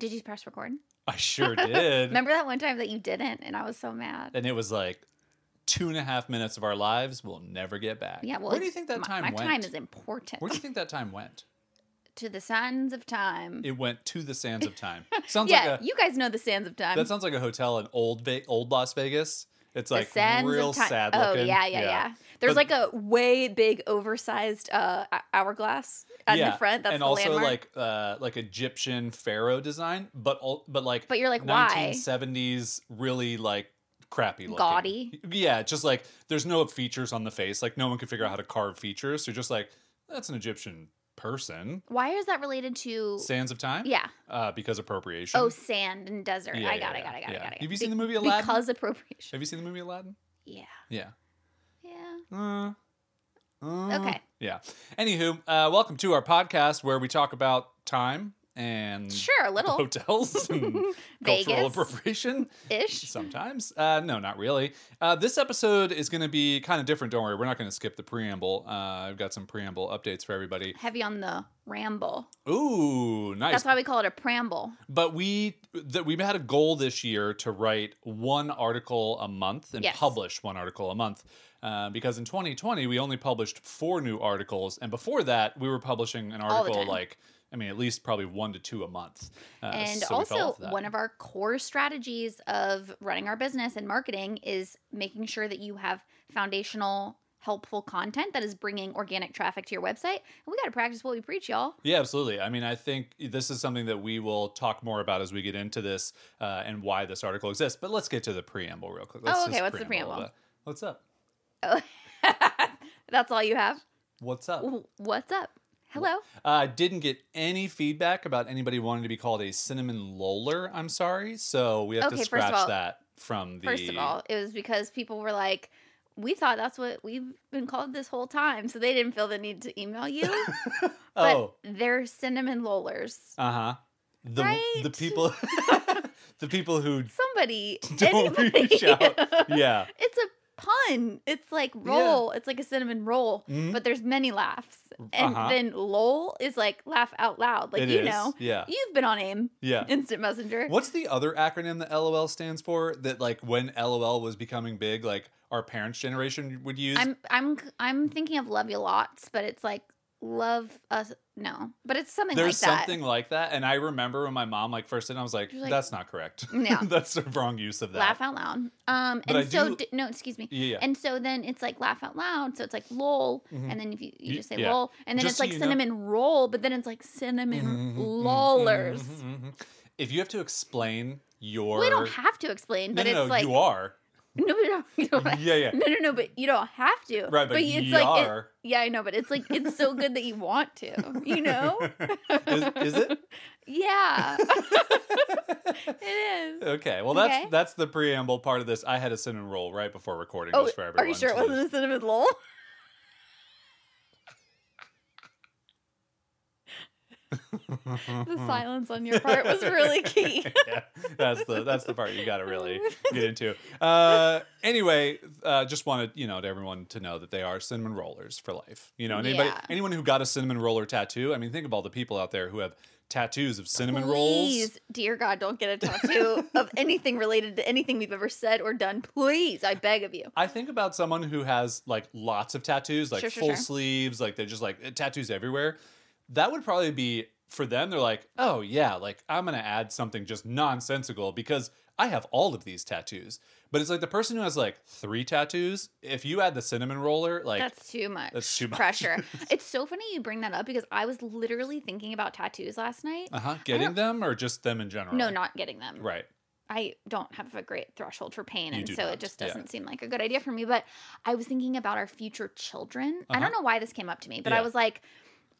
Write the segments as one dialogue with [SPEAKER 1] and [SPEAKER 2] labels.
[SPEAKER 1] Did you press record?
[SPEAKER 2] I sure did.
[SPEAKER 1] Remember that one time that you didn't, and I was so mad.
[SPEAKER 2] and it was like two and a half minutes of our lives we'll never get back.
[SPEAKER 1] Yeah, well,
[SPEAKER 2] where do you think that
[SPEAKER 1] my-
[SPEAKER 2] time
[SPEAKER 1] my
[SPEAKER 2] went?
[SPEAKER 1] time is important.
[SPEAKER 2] Where do you think that time went?
[SPEAKER 1] to the sands of time.
[SPEAKER 2] It went to the sands of time. Sounds
[SPEAKER 1] yeah,
[SPEAKER 2] like a
[SPEAKER 1] you guys know the sands of time.
[SPEAKER 2] that sounds like a hotel in old Ve- old Las Vegas. It's like real
[SPEAKER 1] time.
[SPEAKER 2] sad
[SPEAKER 1] oh
[SPEAKER 2] looking.
[SPEAKER 1] yeah, yeah, yeah. There's
[SPEAKER 2] But-
[SPEAKER 1] like a way big, oversized uh, hou- hourglass
[SPEAKER 2] at
[SPEAKER 1] the front. That's
[SPEAKER 2] and
[SPEAKER 1] the
[SPEAKER 2] also
[SPEAKER 1] landmark.
[SPEAKER 2] like uh like Egyptian pharaoh design, but all, but like
[SPEAKER 1] But you're like, why?
[SPEAKER 2] 1970s really like crappy looking.
[SPEAKER 1] Gaudy?
[SPEAKER 2] Yeah, just like there's no features on the face. Like no one can figure out how to carve features. So you're just like that's an Egyptian person.
[SPEAKER 1] Why is that related to?
[SPEAKER 2] Sands of Time?
[SPEAKER 1] Yeah.
[SPEAKER 2] Uh, because appropriation.
[SPEAKER 1] Oh, sand and desert.
[SPEAKER 2] Yeah,
[SPEAKER 1] I got
[SPEAKER 2] yeah,
[SPEAKER 1] it. Got it. Got it.
[SPEAKER 2] yeah.
[SPEAKER 1] Got it.
[SPEAKER 2] Have you seen
[SPEAKER 1] Be-
[SPEAKER 2] the movie Aladdin?
[SPEAKER 1] Because appropriation.
[SPEAKER 2] Have you seen the movie Aladdin?
[SPEAKER 1] Yeah.
[SPEAKER 2] Yeah.
[SPEAKER 1] Yeah.
[SPEAKER 2] Uh, uh,
[SPEAKER 1] Okay.
[SPEAKER 2] Yeah. Anywho, uh, welcome to our podcast where we talk about time and
[SPEAKER 1] Sure, a little
[SPEAKER 2] hotels and cultural appropriation.
[SPEAKER 1] ish.
[SPEAKER 2] Sometimes. Uh, no, not really. Uh, this episode is going to be kind of different. Don't worry. We're not going to skip the preamble. Uh, I've got some preamble updates for everybody.
[SPEAKER 1] Heavy on the ramble.
[SPEAKER 2] Ooh, nice.
[SPEAKER 1] That's why we call it a preamble.
[SPEAKER 2] but we that we've had a goal this year to write one article a month and
[SPEAKER 1] Yes.
[SPEAKER 2] publish one article a month. Uh, because in 2020 we only published four new articles, and before that we were publishing an article like I mean at least probably one to two a month. Uh,
[SPEAKER 1] And
[SPEAKER 2] so
[SPEAKER 1] also,
[SPEAKER 2] that.
[SPEAKER 1] one of our core strategies of running our business and marketing is making sure that you have foundational, helpful content that is bringing organic traffic to your website. And we got to practice what we preach, y'all.
[SPEAKER 2] Yeah, absolutely. I mean, I think this is something that we will talk more about as we get into this uh, and why this article exists. But let's get to the preamble real quick. Let's
[SPEAKER 1] Oh, okay. What's the preamble?
[SPEAKER 2] What's up?
[SPEAKER 1] Oh, that's all you have?
[SPEAKER 2] What's up?
[SPEAKER 1] What's up? Hello?
[SPEAKER 2] I uh, didn't get any feedback about anybody wanting to be called a cinnamon roller. I'm sorry, so we have
[SPEAKER 1] Okay,
[SPEAKER 2] to scratch
[SPEAKER 1] all-
[SPEAKER 2] that from the.
[SPEAKER 1] First of all, it was because people were like, we thought that's what we've been called this whole time. So they didn't feel the need to email you. But
[SPEAKER 2] oh,
[SPEAKER 1] they're cinnamon rollers.
[SPEAKER 2] uh huh. The the people, the people who
[SPEAKER 1] Somebody,
[SPEAKER 2] don't
[SPEAKER 1] anybody.
[SPEAKER 2] reach out. Yeah.
[SPEAKER 1] It's a pun. It's like roll. It's like a cinnamon roll,
[SPEAKER 2] Mhm.
[SPEAKER 1] but there's many laughs. And
[SPEAKER 2] Uh-huh.
[SPEAKER 1] then lol is like laugh out loud. Like
[SPEAKER 2] It
[SPEAKER 1] you
[SPEAKER 2] is.
[SPEAKER 1] know,
[SPEAKER 2] Yeah.
[SPEAKER 1] you've been on AIM,
[SPEAKER 2] Yeah.
[SPEAKER 1] Instant Messenger.
[SPEAKER 2] What's the other acronym that LOL stands for? That like when LOL was becoming big, like our parents' generation would use.
[SPEAKER 1] I'm I'm I'm thinking of love you lots, but it's like love us. No, but it's something
[SPEAKER 2] There's
[SPEAKER 1] like that.
[SPEAKER 2] something like that, and I remember when my mom like first did, I was like,
[SPEAKER 1] like-
[SPEAKER 2] "That's not correct.
[SPEAKER 1] Yeah.
[SPEAKER 2] that's the wrong use of that."
[SPEAKER 1] Laugh out loud. Um,
[SPEAKER 2] But
[SPEAKER 1] and
[SPEAKER 2] I
[SPEAKER 1] so
[SPEAKER 2] do-
[SPEAKER 1] d- no, excuse me.
[SPEAKER 2] Yeah, yeah.
[SPEAKER 1] And so then it's like laugh out loud. So it's like lol,
[SPEAKER 2] Mhm.
[SPEAKER 1] and then if you, you just say
[SPEAKER 2] yeah.
[SPEAKER 1] lol, and then
[SPEAKER 2] Just
[SPEAKER 1] it's
[SPEAKER 2] so
[SPEAKER 1] like
[SPEAKER 2] you know-
[SPEAKER 1] cinnamon roll, but then it's like cinnamon
[SPEAKER 2] Mhm, mhm,
[SPEAKER 1] lollers.
[SPEAKER 2] mhm, mhm. If you have to explain your,
[SPEAKER 1] We don't have to explain,
[SPEAKER 2] no,
[SPEAKER 1] but
[SPEAKER 2] no,
[SPEAKER 1] it's
[SPEAKER 2] no,
[SPEAKER 1] like
[SPEAKER 2] you are
[SPEAKER 1] no, no, no, you don't.
[SPEAKER 2] Yeah, yeah.
[SPEAKER 1] No, no, no, but you don't have to.
[SPEAKER 2] right, but,
[SPEAKER 1] it's
[SPEAKER 2] you
[SPEAKER 1] like it-
[SPEAKER 2] are.
[SPEAKER 1] yeah, I know, but it's like it's so good that you want to. You know?
[SPEAKER 2] is, is it?
[SPEAKER 1] yeah. it is.
[SPEAKER 2] Okay, well that's
[SPEAKER 1] Okay.
[SPEAKER 2] that's the preamble part of this. I had a cinnamon roll right before recording,
[SPEAKER 1] Oh,
[SPEAKER 2] just for everyone.
[SPEAKER 1] are you sure it wasn't a cinnamon roll? The silence on your part was really key.
[SPEAKER 2] yeah, that's the that's the part you got to really get into. Uh, anyway, uh, just wanted you know to everyone to know that they are cinnamon rollers for life. You know, anybody
[SPEAKER 1] Yeah.
[SPEAKER 2] anyone who got a cinnamon roller tattoo. I mean, think of all the people out there who have tattoos of cinnamon rolls.
[SPEAKER 1] Please, dear God, don't get a tattoo of anything related to anything we've ever said or done. Please, I beg of you.
[SPEAKER 2] I think about someone who has like lots of tattoos, like
[SPEAKER 1] Sure, sure,
[SPEAKER 2] full
[SPEAKER 1] sure.
[SPEAKER 2] sleeves, like they're just like tattoos everywhere. That would probably be for them. They're like, oh yeah, like I'm gonna add something just nonsensical because I have all of these tattoos. But it's like the person who has like three tattoos. If you add the cinnamon roller, like
[SPEAKER 1] That's too much.
[SPEAKER 2] that's too much.
[SPEAKER 1] pressure. it's so funny you bring that up because I was literally thinking about tattoos last night.
[SPEAKER 2] uh huh, getting them or just them in general.
[SPEAKER 1] No, not getting them.
[SPEAKER 2] right.
[SPEAKER 1] I don't have a great threshold for pain,
[SPEAKER 2] You
[SPEAKER 1] and so
[SPEAKER 2] not,
[SPEAKER 1] it just doesn't seem like a good idea for me. But I was thinking about our future children. I
[SPEAKER 2] Uh-huh.
[SPEAKER 1] don't know why this came up to me, but I was like,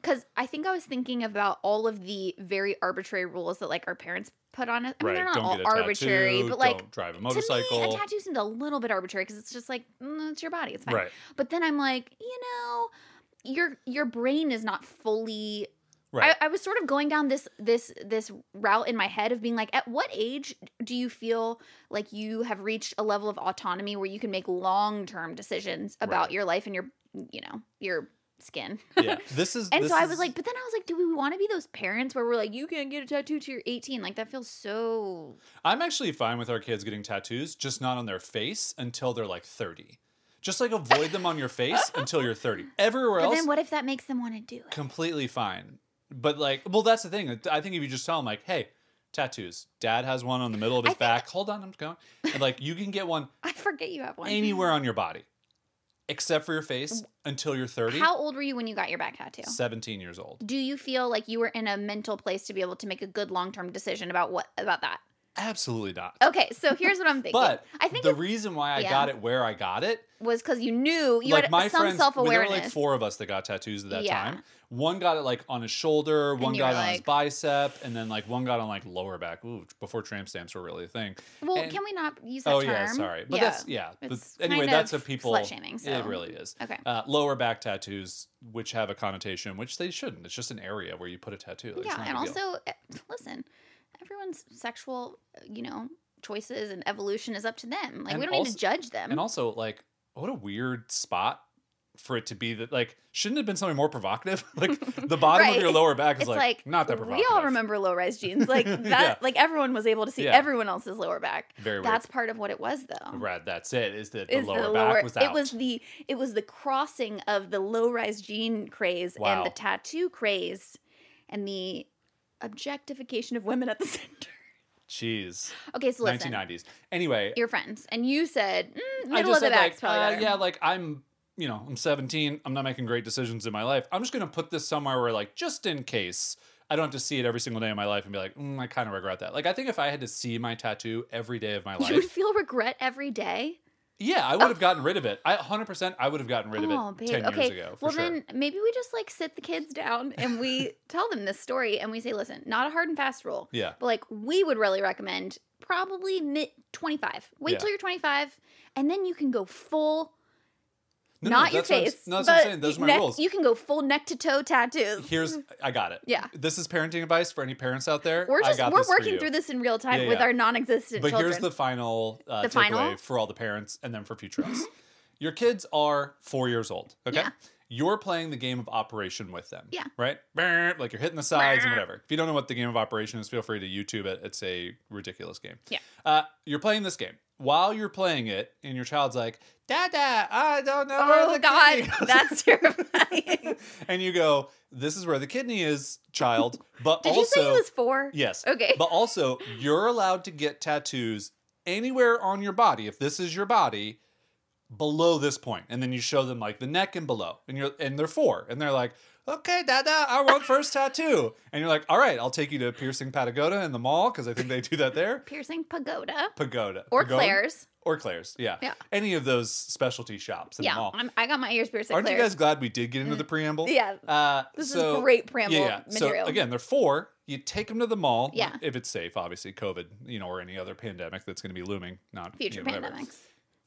[SPEAKER 1] because I think I was thinking about all of the very arbitrary rules that like our parents put on it. I mean,
[SPEAKER 2] right.
[SPEAKER 1] they're not
[SPEAKER 2] don't
[SPEAKER 1] all arbitrary,
[SPEAKER 2] tattoo,
[SPEAKER 1] but like
[SPEAKER 2] don't drive a motorcycle.
[SPEAKER 1] to me, a tattoo seems a little bit arbitrary because it's just like mm, it's your body, it's fine.
[SPEAKER 2] right.
[SPEAKER 1] But then I'm like, you know, your your brain is not fully.
[SPEAKER 2] Right.
[SPEAKER 1] I, I was sort of going down this this this route in my head of being like, at what age do you feel like you have reached a level of autonomy where you can make long term decisions about
[SPEAKER 2] Right.
[SPEAKER 1] your life and your you know your skin?
[SPEAKER 2] yeah. This is.
[SPEAKER 1] And
[SPEAKER 2] this
[SPEAKER 1] so I
[SPEAKER 2] is-
[SPEAKER 1] was like, but then I was like, do we want to be those parents where we're like, you can't get a tattoo till you're 18? Like that feels so.
[SPEAKER 2] I'm actually fine with our kids getting tattoos, just not on their face until they're like 30. Just like avoid them on your face until you're 30. Everywhere
[SPEAKER 1] But
[SPEAKER 2] else,
[SPEAKER 1] then what if that makes them want to do it?
[SPEAKER 2] completely fine. But like, well, that's the thing. I think if you just tell them like, hey, tattoos. Dad has one on the middle of
[SPEAKER 1] I
[SPEAKER 2] his
[SPEAKER 1] think-
[SPEAKER 2] back. Hold on, I'm going. And like, you can get one
[SPEAKER 1] I forget you have one.
[SPEAKER 2] anywhere on your body, except for your face, until you're 30.
[SPEAKER 1] How old were you when you got your back tattoo?
[SPEAKER 2] 17 years old.
[SPEAKER 1] Do you feel like you were in a mental place to be able to make a good long term decision about what about that?
[SPEAKER 2] Absolutely not.
[SPEAKER 1] Okay, so here's what I'm thinking.
[SPEAKER 2] But
[SPEAKER 1] I think
[SPEAKER 2] the reason why I
[SPEAKER 1] yeah.
[SPEAKER 2] got it where I got it
[SPEAKER 1] was because you knew you
[SPEAKER 2] like
[SPEAKER 1] had
[SPEAKER 2] my
[SPEAKER 1] some
[SPEAKER 2] friends,
[SPEAKER 1] self
[SPEAKER 2] there were
[SPEAKER 1] awareness.
[SPEAKER 2] like four of us that got tattoos at that
[SPEAKER 1] Yeah.
[SPEAKER 2] time. One got it like on his shoulder, one got it on his bicep, and then like one got on like lower back. Ooh, before tramp stamps were really a thing.
[SPEAKER 1] well,
[SPEAKER 2] and-
[SPEAKER 1] can we not use that
[SPEAKER 2] Oh
[SPEAKER 1] term?
[SPEAKER 2] yeah, sorry, but
[SPEAKER 1] Yeah.
[SPEAKER 2] that's yeah. But anyway, that's a people
[SPEAKER 1] slut-shaming, so-
[SPEAKER 2] It really is.
[SPEAKER 1] Okay.
[SPEAKER 2] Uh, lower back tattoos, which have a connotation, which they shouldn't. It's just an area where you put a tattoo. Like,
[SPEAKER 1] yeah, and also eh, listen, everyone's sexual, uh, you know, choices and evolution is up to them. Like
[SPEAKER 2] And
[SPEAKER 1] we don't need to judge them.
[SPEAKER 2] and also like what a weird spot for it to be that like shouldn't it have been something more provocative like the bottom of your lower back is like,
[SPEAKER 1] like,
[SPEAKER 2] not that provocative
[SPEAKER 1] we all remember low rise jeans, like that.
[SPEAKER 2] Yeah.
[SPEAKER 1] Like everyone was able to see
[SPEAKER 2] Yeah.
[SPEAKER 1] everyone else's lower back.
[SPEAKER 2] very weird.
[SPEAKER 1] That's part of what it was, though.
[SPEAKER 2] Right, that's it. Is that the
[SPEAKER 1] Is
[SPEAKER 2] lower back was out?
[SPEAKER 1] It was the it was the crossing of the low rise jean craze and the tattoo craze, and the objectification of women at the center.
[SPEAKER 2] Jeez,
[SPEAKER 1] Okay, so listen,
[SPEAKER 2] 1990s. Anyway,
[SPEAKER 1] your friends, and you said mm,
[SPEAKER 2] I
[SPEAKER 1] middle
[SPEAKER 2] just
[SPEAKER 1] of the
[SPEAKER 2] said like,
[SPEAKER 1] probably
[SPEAKER 2] uh,
[SPEAKER 1] better.
[SPEAKER 2] yeah, like I'm, you know, I'm 17. I'm not making great decisions in my life. I'm just gonna put this somewhere where, like, just in case. I don't have to see it every single day of my life and be like, mm, I kind of regret that. Like, I think if I had to see my tattoo every day of my life,
[SPEAKER 1] You would feel regret every day.
[SPEAKER 2] Yeah, I would have gotten rid of it. I 100%, I would have gotten rid of
[SPEAKER 1] oh,
[SPEAKER 2] it
[SPEAKER 1] babe.
[SPEAKER 2] 10
[SPEAKER 1] okay.
[SPEAKER 2] years ago.
[SPEAKER 1] Well,
[SPEAKER 2] sure.
[SPEAKER 1] then maybe we just like sit the kids down and we tell them this story and we say, listen, not a hard and fast rule.
[SPEAKER 2] yeah.
[SPEAKER 1] But like we would really recommend probably mid 25. Wait
[SPEAKER 2] Yeah.
[SPEAKER 1] till you're 25 and then you can go full
[SPEAKER 2] No, no,
[SPEAKER 1] not your
[SPEAKER 2] that's what
[SPEAKER 1] face.
[SPEAKER 2] no, that's what I'm saying. Those are my
[SPEAKER 1] neck-
[SPEAKER 2] rules.
[SPEAKER 1] You can go full neck to toe tattoos.
[SPEAKER 2] Here's, I got it.
[SPEAKER 1] Yeah.
[SPEAKER 2] This is parenting advice for any parents out there.
[SPEAKER 1] we're just we're working through this in real time
[SPEAKER 2] Yeah,
[SPEAKER 1] with
[SPEAKER 2] yeah.
[SPEAKER 1] our non-existent
[SPEAKER 2] But
[SPEAKER 1] children.
[SPEAKER 2] here's the final uh,
[SPEAKER 1] The
[SPEAKER 2] takeaway
[SPEAKER 1] final?
[SPEAKER 2] for all the parents and then for future us. Your kids are four years old. Okay.
[SPEAKER 1] Yeah.
[SPEAKER 2] You're playing the game of operation with them.
[SPEAKER 1] Yeah.
[SPEAKER 2] Right? Like you're hitting the sides and whatever. If you don't know what the game of operation is, feel free to YouTube it. It's a ridiculous game.
[SPEAKER 1] Yeah.
[SPEAKER 2] Uh, you're playing this game. While you're playing it, and your child's like, Dada, I don't know.
[SPEAKER 1] oh god,
[SPEAKER 2] kidney is."
[SPEAKER 1] that's terrifying.
[SPEAKER 2] and you go, This is where the kidney is, child. But
[SPEAKER 1] Did
[SPEAKER 2] also
[SPEAKER 1] you say he was 4?
[SPEAKER 2] Yes.
[SPEAKER 1] Okay.
[SPEAKER 2] But also, you're allowed to get tattoos anywhere on your body if this is your body below this. And then you show them like the neck and below. And you're and they're four. And they're like, okay, dada, I want first tattoo. And you're like, all right, I'll take you to Piercing Patagoda in the mall because I think they do that there.
[SPEAKER 1] Piercing pagoda
[SPEAKER 2] Pagoda.
[SPEAKER 1] or
[SPEAKER 2] Pagoda?
[SPEAKER 1] Claire's.
[SPEAKER 2] Or Claire's, yeah.
[SPEAKER 1] Yeah.
[SPEAKER 2] Any of those specialty shops in the mall.
[SPEAKER 1] I'm, I got my ears pierced at
[SPEAKER 2] Aren't you guys glad we did get into the preamble?
[SPEAKER 1] yeah,
[SPEAKER 2] Uh,
[SPEAKER 1] this
[SPEAKER 2] so-
[SPEAKER 1] is great preamble
[SPEAKER 2] yeah, yeah.
[SPEAKER 1] material.
[SPEAKER 2] So again, they're four. You take them to the mall.
[SPEAKER 1] Yeah.
[SPEAKER 2] If it's safe, obviously, COVID, you know, or any other pandemic that's going to be looming. Not
[SPEAKER 1] future
[SPEAKER 2] you know, whatever.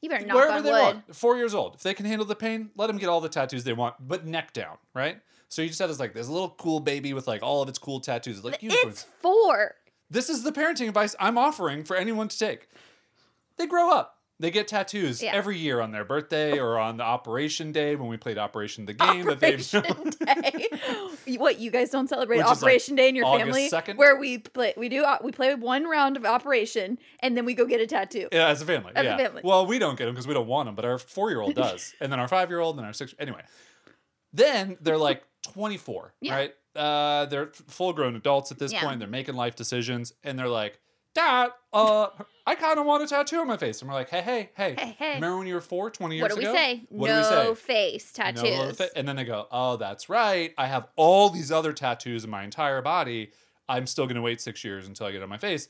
[SPEAKER 1] You better knock
[SPEAKER 2] Wherever
[SPEAKER 1] on
[SPEAKER 2] they
[SPEAKER 1] wood.
[SPEAKER 2] want. Four years old. If they can handle the pain, let them get all the tattoos they want, but neck down, right? So you just have this like this little cool baby with like all of its cool tattoos, like unicorns.
[SPEAKER 1] It's four.
[SPEAKER 2] This is the parenting advice I'm offering for anyone to take. They grow up. They get tattoos
[SPEAKER 1] Yeah.
[SPEAKER 2] every year on their birthday or on the Operation Day when we played Operation the game that they've
[SPEAKER 1] Operation Day. what you guys don't celebrate
[SPEAKER 2] Which is, like,
[SPEAKER 1] Operation Day in your
[SPEAKER 2] August
[SPEAKER 1] family,
[SPEAKER 2] 2nd?
[SPEAKER 1] where we play we do we play one round of Operation and then we go get a tattoo.
[SPEAKER 2] Yeah, as a family.
[SPEAKER 1] As a family.
[SPEAKER 2] Well, we don't get them because we don't want them, but our four year old does, and then our five year old, and our six. Anyway, then they're like twenty four,
[SPEAKER 1] Yeah.
[SPEAKER 2] right? Uh, they're full grown adults at this
[SPEAKER 1] Yeah.
[SPEAKER 2] point. They're making life decisions, and they're like, "Dad, uh, I kind of want a tattoo on my face." And we're like, "Hey, hey, hey,
[SPEAKER 1] Hey, hey.
[SPEAKER 2] remember when you were four, 20 years
[SPEAKER 1] What do we
[SPEAKER 2] ago?
[SPEAKER 1] say?
[SPEAKER 2] What
[SPEAKER 1] no
[SPEAKER 2] do we say?
[SPEAKER 1] face
[SPEAKER 2] No
[SPEAKER 1] tattoos.
[SPEAKER 2] fa- and then they go, "Oh, that's right. I have all these other tattoos in my entire body. I'm still going to wait six years until I get on my face."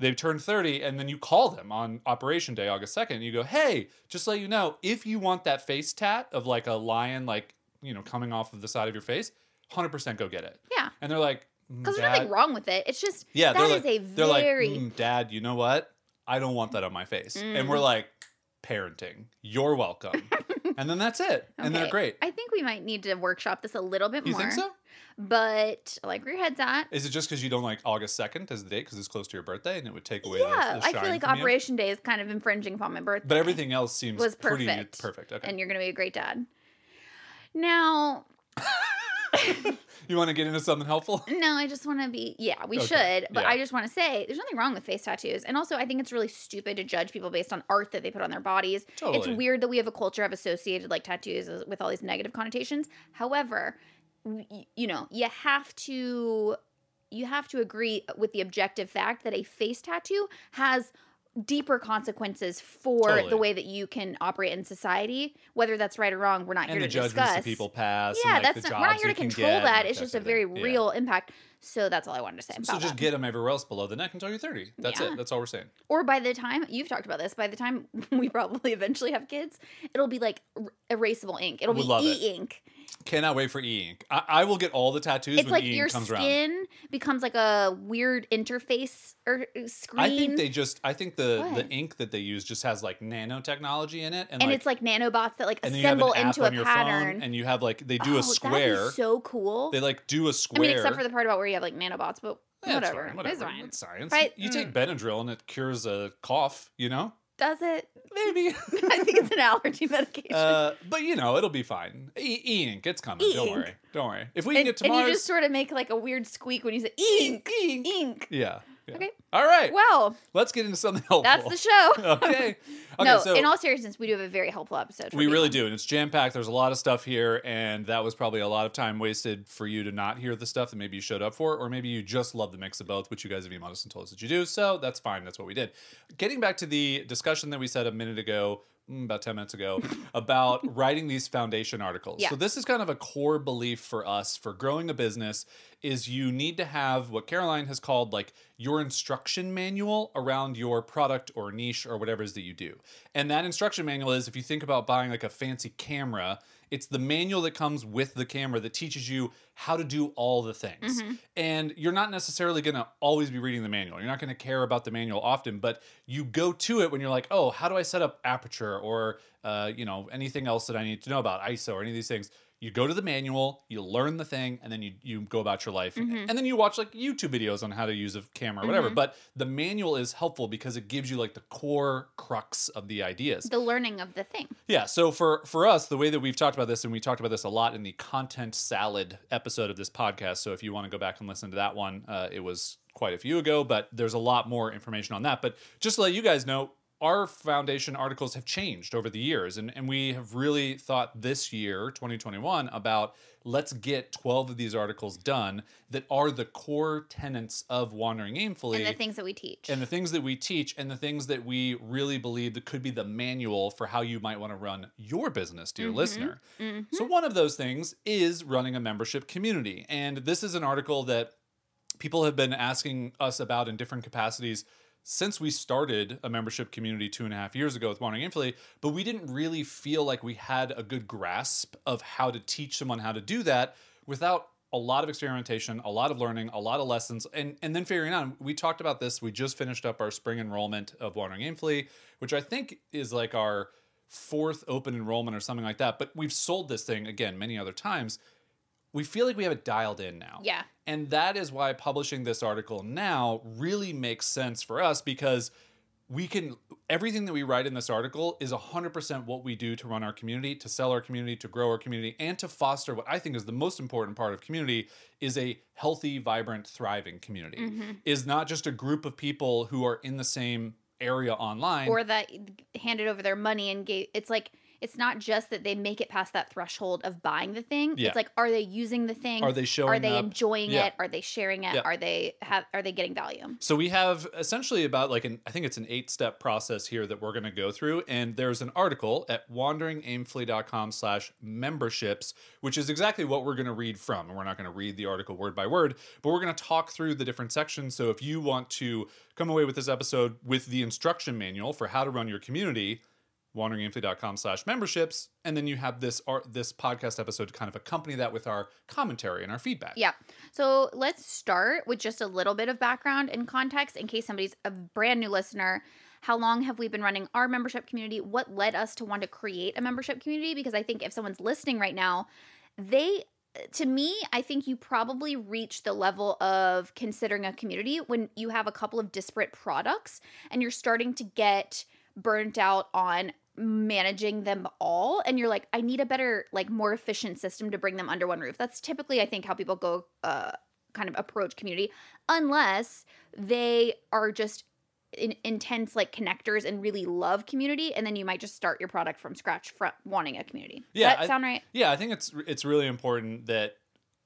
[SPEAKER 2] They've turned 30, and then you call them on Operation Day, August 2nd. and You go, "Hey, just let you know, if you want that face tat of like a lion, like you know, coming off of the side of your face, 100% go get it.
[SPEAKER 1] Yeah.
[SPEAKER 2] And they're like, "Mm,
[SPEAKER 1] Because there's nothing wrong with it. It's just
[SPEAKER 2] Yeah,
[SPEAKER 1] that is
[SPEAKER 2] like,
[SPEAKER 1] a
[SPEAKER 2] they're like,
[SPEAKER 1] very
[SPEAKER 2] "Mm, Dad, you know what? I don't want that on my face. And we're
[SPEAKER 1] Mm.
[SPEAKER 2] like, parenting, you're welcome. and then that's it. And they're great.
[SPEAKER 1] I think we might need to workshop this a little bit
[SPEAKER 2] You
[SPEAKER 1] more.
[SPEAKER 2] think so?
[SPEAKER 1] But I like where your head's at.
[SPEAKER 2] Is it just because you don't like August 2nd as the date because it's close to your birthday and it would take away
[SPEAKER 1] Yeah,
[SPEAKER 2] the, the
[SPEAKER 1] I feel like
[SPEAKER 2] from you?
[SPEAKER 1] Operation Day is kind of infringing upon my birthday.
[SPEAKER 2] But everything else seems
[SPEAKER 1] was
[SPEAKER 2] pretty
[SPEAKER 1] perfect.
[SPEAKER 2] perfect. Okay.
[SPEAKER 1] and you're going to be a great dad. Now,
[SPEAKER 2] you want to get into something helpful?
[SPEAKER 1] no, I just want to be. Yeah, we
[SPEAKER 2] Okay,
[SPEAKER 1] should, but
[SPEAKER 2] yeah.
[SPEAKER 1] I just want to say there's nothing wrong with face tattoos. And also, I think it's really stupid to judge people based on art that they put on their bodies.
[SPEAKER 2] Totally.
[SPEAKER 1] It's weird that we have a culture of associated like tattoos with all these negative connotations. However, you know, you have to you have to agree with the objective fact that a face tattoo has deeper consequences for
[SPEAKER 2] Totally.
[SPEAKER 1] the way that you can operate in society. Whether that's right or wrong, we're not
[SPEAKER 2] and
[SPEAKER 1] here to discuss.
[SPEAKER 2] that people pass.
[SPEAKER 1] yeah,
[SPEAKER 2] and, like,
[SPEAKER 1] that's not, we're not here to control
[SPEAKER 2] get
[SPEAKER 1] that. It's just a very.
[SPEAKER 2] Yeah.
[SPEAKER 1] real impact. So that's all I wanted to say.
[SPEAKER 2] So just
[SPEAKER 1] that.
[SPEAKER 2] get them everywhere else below the neck until you're 30. That's
[SPEAKER 1] Yeah.
[SPEAKER 2] it. That's all we're saying.
[SPEAKER 1] Or by the time you've talked about this, by the time we probably eventually have kids, it'll be like er- erasable ink. It'll
[SPEAKER 2] Would
[SPEAKER 1] be e ink.
[SPEAKER 2] Cannot wait for e ink. I, I will get all the tattoos
[SPEAKER 1] It's
[SPEAKER 2] when
[SPEAKER 1] like
[SPEAKER 2] e
[SPEAKER 1] your
[SPEAKER 2] ink comes around.
[SPEAKER 1] skin becomes like a weird interface or screen.
[SPEAKER 2] I think they just. I think the the ink that they use just has like nanotechnology in it, and,
[SPEAKER 1] and
[SPEAKER 2] like,
[SPEAKER 1] it's like nanobots that like
[SPEAKER 2] and then you have
[SPEAKER 1] assemble into a pattern.
[SPEAKER 2] and you have like they do
[SPEAKER 1] Oh,
[SPEAKER 2] a square.
[SPEAKER 1] so cool.
[SPEAKER 2] They like do a square.
[SPEAKER 1] I mean, except for the part about where you have like nanobots, but
[SPEAKER 2] Yeah, it's
[SPEAKER 1] whatever.
[SPEAKER 2] fine, whatever.
[SPEAKER 1] It's fine.
[SPEAKER 2] It's science.
[SPEAKER 1] Right?
[SPEAKER 2] You
[SPEAKER 1] Mm.
[SPEAKER 2] take Benadryl and it cures a cough. You know,
[SPEAKER 1] Does it?
[SPEAKER 2] Maybe.
[SPEAKER 1] I think it's an allergy medication.
[SPEAKER 2] uh, but you know, it'll be fine. E, e ink, it's coming. Don't
[SPEAKER 1] E-ink.
[SPEAKER 2] worry. Don't worry. If we can
[SPEAKER 1] and,
[SPEAKER 2] get to
[SPEAKER 1] and you just sort of make like a weird squeak when you say ink,
[SPEAKER 2] ink.
[SPEAKER 1] ink.
[SPEAKER 2] Yeah. Yeah.
[SPEAKER 1] Okay.
[SPEAKER 2] All right.
[SPEAKER 1] Well,
[SPEAKER 2] Let's get into something helpful.
[SPEAKER 1] that's the show.
[SPEAKER 2] okay. Okay.
[SPEAKER 1] no,
[SPEAKER 2] so
[SPEAKER 1] in all seriousness, we do have a very helpful episode. for
[SPEAKER 2] we really
[SPEAKER 1] people.
[SPEAKER 2] do, and it's jam packed. There's a lot of stuff here, and that was probably a lot of time wasted for you to not hear the stuff that maybe you showed up for, or maybe you just love the mix of both, which you guys have emailed us and told us that you do. So that's fine. That's what we did. Getting back to the discussion that we said a minute ago. Mm, About 10 minutes ago, about writing these foundation articles.
[SPEAKER 1] Yeah.
[SPEAKER 2] So, this is kind of a core belief for us for growing a business is you need to have what Caroline has called like your instruction manual around your product or niche or whatever it is that you do. And that instruction manual is if you think about buying like a fancy camera, it's the manual that comes with the camera that teaches you how to do all the things. And you're not necessarily going to always be reading the manual. You're not going to care about the manual often, but you go to it when you're like, "Oh, how do I set up aperture or uh, you know, anything else that I need to know about ISO or any of these things?" You go to the manual, you learn the thing, and then you you go about your life. And then you watch like YouTube videos on how to use a camera or whatever. But the manual is helpful because it gives you like the core crux of the ideas.
[SPEAKER 1] the learning of the thing.
[SPEAKER 2] Yeah, so for for us, the way that we've talked about this, and we talked about this a lot in the content salad episode of this podcast. So if you want to go back and listen to that one, uh, it was quite a few ago, but there's a lot more information on that. But just to let you guys know, our foundation articles have changed over the years, and and we have really thought this year, 2021, about let's get 12 of these articles done that are the core tenets of wandering aimfully
[SPEAKER 1] And the things that we teach.
[SPEAKER 2] and the things that we teach and the things that we really believe that could be the manual for how you might want to run your business dear
[SPEAKER 1] Mm-hmm.
[SPEAKER 2] listener so one of those things is running a membership community and this is an article that people have been asking us about in different capacities since we started a membership community two and a half years ago with Wandering Aimfully, but we didn't really feel like we had a good grasp of how to teach someone how to do that without a lot of experimentation, a lot of learning, a lot of lessons, and and then figuring out. We talked about this. We just finished up our spring enrollment of Wandering Aimfully, which I think is like our fourth open enrollment or something like that. But we've sold this thing again many other times. We feel like we have it dialed in now.
[SPEAKER 1] yeah.
[SPEAKER 2] And that is why publishing this article now really makes sense for us because we can everything that we write in this article is 100% what we do to run our community, to sell our community, to grow our community and to foster what I think is the most important part of community is a healthy, vibrant, thriving community.
[SPEAKER 1] Mm-hmm.
[SPEAKER 2] Is not just a group of people who are in the same area online
[SPEAKER 1] Or that handed over their money and gave. It's like it's not just that they make it past that threshold of buying the thing.
[SPEAKER 2] Yeah.
[SPEAKER 1] It's like, are they using the thing?
[SPEAKER 2] Are they showing
[SPEAKER 1] Are they
[SPEAKER 2] up?
[SPEAKER 1] enjoying
[SPEAKER 2] Yeah.
[SPEAKER 1] it? Are they sharing it?
[SPEAKER 2] Yeah.
[SPEAKER 1] Are they have? Are they getting value?
[SPEAKER 2] So we have essentially about like an I think it's an eight step process here that we're going to go through, and there's an article at wanderingaimfully.com slash memberships, which is exactly what we're going to read from. And we're not going to read the article word by word, but we're going to talk through the different sections. So if you want to come away with this episode with the instruction manual for how to run your community, wanderingaimfully.com slash memberships and then you have this this podcast episode to kind of accompany that with our commentary and our feedback
[SPEAKER 1] Yeah. So let's start with just a little bit of background and context in case somebody's a brand new listener. How long have we been running our membership community? What led us to want to create a membership community? Because I think if someone's listening right now, they to me, I think you probably reach the level of considering a community when you have a couple of disparate products and you're starting to get burnt out on managing them all and you're like I need a better like more efficient system to bring them under one roof. That's typically I think how people go uh kind of approach community unless they are just in, intense like connectors and really love community and then you might just start your product from scratch from wanting a community. Does
[SPEAKER 2] Yeah,
[SPEAKER 1] that
[SPEAKER 2] I-
[SPEAKER 1] sound right?
[SPEAKER 2] Yeah, I think it's it's really important that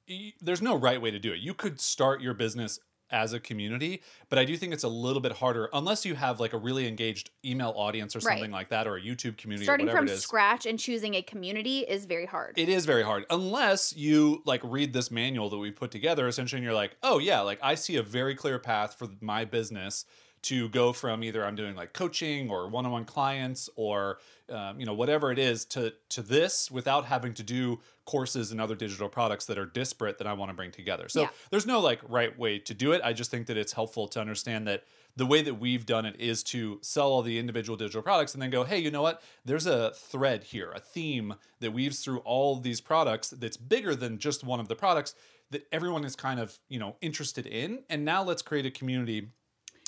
[SPEAKER 2] y- there's no right way to do it. You could start your business as a community, but I do think it's a little bit harder unless you have like a really engaged email audience or
[SPEAKER 1] Right.
[SPEAKER 2] something like that, or a YouTube community,
[SPEAKER 1] Starting
[SPEAKER 2] or whatever
[SPEAKER 1] from
[SPEAKER 2] it is.
[SPEAKER 1] scratch and choosing a community is very hard.
[SPEAKER 2] It is very hard unless you like read this manual that we put together essentially and you're like, "Oh yeah, like I see a very clear path for my business to go from either I'm doing like coaching or one-on-one clients or um, you know whatever it is to to this without having to do courses and other digital products that are disparate that I want to bring together." So
[SPEAKER 1] Yeah.
[SPEAKER 2] there's no like right way to do it. I just think that it's helpful to understand that the way that we've done it is to sell all the individual digital products and then go, hey, you know what? There's a thread here, a theme that weaves through all of these products that's bigger than just one of the products that everyone is kind of, you know, interested in. And now let's create a community.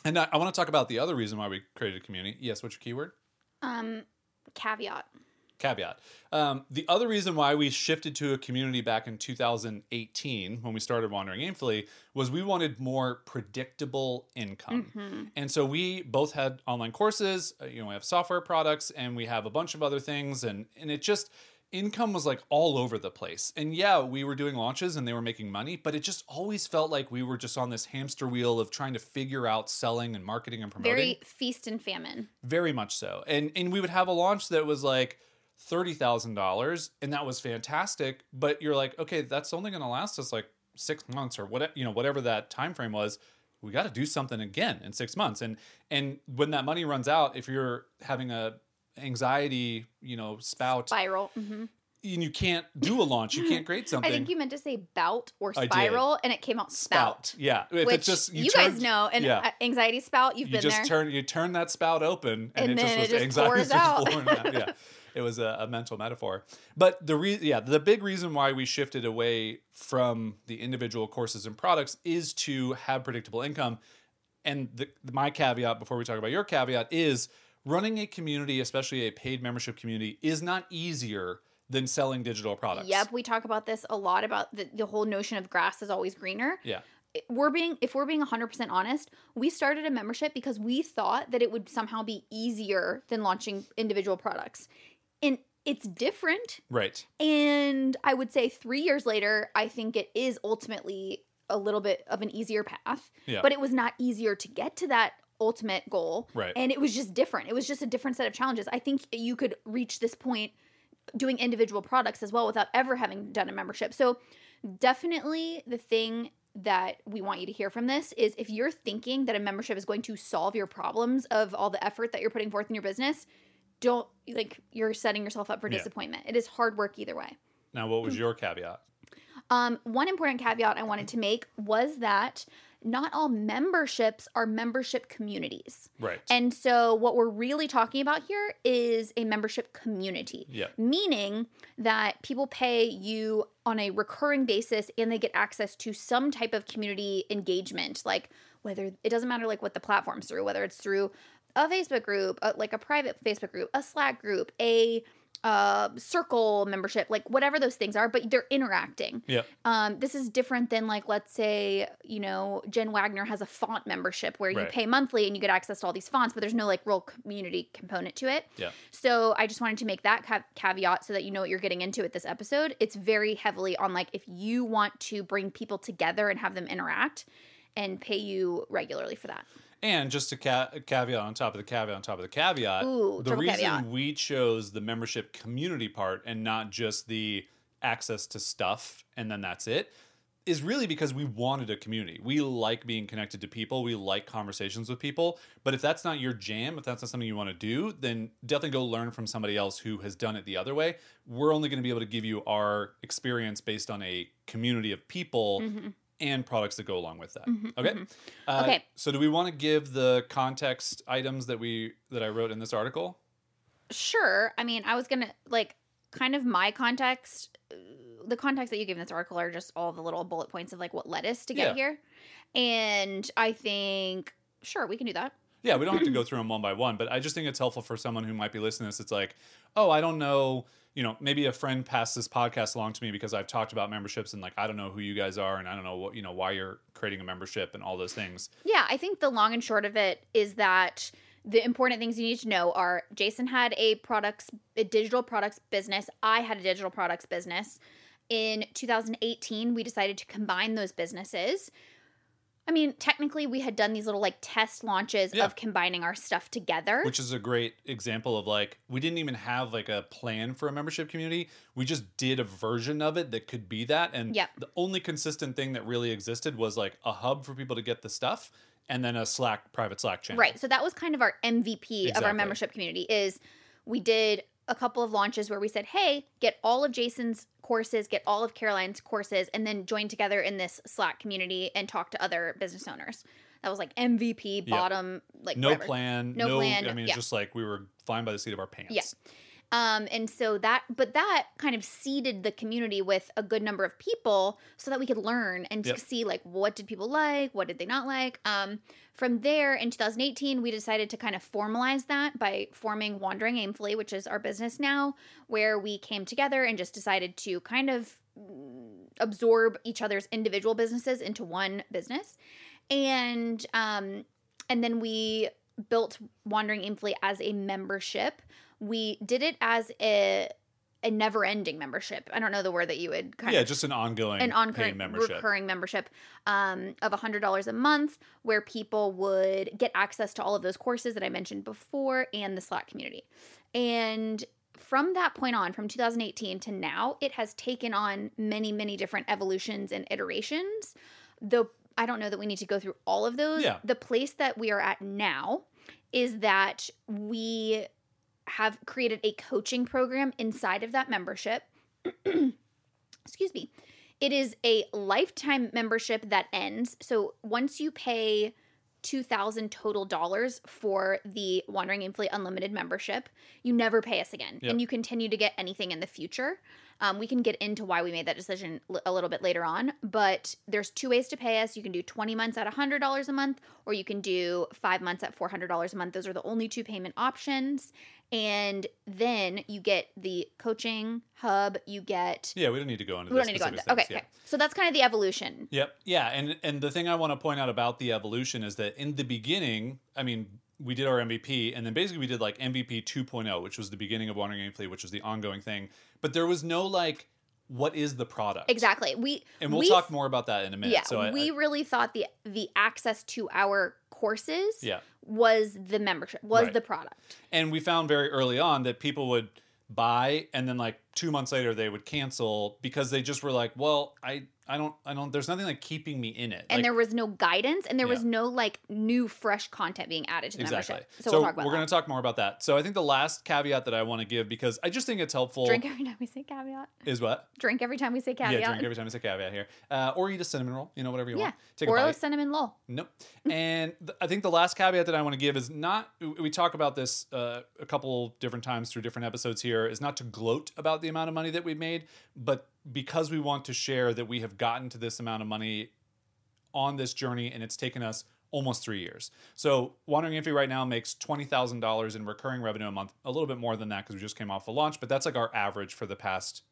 [SPEAKER 2] And I, I want to talk about the other reason why we created a community. Yes, what's your keyword?
[SPEAKER 1] Um caveat.
[SPEAKER 2] Caveat. Um, the other reason why we shifted to a community back in 2018 when we started Wandering Aimfully was we wanted more predictable income. And so we both had online courses, uh, you know, we have software products and we have a bunch of other things and and it just income was like all over the place. And yeah, we were doing launches and they were making money, but it just always felt like we were just on this hamster wheel of trying to figure out selling and marketing and promoting.
[SPEAKER 1] Very feast and famine.
[SPEAKER 2] Very much so. And and we would have a launch that was like thirty thousand dollars, and that was fantastic. But you're like, okay, that's only going to last us like six months or whatever you know whatever that time frame was. We got to do something again in six months. And and when that money runs out, if you're having a anxiety, you know, spout,
[SPEAKER 1] Spiral. hmm
[SPEAKER 2] and you can't do a launch, you can't create something.
[SPEAKER 1] I think you meant to say bout or spiral, and it came out spout.
[SPEAKER 2] spout. Yeah, if
[SPEAKER 1] Which
[SPEAKER 2] it's just
[SPEAKER 1] you,
[SPEAKER 2] turn-
[SPEAKER 1] guys know, and
[SPEAKER 2] yeah.
[SPEAKER 1] uh, anxiety spout, you've
[SPEAKER 2] you
[SPEAKER 1] been
[SPEAKER 2] just
[SPEAKER 1] there.
[SPEAKER 2] turn you turn that spout open and,
[SPEAKER 1] And
[SPEAKER 2] it
[SPEAKER 1] then
[SPEAKER 2] just
[SPEAKER 1] it
[SPEAKER 2] was
[SPEAKER 1] just
[SPEAKER 2] anxiety just
[SPEAKER 1] out.
[SPEAKER 2] yeah it was a, a mental metaphor but the re- yeah the big reason why we shifted away from the individual courses and products is to have predictable income and the, my caveat before we talk about your caveat is running a community especially a paid membership community is not easier than selling digital products
[SPEAKER 1] Yep, we talk about this a lot about the, the whole notion of grass is always greener.
[SPEAKER 2] yeah
[SPEAKER 1] We're being if we're being 100% honest, we started a membership because we thought that it would somehow be easier than launching individual products. It's different,
[SPEAKER 2] right
[SPEAKER 1] and I would say 3 years later, I think it is ultimately a little bit of an easier path.
[SPEAKER 2] Yeah.
[SPEAKER 1] But it was not easier to get to that ultimate goal.
[SPEAKER 2] Right.
[SPEAKER 1] And it was just different. It was just a different set of challenges. I think you could reach this point doing individual products as well without ever having done a membership. So, definitely the thing that we want you to hear from this is if you're thinking that a membership is going to solve your problems of all the effort that you're putting forth in your business, don't like you're setting yourself up for
[SPEAKER 2] Yeah.
[SPEAKER 1] disappointment. It is hard work either way.
[SPEAKER 2] now what was your caveat
[SPEAKER 1] Um, one important caveat I wanted to make was that not all memberships are membership communities.
[SPEAKER 2] right
[SPEAKER 1] And so, what we're really talking about here is a membership community.
[SPEAKER 2] Yeah.
[SPEAKER 1] Meaning that people pay you on a recurring basis and they get access to some type of community engagement. Like, whether it doesn't matter like what the platform's through, whether it's through a Facebook group, a, like a private Facebook group, a Slack group, a uh, circle membership, like whatever those things are, but they're interacting.
[SPEAKER 2] yeah
[SPEAKER 1] Um, this is different than like let's say you know Jen Wagner has a font membership where you
[SPEAKER 2] Right.
[SPEAKER 1] pay monthly and you get access to all these fonts, but there's no like real community component to it.
[SPEAKER 2] yeah
[SPEAKER 1] So I just wanted to make that ca- caveat so that you know what you're getting into with this episode. It's very heavily on like if you want to bring people together and have them interact and pay you regularly for that.
[SPEAKER 2] And just a ca- caveat on top of the caveat on top of the caveat,
[SPEAKER 1] Ooh,
[SPEAKER 2] the reason
[SPEAKER 1] caveat.
[SPEAKER 2] we chose the membership community part and not just the access to stuff and then that's it. is really because we wanted a community. We like being connected to people. We like conversations with people. But if that's not your jam, if that's not something you want to do, then definitely go learn from somebody else who has done it the other way. We're only going to be able to give you our experience based on a community of people mm-hmm. And products that go along with that. okay. Uh,
[SPEAKER 1] Okay.
[SPEAKER 2] So do we want to give the context items that we that I wrote in this article?
[SPEAKER 1] Sure. I mean, I was gonna like kind of my context. The context that you gave in this article are just all the little bullet points of like what led us to get
[SPEAKER 2] Yeah.
[SPEAKER 1] here, and I think sure we can do that.
[SPEAKER 2] Yeah, we don't have to go through them one by one, but I just think it's helpful for someone who might be listening to this. It's like, oh, I don't know, you know, maybe a friend passed this podcast along to me because I've talked about memberships and like I don't know who you guys are and I don't know what you know why you're creating a membership and all those things.
[SPEAKER 1] Yeah, I think the long and short of it is that the important things you need to know are Jason had a products a digital products business. I had a digital products business. In 2018, we decided to combine those businesses. I mean, technically we had done these little like test launches
[SPEAKER 2] Yeah.
[SPEAKER 1] of combining our stuff together.
[SPEAKER 2] Which is a great example of like we didn't even have like a plan for a membership community. We just did a version of it that could be that. And
[SPEAKER 1] Yep.
[SPEAKER 2] the only consistent thing that really existed was like a hub for people to get the stuff and then a Slack private Slack channel.
[SPEAKER 1] Right. So that was kind of our MVP of our membership community is we did a couple of launches where we said, "Hey, get all of Jason's courses, get all of Caroline's courses and then join together in this Slack community and talk to other business owners." That was like MVP bottom like
[SPEAKER 2] No
[SPEAKER 1] whatever.
[SPEAKER 2] plan.
[SPEAKER 1] No
[SPEAKER 2] No,
[SPEAKER 1] plan,
[SPEAKER 2] I mean,
[SPEAKER 1] yeah.
[SPEAKER 2] just like we were flying by the seat of our pants.
[SPEAKER 1] Yeah. Um, and so that, but that kind of seeded the community with a good number of people so that we could learn and
[SPEAKER 2] Yep.
[SPEAKER 1] see like what did people like, what did they not like. Um, from there in 2018, we decided to kind of formalize that by forming Wandering Aimfully, which is our business now, where we came together and just decided to kind of absorb each other's individual businesses into one business. And um, and then we built Wandering Aimfully as a membership. We did it as a a never ending membership. I don't know the word that you would kind
[SPEAKER 2] Yeah,
[SPEAKER 1] of
[SPEAKER 2] just an ongoing
[SPEAKER 1] an ongoing
[SPEAKER 2] membership.
[SPEAKER 1] recurring membership um, of $100 a month where people would get access to all of those courses that I mentioned before and the Slack community. And from that point on, from 2018 to now, it has taken on many, many different evolutions and iterations. Though I don't know that we need to go through all of those.
[SPEAKER 2] Yeah.
[SPEAKER 1] The place that we are at now is that we have created a coaching program inside of that membership. Excuse me. It is a lifetime membership that ends. So once you pay 2000 total dollars for the Wandering Aimfully Unlimited membership, you never pay us again.
[SPEAKER 2] Yep.
[SPEAKER 1] And you continue to get anything in the future. Um, we can get into why we made that decision a little bit later on, but there's two ways to pay us. You can do 20 months at $100 a month, or you can do five months at $400 a month. Those are the only two payment options. And then you get the coaching hub, you get.
[SPEAKER 2] Yeah, we don't need to go into
[SPEAKER 1] We don't need to go into. Okay,
[SPEAKER 2] things,
[SPEAKER 1] okay. So that's kind of the evolution.
[SPEAKER 2] Yep. Yeah, and and the thing I want to point out about the evolution is that in the beginning, I mean, we did our MVP, and then basically we did like MVP 2.0, which was the beginning of Wandering Aimfully, which was the ongoing thing. But there was no like, what is the product?
[SPEAKER 1] Exactly. We
[SPEAKER 2] And we'll
[SPEAKER 1] we-
[SPEAKER 2] talk more about that in a minute.
[SPEAKER 1] Yeah,
[SPEAKER 2] so I,
[SPEAKER 1] we
[SPEAKER 2] I-
[SPEAKER 1] really thought the the access to our courses
[SPEAKER 2] yeah,
[SPEAKER 1] was the membership, was
[SPEAKER 2] Right.
[SPEAKER 1] the product.
[SPEAKER 2] and we found very early on that people would buy, and then like two months later they would cancel because they just were like, well, I I don't I don't. There's nothing like keeping me in it.
[SPEAKER 1] And
[SPEAKER 2] Like,
[SPEAKER 1] there was no guidance and there was no like new fresh content being added to the
[SPEAKER 2] Exactly.
[SPEAKER 1] membership.
[SPEAKER 2] So,
[SPEAKER 1] So, we'll talk about
[SPEAKER 2] we're going to talk more about that. So I think the last caveat that I want to give because I just think it's helpful
[SPEAKER 1] drink every time we say caveat.
[SPEAKER 2] is what
[SPEAKER 1] Drink every time we say caveat.
[SPEAKER 2] yeah drink every time I say caveat here uh, or eat a cinnamon roll you know whatever you
[SPEAKER 1] Yeah.
[SPEAKER 2] want take a
[SPEAKER 1] or a
[SPEAKER 2] bite
[SPEAKER 1] cinnamon roll.
[SPEAKER 2] nope and th- I think the last caveat that I want to give is not we talk about this uh, a couple different times through different episodes here is not to gloat about the amount of money that we've made but because we want to share that we have gotten to this amount of money on this journey and it's taken us almost three years. So Wandering Aimfully right now makes $20,000 in recurring revenue a month, a little bit more than that because we just came off the launch, but that's like our average for the past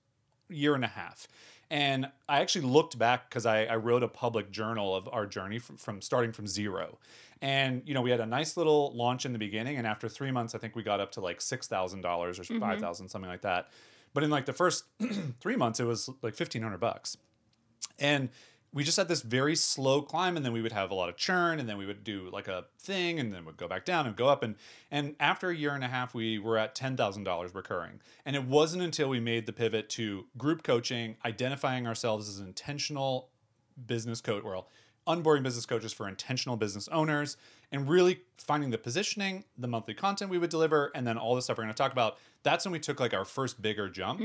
[SPEAKER 2] year and a half. And I actually looked back because I, I wrote a public journal of our journey from, from starting from zero. And, you know, we had a nice little launch in the beginning. And after three months, I think we got up to like $6,000 or mm-hmm. 5000 something like that. But in like the first three months, it was like 1500 bucks. And we just had this very slow climb and then we would have a lot of churn and then we would do like a thing and then we'd go back down and go up and and after a year and a half we were at $10,000 recurring. And it wasn't until we made the pivot to group coaching, identifying ourselves as an intentional business coach, well, unboring business coaches for intentional business owners, and really finding the positioning, the monthly content we would deliver, and then all the stuff we're going to talk about. That's when we took like our first bigger jump,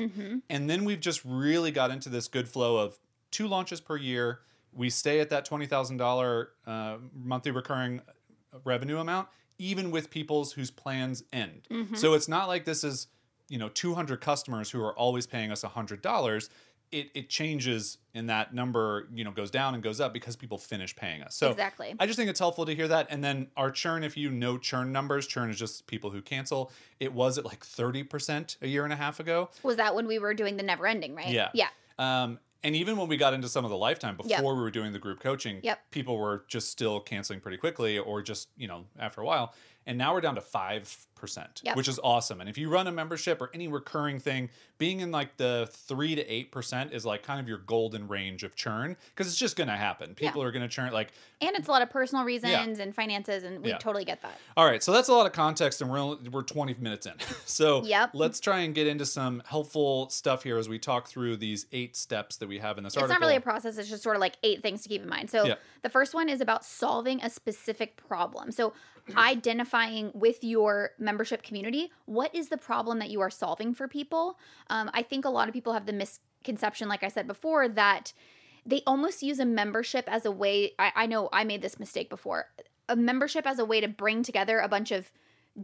[SPEAKER 2] and then we've just really got into this good flow of two launches per year. We stay at that twenty thousand thousand uh, monthly recurring revenue amount, even with people's whose plans end. So it's not like this is you know 200 customers who are always paying us $100 it, it changes and that number you know goes down and goes up because people finish paying us so
[SPEAKER 1] Exactly.
[SPEAKER 2] i just think it's helpful to hear that and then our churn if you know churn numbers churn is just people who cancel it was at like 30% a year and a half ago
[SPEAKER 1] Was that when we were doing the never ending, right?
[SPEAKER 2] yeah.
[SPEAKER 1] Yeah.
[SPEAKER 2] Um, and even when we got into some of the lifetime before
[SPEAKER 1] Yep.
[SPEAKER 2] we were doing the group coaching,
[SPEAKER 1] Yep.
[SPEAKER 2] people were just still canceling pretty quickly or just, you know, after a while. And now we're down to 5%,
[SPEAKER 1] Yep.
[SPEAKER 2] which is awesome. And if you run a membership or any recurring thing, being in like the 3 to 8% is like kind of your golden range of churn because it's just going to happen. People are going to churn like
[SPEAKER 1] And it's a lot of personal reasons and finances, and we
[SPEAKER 2] Yeah.
[SPEAKER 1] totally get that.
[SPEAKER 2] All right, so that's a lot of context, and we're only, we're 20 minutes in. So
[SPEAKER 1] Yep.
[SPEAKER 2] let's try and get into some helpful stuff here as we talk through these eight steps that we have in this
[SPEAKER 1] It's
[SPEAKER 2] article.
[SPEAKER 1] It's not really a process, it's just sort of like eight things to keep in mind. So
[SPEAKER 2] Yeah.
[SPEAKER 1] the first one is about solving a specific problem. So identifying with your membership community what is the problem that you are solving for people. Um, I think a lot of people have the misconception, like I said before, that they almost use a membership as a way. I, I know I made this mistake before. A membership as a way to bring together a bunch of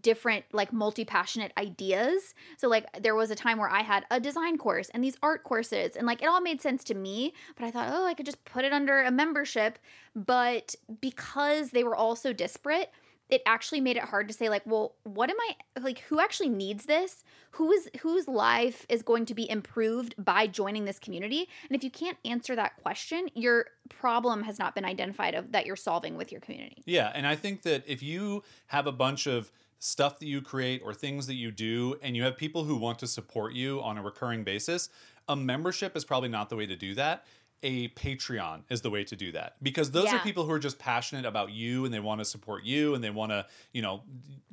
[SPEAKER 1] different like multi-passionate ideas so like there was a time where i had a design course and these art courses and like it all made sense to me but i thought oh i could just put it under a membership but because they were all so disparate it actually made it hard to say like well what am i like who actually needs this? Who is whose life is going to be improved by joining this community? And if you can't answer that question your problem has not been identified of that you're solving with your community.
[SPEAKER 2] Yeah, and I think that if you have a bunch of stuff that you create or things that you do and you have people who want to support you on a recurring basis, a membership is probably not the way to do that. A Patreon is the way to do that because those are people who are just passionate about you and they want to support you and they want to, you know,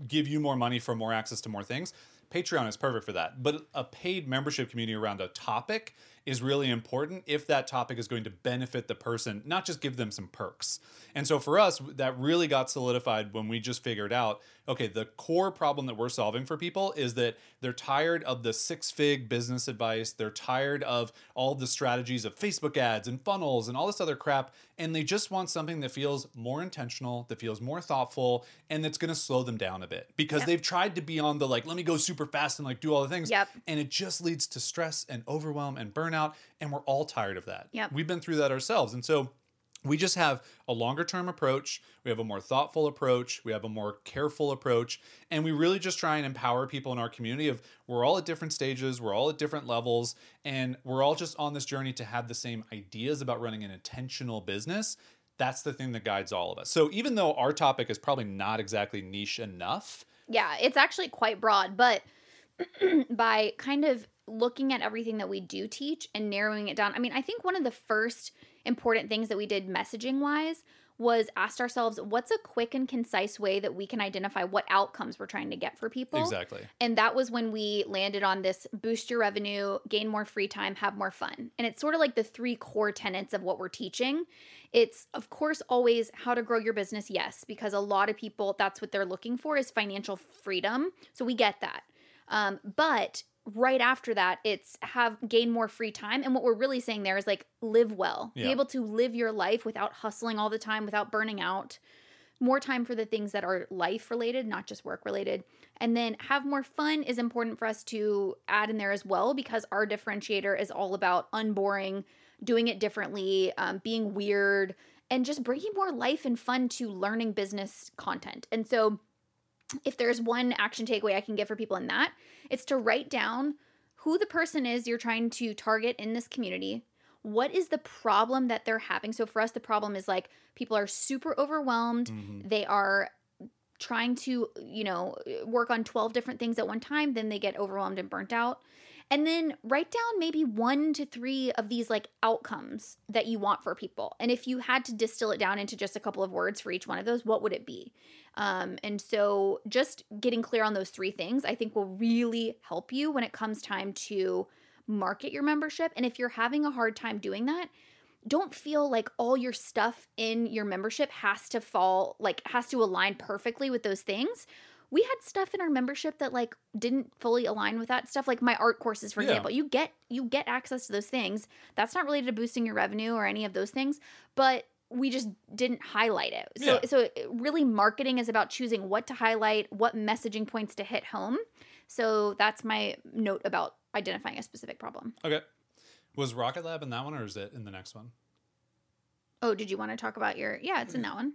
[SPEAKER 2] give you more money for more access to more things. Patreon is perfect for that. But a paid membership community around a topic is really important if that topic is going to benefit the person, not just give them some perks. And so for us, that really got solidified when we just figured out okay, the core problem that we're solving for people is that they're tired of the six fig business advice. They're tired of all the strategies of Facebook ads and funnels and all this other crap. And they just want something that feels more intentional, that feels more thoughtful, and that's going to slow them down a bit because they've tried to be on the like, let me go super fast and like do all the things.
[SPEAKER 1] Yep.
[SPEAKER 2] And it just leads to stress and overwhelm and burnout. And we're all tired of that.
[SPEAKER 1] Yep.
[SPEAKER 2] We've been through that ourselves. And so we just have a longer term approach. We have a more thoughtful approach. We have a more careful approach. And we really just try and empower people in our community of we're all at different stages, we're all at different levels, and we're all just on this journey to have the same ideas about running an intentional business. That's the thing that guides all of us. So even though our topic is probably not exactly niche enough,
[SPEAKER 1] Yeah, it's actually quite broad, but by kind of looking at everything that we do teach and narrowing it down. I mean, I think one of the first important things that we did messaging wise was asked ourselves what's a quick and concise way that we can identify what outcomes we're trying to get for people.
[SPEAKER 2] exactly.
[SPEAKER 1] And that was when we landed on this boost your revenue, gain more free time, have more fun. And it's sort of like the three core tenets of what we're teaching. It's, of course, always how to grow your business, yes, because a lot of people, that's what they're looking for is financial freedom. So we get that. Um, but right after that, it's have gain more free time. And what we're really saying there is like live well,
[SPEAKER 2] Yeah.
[SPEAKER 1] be able to live your life without hustling all the time, without burning out more time for the things that are life related, not just work related. And then have more fun is important for us to add in there as well because our differentiator is all about unboring, doing it differently, um, being weird, and just bringing more life and fun to learning business content. And so, if there's one action takeaway I can give for people in that, it's to write down who the person is you're trying to target in this community. What is the problem that they're having? So for us, the problem is like people are super overwhelmed.
[SPEAKER 2] Mhm.
[SPEAKER 1] They are trying to, you know, work on 12 different things at one time. Then they get overwhelmed and burnt out. And then write down maybe one to three of these like outcomes that you want for people. And if you had to distill it down into just a couple of words for each one of those, what would it be? Um, and so just getting clear on those three things, I think will really help you when it comes time to market your membership. And if you're having a hard time doing that, don't feel like all your stuff in your membership has to fall like has to align perfectly with those things we had stuff in our membership that like didn't fully align with that stuff like my art courses for
[SPEAKER 2] Yeah.
[SPEAKER 1] example you get you get access to those things that's not related to boosting your revenue or any of those things but we just didn't highlight it so
[SPEAKER 2] Yeah.
[SPEAKER 1] so it- really marketing is about choosing what to highlight what messaging points to hit home so that's my note about identifying a specific problem
[SPEAKER 2] Okay. Was Rocket Lab in that one or is it in the next one?
[SPEAKER 1] oh did you want to talk about your yeah it's in hmm. that one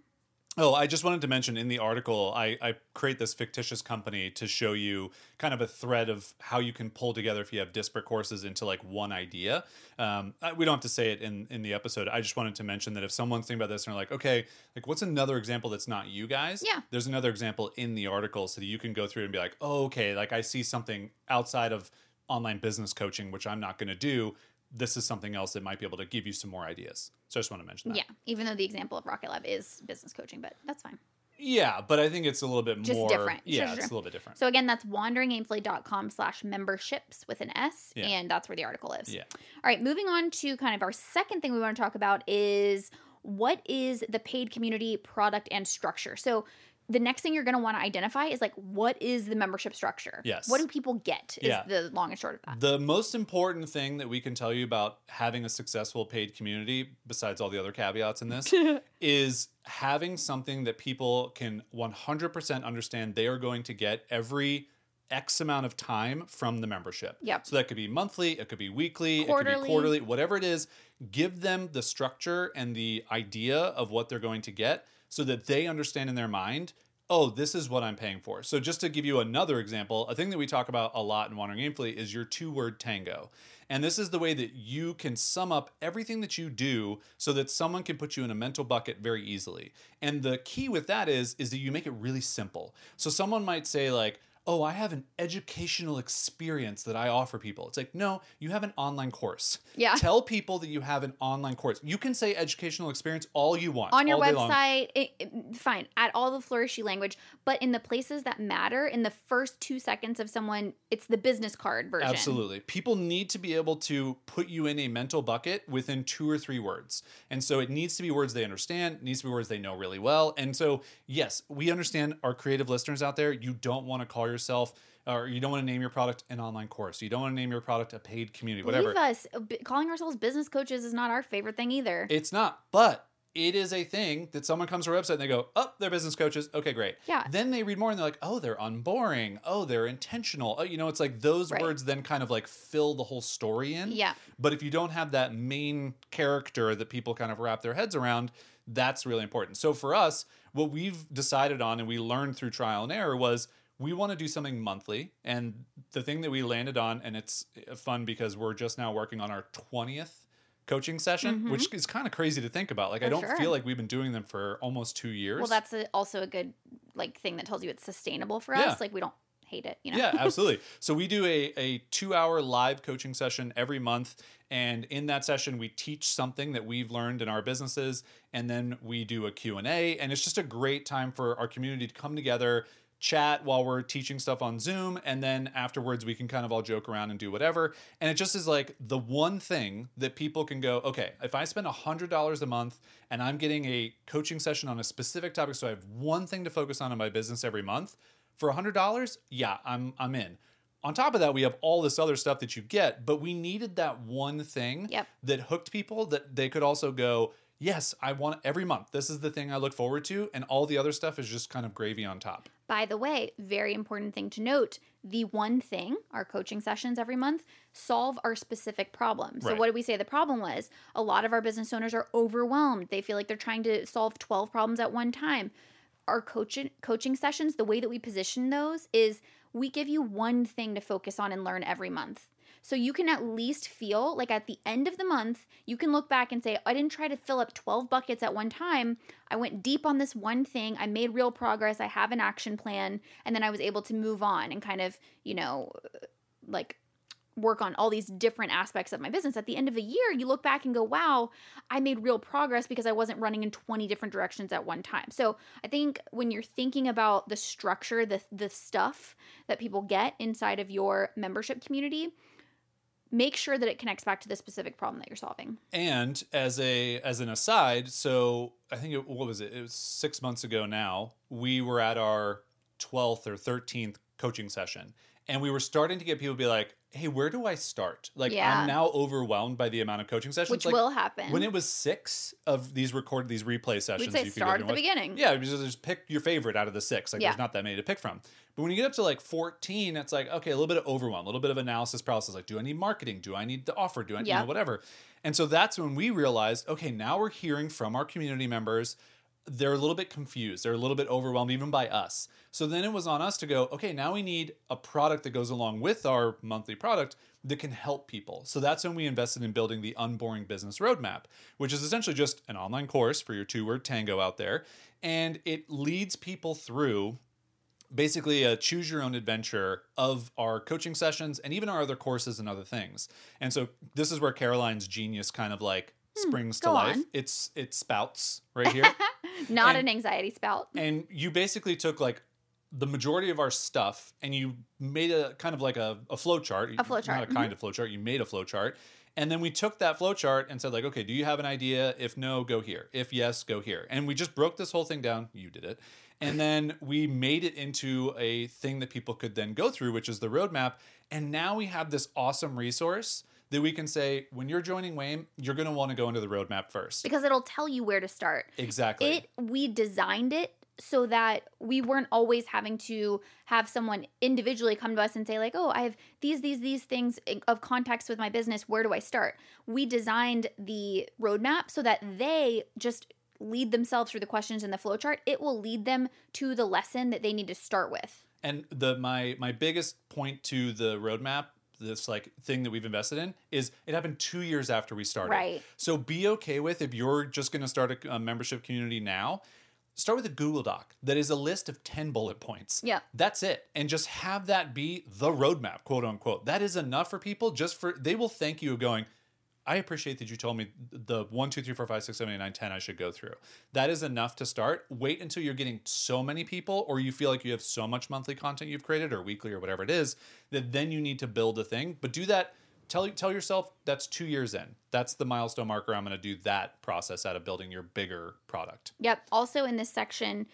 [SPEAKER 2] Oh, I just wanted to mention in the article, I, I create this fictitious company to show you kind of a thread of how you can pull together if you have disparate courses into like one idea. Um, I- we don't have to say it in, in the episode. I just wanted to mention that if someone's thinking about this and they're like, okay, like what's another example that's not you guys?
[SPEAKER 1] Yeah.
[SPEAKER 2] There's another example in the article so that you can go through and be like, oh, okay, like I see something outside of online business coaching, which I'm not going to do. This is something else that might be able to give you some more ideas. So I just want to mention that.
[SPEAKER 1] yeah even though the example of rocket lab is business coaching but that's fine
[SPEAKER 2] Yeah, but I think it's a little bit
[SPEAKER 1] Just
[SPEAKER 2] more
[SPEAKER 1] different.
[SPEAKER 2] Yeah,
[SPEAKER 1] sure,
[SPEAKER 2] it's
[SPEAKER 1] sure.
[SPEAKER 2] a little bit different.
[SPEAKER 1] So again, that's wanderingaimfully.com slash memberships with an S,
[SPEAKER 2] Yeah.
[SPEAKER 1] and that's where the article lives.
[SPEAKER 2] Yeah.
[SPEAKER 1] All right, moving on to kind of our second thing we want to talk about is what is the paid community product and structure. So the next thing you're going to want to identify is like what is the membership structure?
[SPEAKER 2] Yes.
[SPEAKER 1] What do people get? Is
[SPEAKER 2] Yeah.
[SPEAKER 1] the long and short of that.
[SPEAKER 2] The most important thing that we can tell you about having a successful paid community, besides all the other caveats in this, is having something that people can 100% understand they are going to get every X amount of time from the membership.
[SPEAKER 1] Yep.
[SPEAKER 2] So that could be monthly, it could be weekly, it could
[SPEAKER 1] Quarterly.
[SPEAKER 2] be quarterly, whatever it is. Give them the structure and the idea of what they're going to get so that they understand in their mind, oh, this is what I'm paying for. So just to give you another example, a thing that we talk about a lot in Wandering Aimfully is your two word tango. And this is the way that you can sum up everything that you do so that someone can put you in a mental bucket very easily. And the key with that is is that you make it really simple. So someone might say like, "Oh, I have an educational experience that I offer people." It's like, "No, you have an online course."
[SPEAKER 1] Yeah.
[SPEAKER 2] Tell people that you have an online course. You can say educational experience all you want
[SPEAKER 1] on your
[SPEAKER 2] all day long.
[SPEAKER 1] website, it, it- fine, add all the flourishy language, but in the places that matter, in the first two seconds of someone, it's the business card version.
[SPEAKER 2] Absolutely. People need to be able to put you in a mental bucket within two or three words. And so it needs to be words they understand, it needs to be words they know really well. And so, yes, we understand our creative listeners out there. You don't want to call yourself or you don't want to name your product an online course. You don't want to name your product a paid community, whatever.
[SPEAKER 1] Believe us, calling ourselves business coaches is not our favorite thing either.
[SPEAKER 2] It's not, but it is a thing that someone comes to our website and they go, oh, they're business coaches. Okay, great.
[SPEAKER 1] Yeah.
[SPEAKER 2] Then they read more and they're like, oh, they're unboring. Oh, they're intentional. Oh, you know, it's like those
[SPEAKER 1] Right.
[SPEAKER 2] words then kind of like fill the whole story in.
[SPEAKER 1] Yeah.
[SPEAKER 2] But if you don't have that main character that people kind of wrap their heads around, that's really important. So for us, what we've decided on and we learned through trial and error was we want to do something monthly. And the thing that we landed on, and it's fun because we're just now working on our 20th coaching session, which is kind of crazy to think about. Like, I
[SPEAKER 1] Mm-hmm.
[SPEAKER 2] Don't
[SPEAKER 1] sure.
[SPEAKER 2] feel like we've been doing them for almost two years.
[SPEAKER 1] Well, that's a, also a good like thing that tells you it's sustainable for
[SPEAKER 2] Yeah.
[SPEAKER 1] us. Like we don't hate it, you know.
[SPEAKER 2] Yeah, absolutely. So we do a, a two hour live coaching session every month. And in that session, we teach something that we've learned in our businesses. And then we do a Q&A. And it's just a great time for our community to come together, chat while we're teaching stuff on Zoom. And then afterwards, we can kind of all joke around and do whatever. And it just is like the one thing that people can go, okay, if I spend $100 a month and I'm getting a coaching session on a specific topic, so I have one thing to focus on in my business every month, for $100, yeah, I'm I'm in. On top of that, we have all this other stuff that you get, but we needed that one thing
[SPEAKER 1] Yep.
[SPEAKER 2] that hooked people that they could also go, yes, I want every month. This is the thing I look forward to, and all the other stuff is just kind of gravy on top.
[SPEAKER 1] By the way, very important thing to note the one thing, our coaching sessions every month, solve our specific problem. So,
[SPEAKER 2] Right.
[SPEAKER 1] what did we say the problem was? A lot of our business owners are overwhelmed. They feel like they're trying to solve 12 problems at one time. Our coaching coaching sessions, the way that we position those is we give you one thing to focus on and learn every month. So you can at least feel like at the end of the month, you can look back and say, I didn't try to fill up 12 buckets at one time. I went deep on this one thing. I made real progress. I have an action plan. And then I was able to move on and kind of, you know, like work on all these different aspects of my business. At the end of a year, you look back and go, wow, I made real progress because I wasn't running in 20 different directions at one time. So I think when you're thinking about the structure, the the stuff that people get inside of your membership community, make sure that it connects back to the specific problem that you're solving.
[SPEAKER 2] And as a as an aside, so I think it, what was it? It was six months ago now. We were at our twelfth or thirteenth coaching session, and we were starting to get people to be like, "Hey, where do I start?" Like
[SPEAKER 1] Yeah.
[SPEAKER 2] I'm now overwhelmed by the amount of coaching sessions.
[SPEAKER 1] Which
[SPEAKER 2] like,
[SPEAKER 1] will happen.
[SPEAKER 2] when it was six of these recorded these replay sessions.
[SPEAKER 1] We'd say
[SPEAKER 2] you
[SPEAKER 1] start at the
[SPEAKER 2] watch-
[SPEAKER 1] beginning.
[SPEAKER 2] Yeah, because just pick your favorite out of the six. Like
[SPEAKER 1] Yeah.
[SPEAKER 2] there's not that many to pick from. But when you get up to like 14, it's like, okay, a little bit of overwhelm, a little bit of analysis paralysis. Like, do I need marketing? Do I need the offer? Do I, you know, whatever. And so that's when we realized, okay, now we're hearing from our community members. They're a little bit confused. They're a little bit overwhelmed, even by us. So then it was on us to go, okay, now we need a product that goes along with our monthly product that can help people. So that's when we invested in building the Unboring Business Roadmap, which is essentially just an online course for your two word tango out there. And it leads people through basically a choose your own adventure of our coaching sessions and even our other courses and other things. And so this is where Caroline's genius kind of like springs to
[SPEAKER 1] Hmm,
[SPEAKER 2] life.
[SPEAKER 1] on.
[SPEAKER 2] It's it spouts right here.
[SPEAKER 1] Not
[SPEAKER 2] and-
[SPEAKER 1] an anxiety spout.
[SPEAKER 2] and you basically took like the majority of our stuff and you made a kind of like a, a flow chart.
[SPEAKER 1] A flow chart,
[SPEAKER 2] Not a mm-hmm. kind of flow chart. You made a flow chart. And then we took that flow chart and said, like, okay, do you have an idea? If no, go here. If yes, go here. And we just broke this whole thing down. You did it. And then we made it into a thing that people could then go through, which is the roadmap. And now we have this awesome resource that we can say, when you're joining Wame, you're going to want to go into the roadmap first.
[SPEAKER 1] Because it'll tell you where to start.
[SPEAKER 2] Exactly.
[SPEAKER 1] It we designed it so that we weren't always having to have someone individually come to us and say like, "Oh, I have these these these things of context with my business. Where do I start?" We designed the roadmap so that they just lead themselves through the questions in the flowchart. It will lead them to the lesson that they need to start with.
[SPEAKER 2] And the my my biggest point to the roadmap, this like thing that we've invested in, is it happened two years after we started.
[SPEAKER 1] Right.
[SPEAKER 2] So be okay with if you're just going to start a, a membership community now. Start with a Google Doc that is a list of 10 bullet points.
[SPEAKER 1] Yeah.
[SPEAKER 2] That's it. And just have that be the roadmap, quote unquote. That is enough for people just for, they will thank you going, I appreciate that you told me the one, two, three, four, five, six, seven, eight, nine, ten I should go through. That is enough to start. Wait until you're getting so many people, or you feel like you have so much monthly content you've created, or weekly, or whatever it is, that then you need to build a thing. But do that. Tell tell yourself that's two years in. That's the milestone marker. I'm going to do that process out of building your bigger product.
[SPEAKER 1] Yep. Also, in this section,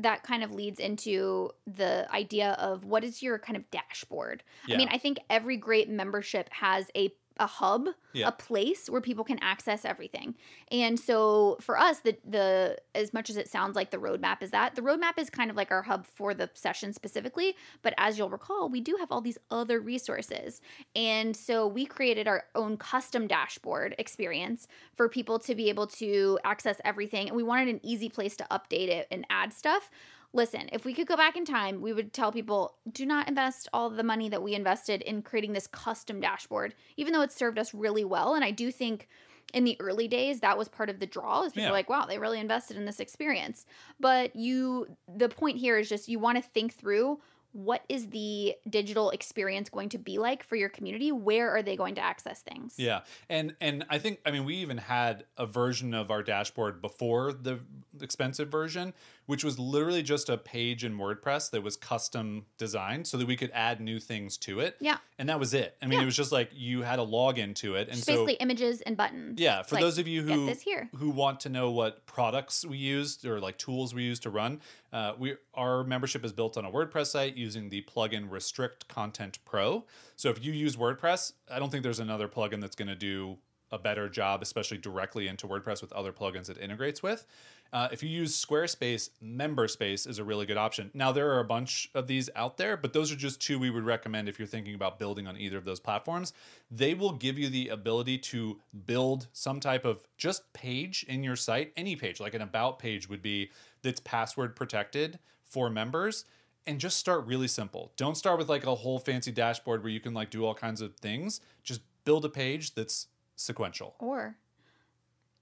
[SPEAKER 1] that kind of leads into the idea of what is your kind of dashboard. I mean, I think every great membership has a a hub,
[SPEAKER 2] Yeah.
[SPEAKER 1] a place where people can access everything. And so for us, the the as much as it sounds like the roadmap is that, the roadmap is kind of like our hub for the session specifically. But as you'll recall, we do have all these other resources. And so we created our own custom dashboard experience for people to be able to access everything. And we wanted an easy place to update it and add stuff. Listen, if we could go back in time, we would tell people do not invest all the money that we invested in creating this custom dashboard, even though it served us really well. And I do think in the early days that was part of the draw is people
[SPEAKER 2] Yeah.
[SPEAKER 1] like, wow, they really invested in this experience. But you the point here is just you want to think through what is the digital experience going to be like for your community? Where are they going to access things?
[SPEAKER 2] Yeah, and and I think I mean we even had a version of our dashboard before the expensive version, which was literally just a page in WordPress that was custom designed so that we could add new things to it.
[SPEAKER 1] Yeah.
[SPEAKER 2] and that was it. I mean,
[SPEAKER 1] Yeah.
[SPEAKER 2] it was just like you had a login to it, and
[SPEAKER 1] Just
[SPEAKER 2] so
[SPEAKER 1] basically images and buttons.
[SPEAKER 2] yeah, for
[SPEAKER 1] like,
[SPEAKER 2] those of you who who want to know what products we used or like tools we used to run, uh, we our membership is built on a WordPress site using the plugin Restrict Content Pro. So if you use WordPress, I don't think there's another plugin that's going to do a better job, especially directly into WordPress with other plugins it integrates with. Uh, if you use Squarespace, MemberSpace is a really good option. Now, there are a bunch of these out there, but those are just two we would recommend if you're thinking about building on either of those platforms. They will give you the ability to build some type of just page in your site, any page, like an about page would be that's password protected for members. And just start really simple. Don't start with like a whole fancy dashboard where you can like do all kinds of things. Just build a page that's sequential.
[SPEAKER 1] Or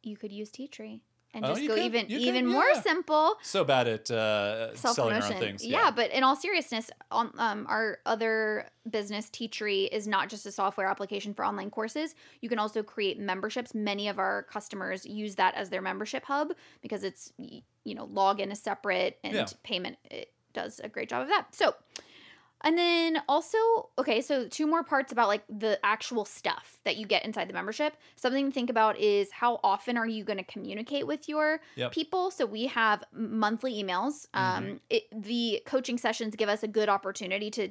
[SPEAKER 1] you could use Teachery and
[SPEAKER 2] Oh,
[SPEAKER 1] just
[SPEAKER 2] you
[SPEAKER 1] go
[SPEAKER 2] could-
[SPEAKER 1] even
[SPEAKER 2] could,
[SPEAKER 1] even more
[SPEAKER 2] yeah.
[SPEAKER 1] simple.
[SPEAKER 2] So bad at uh, selling our own things.
[SPEAKER 1] Yeah. but in all seriousness, on um, our other business, Teachery is not just a software application for online courses. You can also create memberships. Many of our customers use that as their membership hub because it's you know login is separate and
[SPEAKER 2] Yeah.
[SPEAKER 1] payment it does a great job of that. So And then also, okay, so two more parts about like the actual stuff that you get inside the membership. Something to think about is how often are you going to communicate with your
[SPEAKER 2] Yep.
[SPEAKER 1] people? So we have monthly emails. Um, it, the coaching sessions give us a good opportunity to,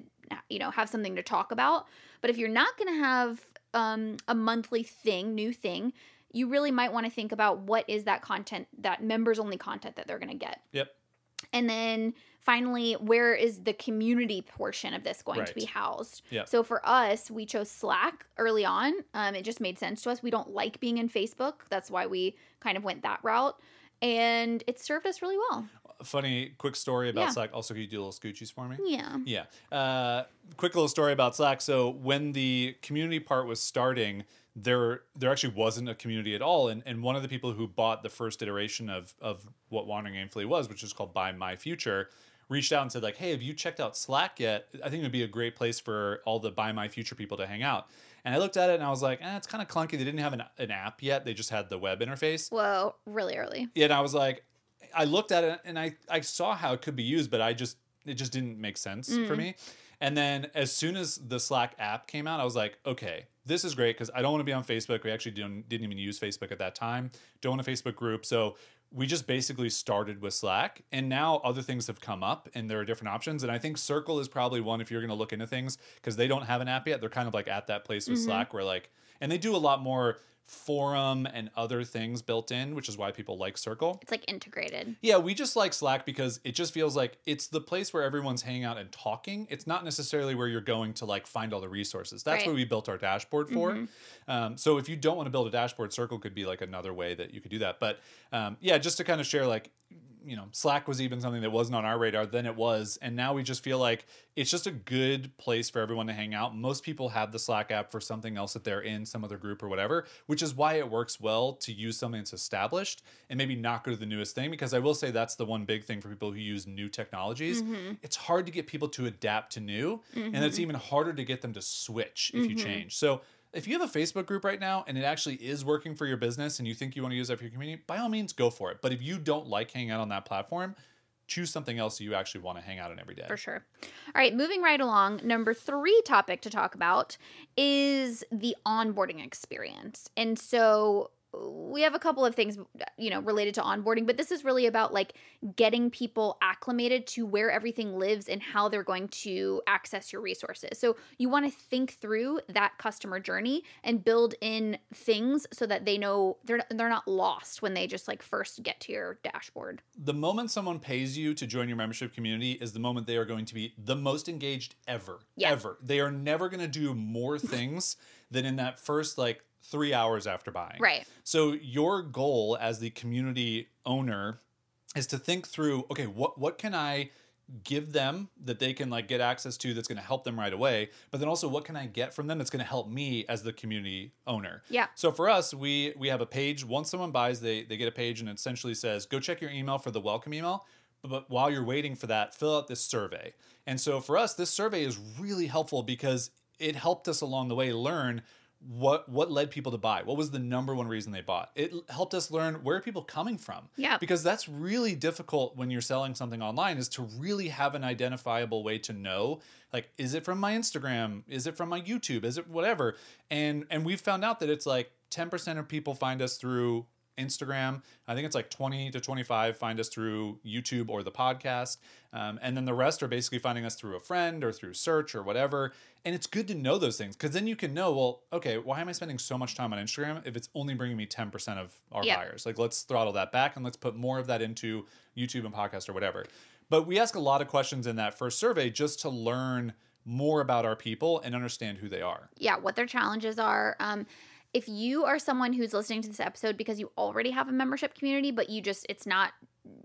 [SPEAKER 1] you know, have something to talk about. But if you're not going to have um, a monthly thing, new thing, you really might want to think about what is that content, that members only content that they're going to get.
[SPEAKER 2] Yep.
[SPEAKER 1] And then finally, where is the community portion of this going to be housed?
[SPEAKER 2] Yep.
[SPEAKER 1] So for us, we chose Slack early on. Um, it just made sense to us. We don't like being in Facebook. That's why we kind of went that route. And it served us really well.
[SPEAKER 2] Funny quick story about
[SPEAKER 1] Yeah.
[SPEAKER 2] Slack. Also, can you do a little scoochies for me?
[SPEAKER 1] Yeah.
[SPEAKER 2] Yeah. Uh, quick little story about Slack. So when the community part was starting, there there actually wasn't a community at all. And and one of the people who bought the first iteration of of what Wandering Aimfully was, which is called Buy My Future, reached out and said like, Hey, have you checked out Slack yet? I think it would be a great place for all the Buy My Future people to hang out. And I looked at it and I was like, eh, it's kind of clunky. They didn't have an, an app yet. They just had the web interface.
[SPEAKER 1] Whoa, really early.
[SPEAKER 2] and I was like, I looked at it and I I saw how it could be used, but I just it just didn't make sense for me. And then as soon as the Slack app came out, I was like, okay, this is great because I don't want to be on Facebook. We actually didn't didn't even use Facebook at that time. Don't want a Facebook group, so we just basically started with Slack, and now other things have come up, and there are different options. And I think Circle is probably one if you're going to look into things because they don't have an app yet. They're kind of like at that place with mm-hmm. Slack where like, and they do a lot more forum and other things built in, which is why people like Circle.
[SPEAKER 1] It's like integrated.
[SPEAKER 2] Yeah, we just like Slack because it just feels like it's the place where everyone's hanging out and talking. It's not necessarily where you're going to like find all the resources. That's
[SPEAKER 1] Right.
[SPEAKER 2] what we built our dashboard for. Um, so if you don't want to build a dashboard, Circle could be like another way that you could do that. But um, yeah, just to kind of share, like you know, Slack was even something that wasn't on our radar. Then it was, and now we just feel like it's just a good place for everyone to hang out. Most people have the Slack app for something else that they're in, some other group or whatever, which is why it works well to use something that's established and maybe not go to the newest thing. Because I will say that's the one big thing for people who use new technologies. Mm-hmm. It's hard to get people to adapt to new, and it's mm-hmm. even harder to get them to switch if you mm-hmm. change. So if you have a Facebook group right now and it actually is working for your business and you think you want to use that for your community, by all means go for it. But if you don't like hanging out on that platform, choose something else you actually want to hang out on every day.
[SPEAKER 1] For sure. All right, moving right along. Number three topic to talk about is the onboarding experience. And so we have a couple of things, you know, related to onboarding, but this is really about like getting people acclimated to where everything lives and how they're going to access your resources. So you want to think through that customer journey and build in things so that they know they're they're not lost when they just like first get to your dashboard.
[SPEAKER 2] The moment someone pays you to join your membership community is the moment they are going to be the most engaged ever.
[SPEAKER 1] Yeah.
[SPEAKER 2] Ever. They are never going to do more things than in that first like three hours after buying.
[SPEAKER 1] Right.
[SPEAKER 2] So your goal as the community owner is to think through, okay, what what can I give them that they can like get access to that's going to help them right away, but then also what can I get from them that's going to help me as the community owner.
[SPEAKER 1] Yeah.
[SPEAKER 2] So for us, we we have a page. Once someone buys, they they get a page and it essentially says, "Go check your email for the welcome email." But, but while you're waiting for that, fill out this survey. And so for us, this survey is really helpful because it helped us along the way learn what what led people to buy. What was the number one reason they bought? It helped us learn where are people coming from.
[SPEAKER 1] Yeah.
[SPEAKER 2] Because that's really difficult when you're selling something online is to really have an identifiable way to know like is it from my Instagram? Is it from my YouTube? Is it whatever? And and we've found out that it's like 10% of people find us through Instagram. I think it's like 20 to 25 find us through YouTube or the podcast. Um, and then the rest are basically finding us through a friend or through search or whatever. And it's good to know those things because then you can know, well, okay, why am I spending so much time on Instagram if it's only bringing me 10% of our buyers? Like, let's throttle that back and let's put more of that into YouTube and podcast or whatever. But we ask a lot of questions in that first survey just to learn more about our people and understand who they are.
[SPEAKER 1] yeah, what their challenges are. Um, if you are someone who's listening to this episode because you already have a membership community, but you just it's not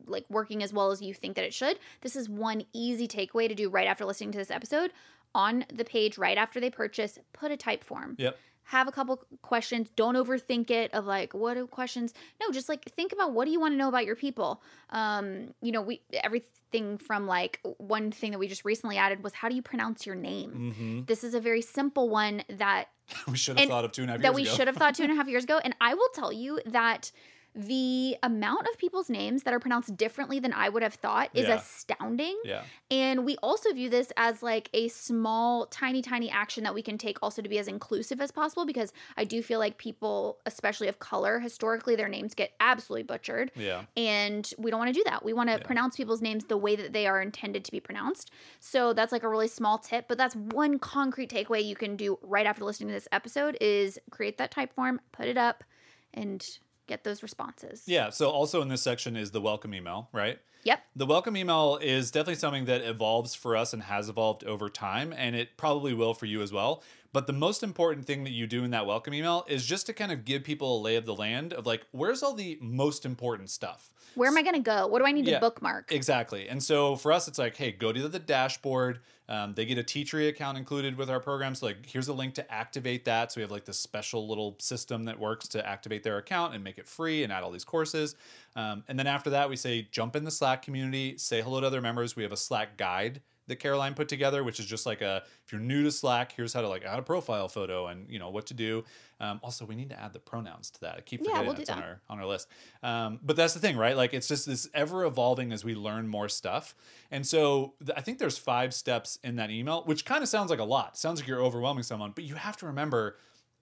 [SPEAKER 1] like working as well as you think that it should, this is one easy takeaway to do right after listening to this episode. On the page right after they purchase, put a type form.
[SPEAKER 2] Yep.
[SPEAKER 1] Have a couple questions. Don't overthink it of like what are questions. No, just like think about what do you want to know about your people. Um, you know, we everything from like one thing that we just recently added was how do you pronounce your name?
[SPEAKER 2] hmm
[SPEAKER 1] This is a very simple one that
[SPEAKER 2] We should have thought of two and a half
[SPEAKER 1] that
[SPEAKER 2] years
[SPEAKER 1] we
[SPEAKER 2] ago.
[SPEAKER 1] should have thought two and a half years ago. And I will tell you that the amount of people's names that are pronounced differently than I would have thought is
[SPEAKER 2] Yeah.
[SPEAKER 1] astounding.
[SPEAKER 2] Yeah.
[SPEAKER 1] And we also view this as like a small, tiny, tiny action that we can take also to be as inclusive as possible because I do feel like people, especially of color, historically their names get absolutely butchered.
[SPEAKER 2] Yeah.
[SPEAKER 1] And we don't want to do that. We want to
[SPEAKER 2] Yeah.
[SPEAKER 1] pronounce people's names the way that they are intended to be pronounced. So that's like a really small tip, but that's one concrete takeaway you can do right after listening to this episode is create that type form, put it up, and get those responses.
[SPEAKER 2] Yeah. So also in this section is the welcome email, right?
[SPEAKER 1] Yep.
[SPEAKER 2] The welcome email is definitely something that evolves for us and has evolved over time, and it probably will for you as well. But the most important thing that you do in that welcome email is just to kind of give people a lay of the land of like, where's all the most important stuff?
[SPEAKER 1] Where am I going to go? What do I need
[SPEAKER 2] Yeah.
[SPEAKER 1] to bookmark?
[SPEAKER 2] Exactly. And so for us, it's like, hey, go to the dashboard. Um, they get a Teachery account included with our program. So like, here's a link to activate that. So we have like this special little system that works to activate their account and make it free and add all these courses. Um, and then after that, we say jump in the Slack community, say hello to other members. We have a Slack guide that Caroline put together, which is just like a if you're new to Slack, here's how to like add a profile photo and you know what to do. Um, also, we need to add the pronouns to that. I keep
[SPEAKER 1] Yeah,
[SPEAKER 2] forgetting
[SPEAKER 1] we'll do
[SPEAKER 2] it's on our on our list. Um, but that's the thing, right? Like it's just this ever evolving as we learn more stuff. And so th- I think there's five steps in that email, which kind of sounds like a lot. Sounds like you're overwhelming someone, but you have to remember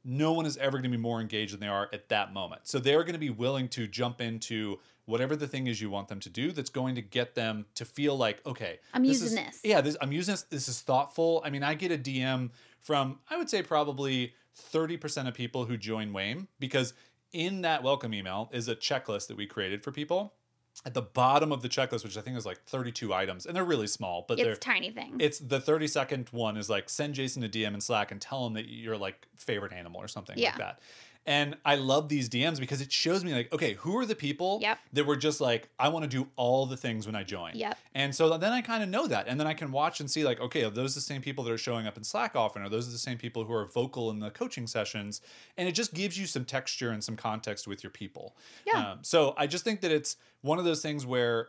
[SPEAKER 2] no one is ever going to be more engaged than they are at that moment. So they're going to be willing to jump into whatever the thing is you want them to do that's going to get them to feel like, okay,
[SPEAKER 1] I'm using
[SPEAKER 2] is-
[SPEAKER 1] this.
[SPEAKER 2] Yeah, this, I'm using this. This is thoughtful. I mean, I get a DM from, I would say, probably 30% of people who join WAME because in that welcome email is a checklist that we created for people. At the bottom of the checklist, which I think is like 32 items, and they're really small, but they're
[SPEAKER 1] It's tiny things.
[SPEAKER 2] it's the 30 second one is like send Jason a DM in Slack and tell him that you're like favorite animal or something
[SPEAKER 1] Yeah.
[SPEAKER 2] like that. And I love these DMs because it shows me like, okay, who are the people
[SPEAKER 1] Yep.
[SPEAKER 2] that were just like, I want to do all the things when I join.
[SPEAKER 1] Yep.
[SPEAKER 2] And so then I kind of know that. And then I can watch and see like, okay, are those the same people that are showing up in Slack often? Are those the same people who are vocal in the coaching sessions? And it just gives you some texture and some context with your people.
[SPEAKER 1] Yeah.
[SPEAKER 2] Um, so I just think that it's one of those things where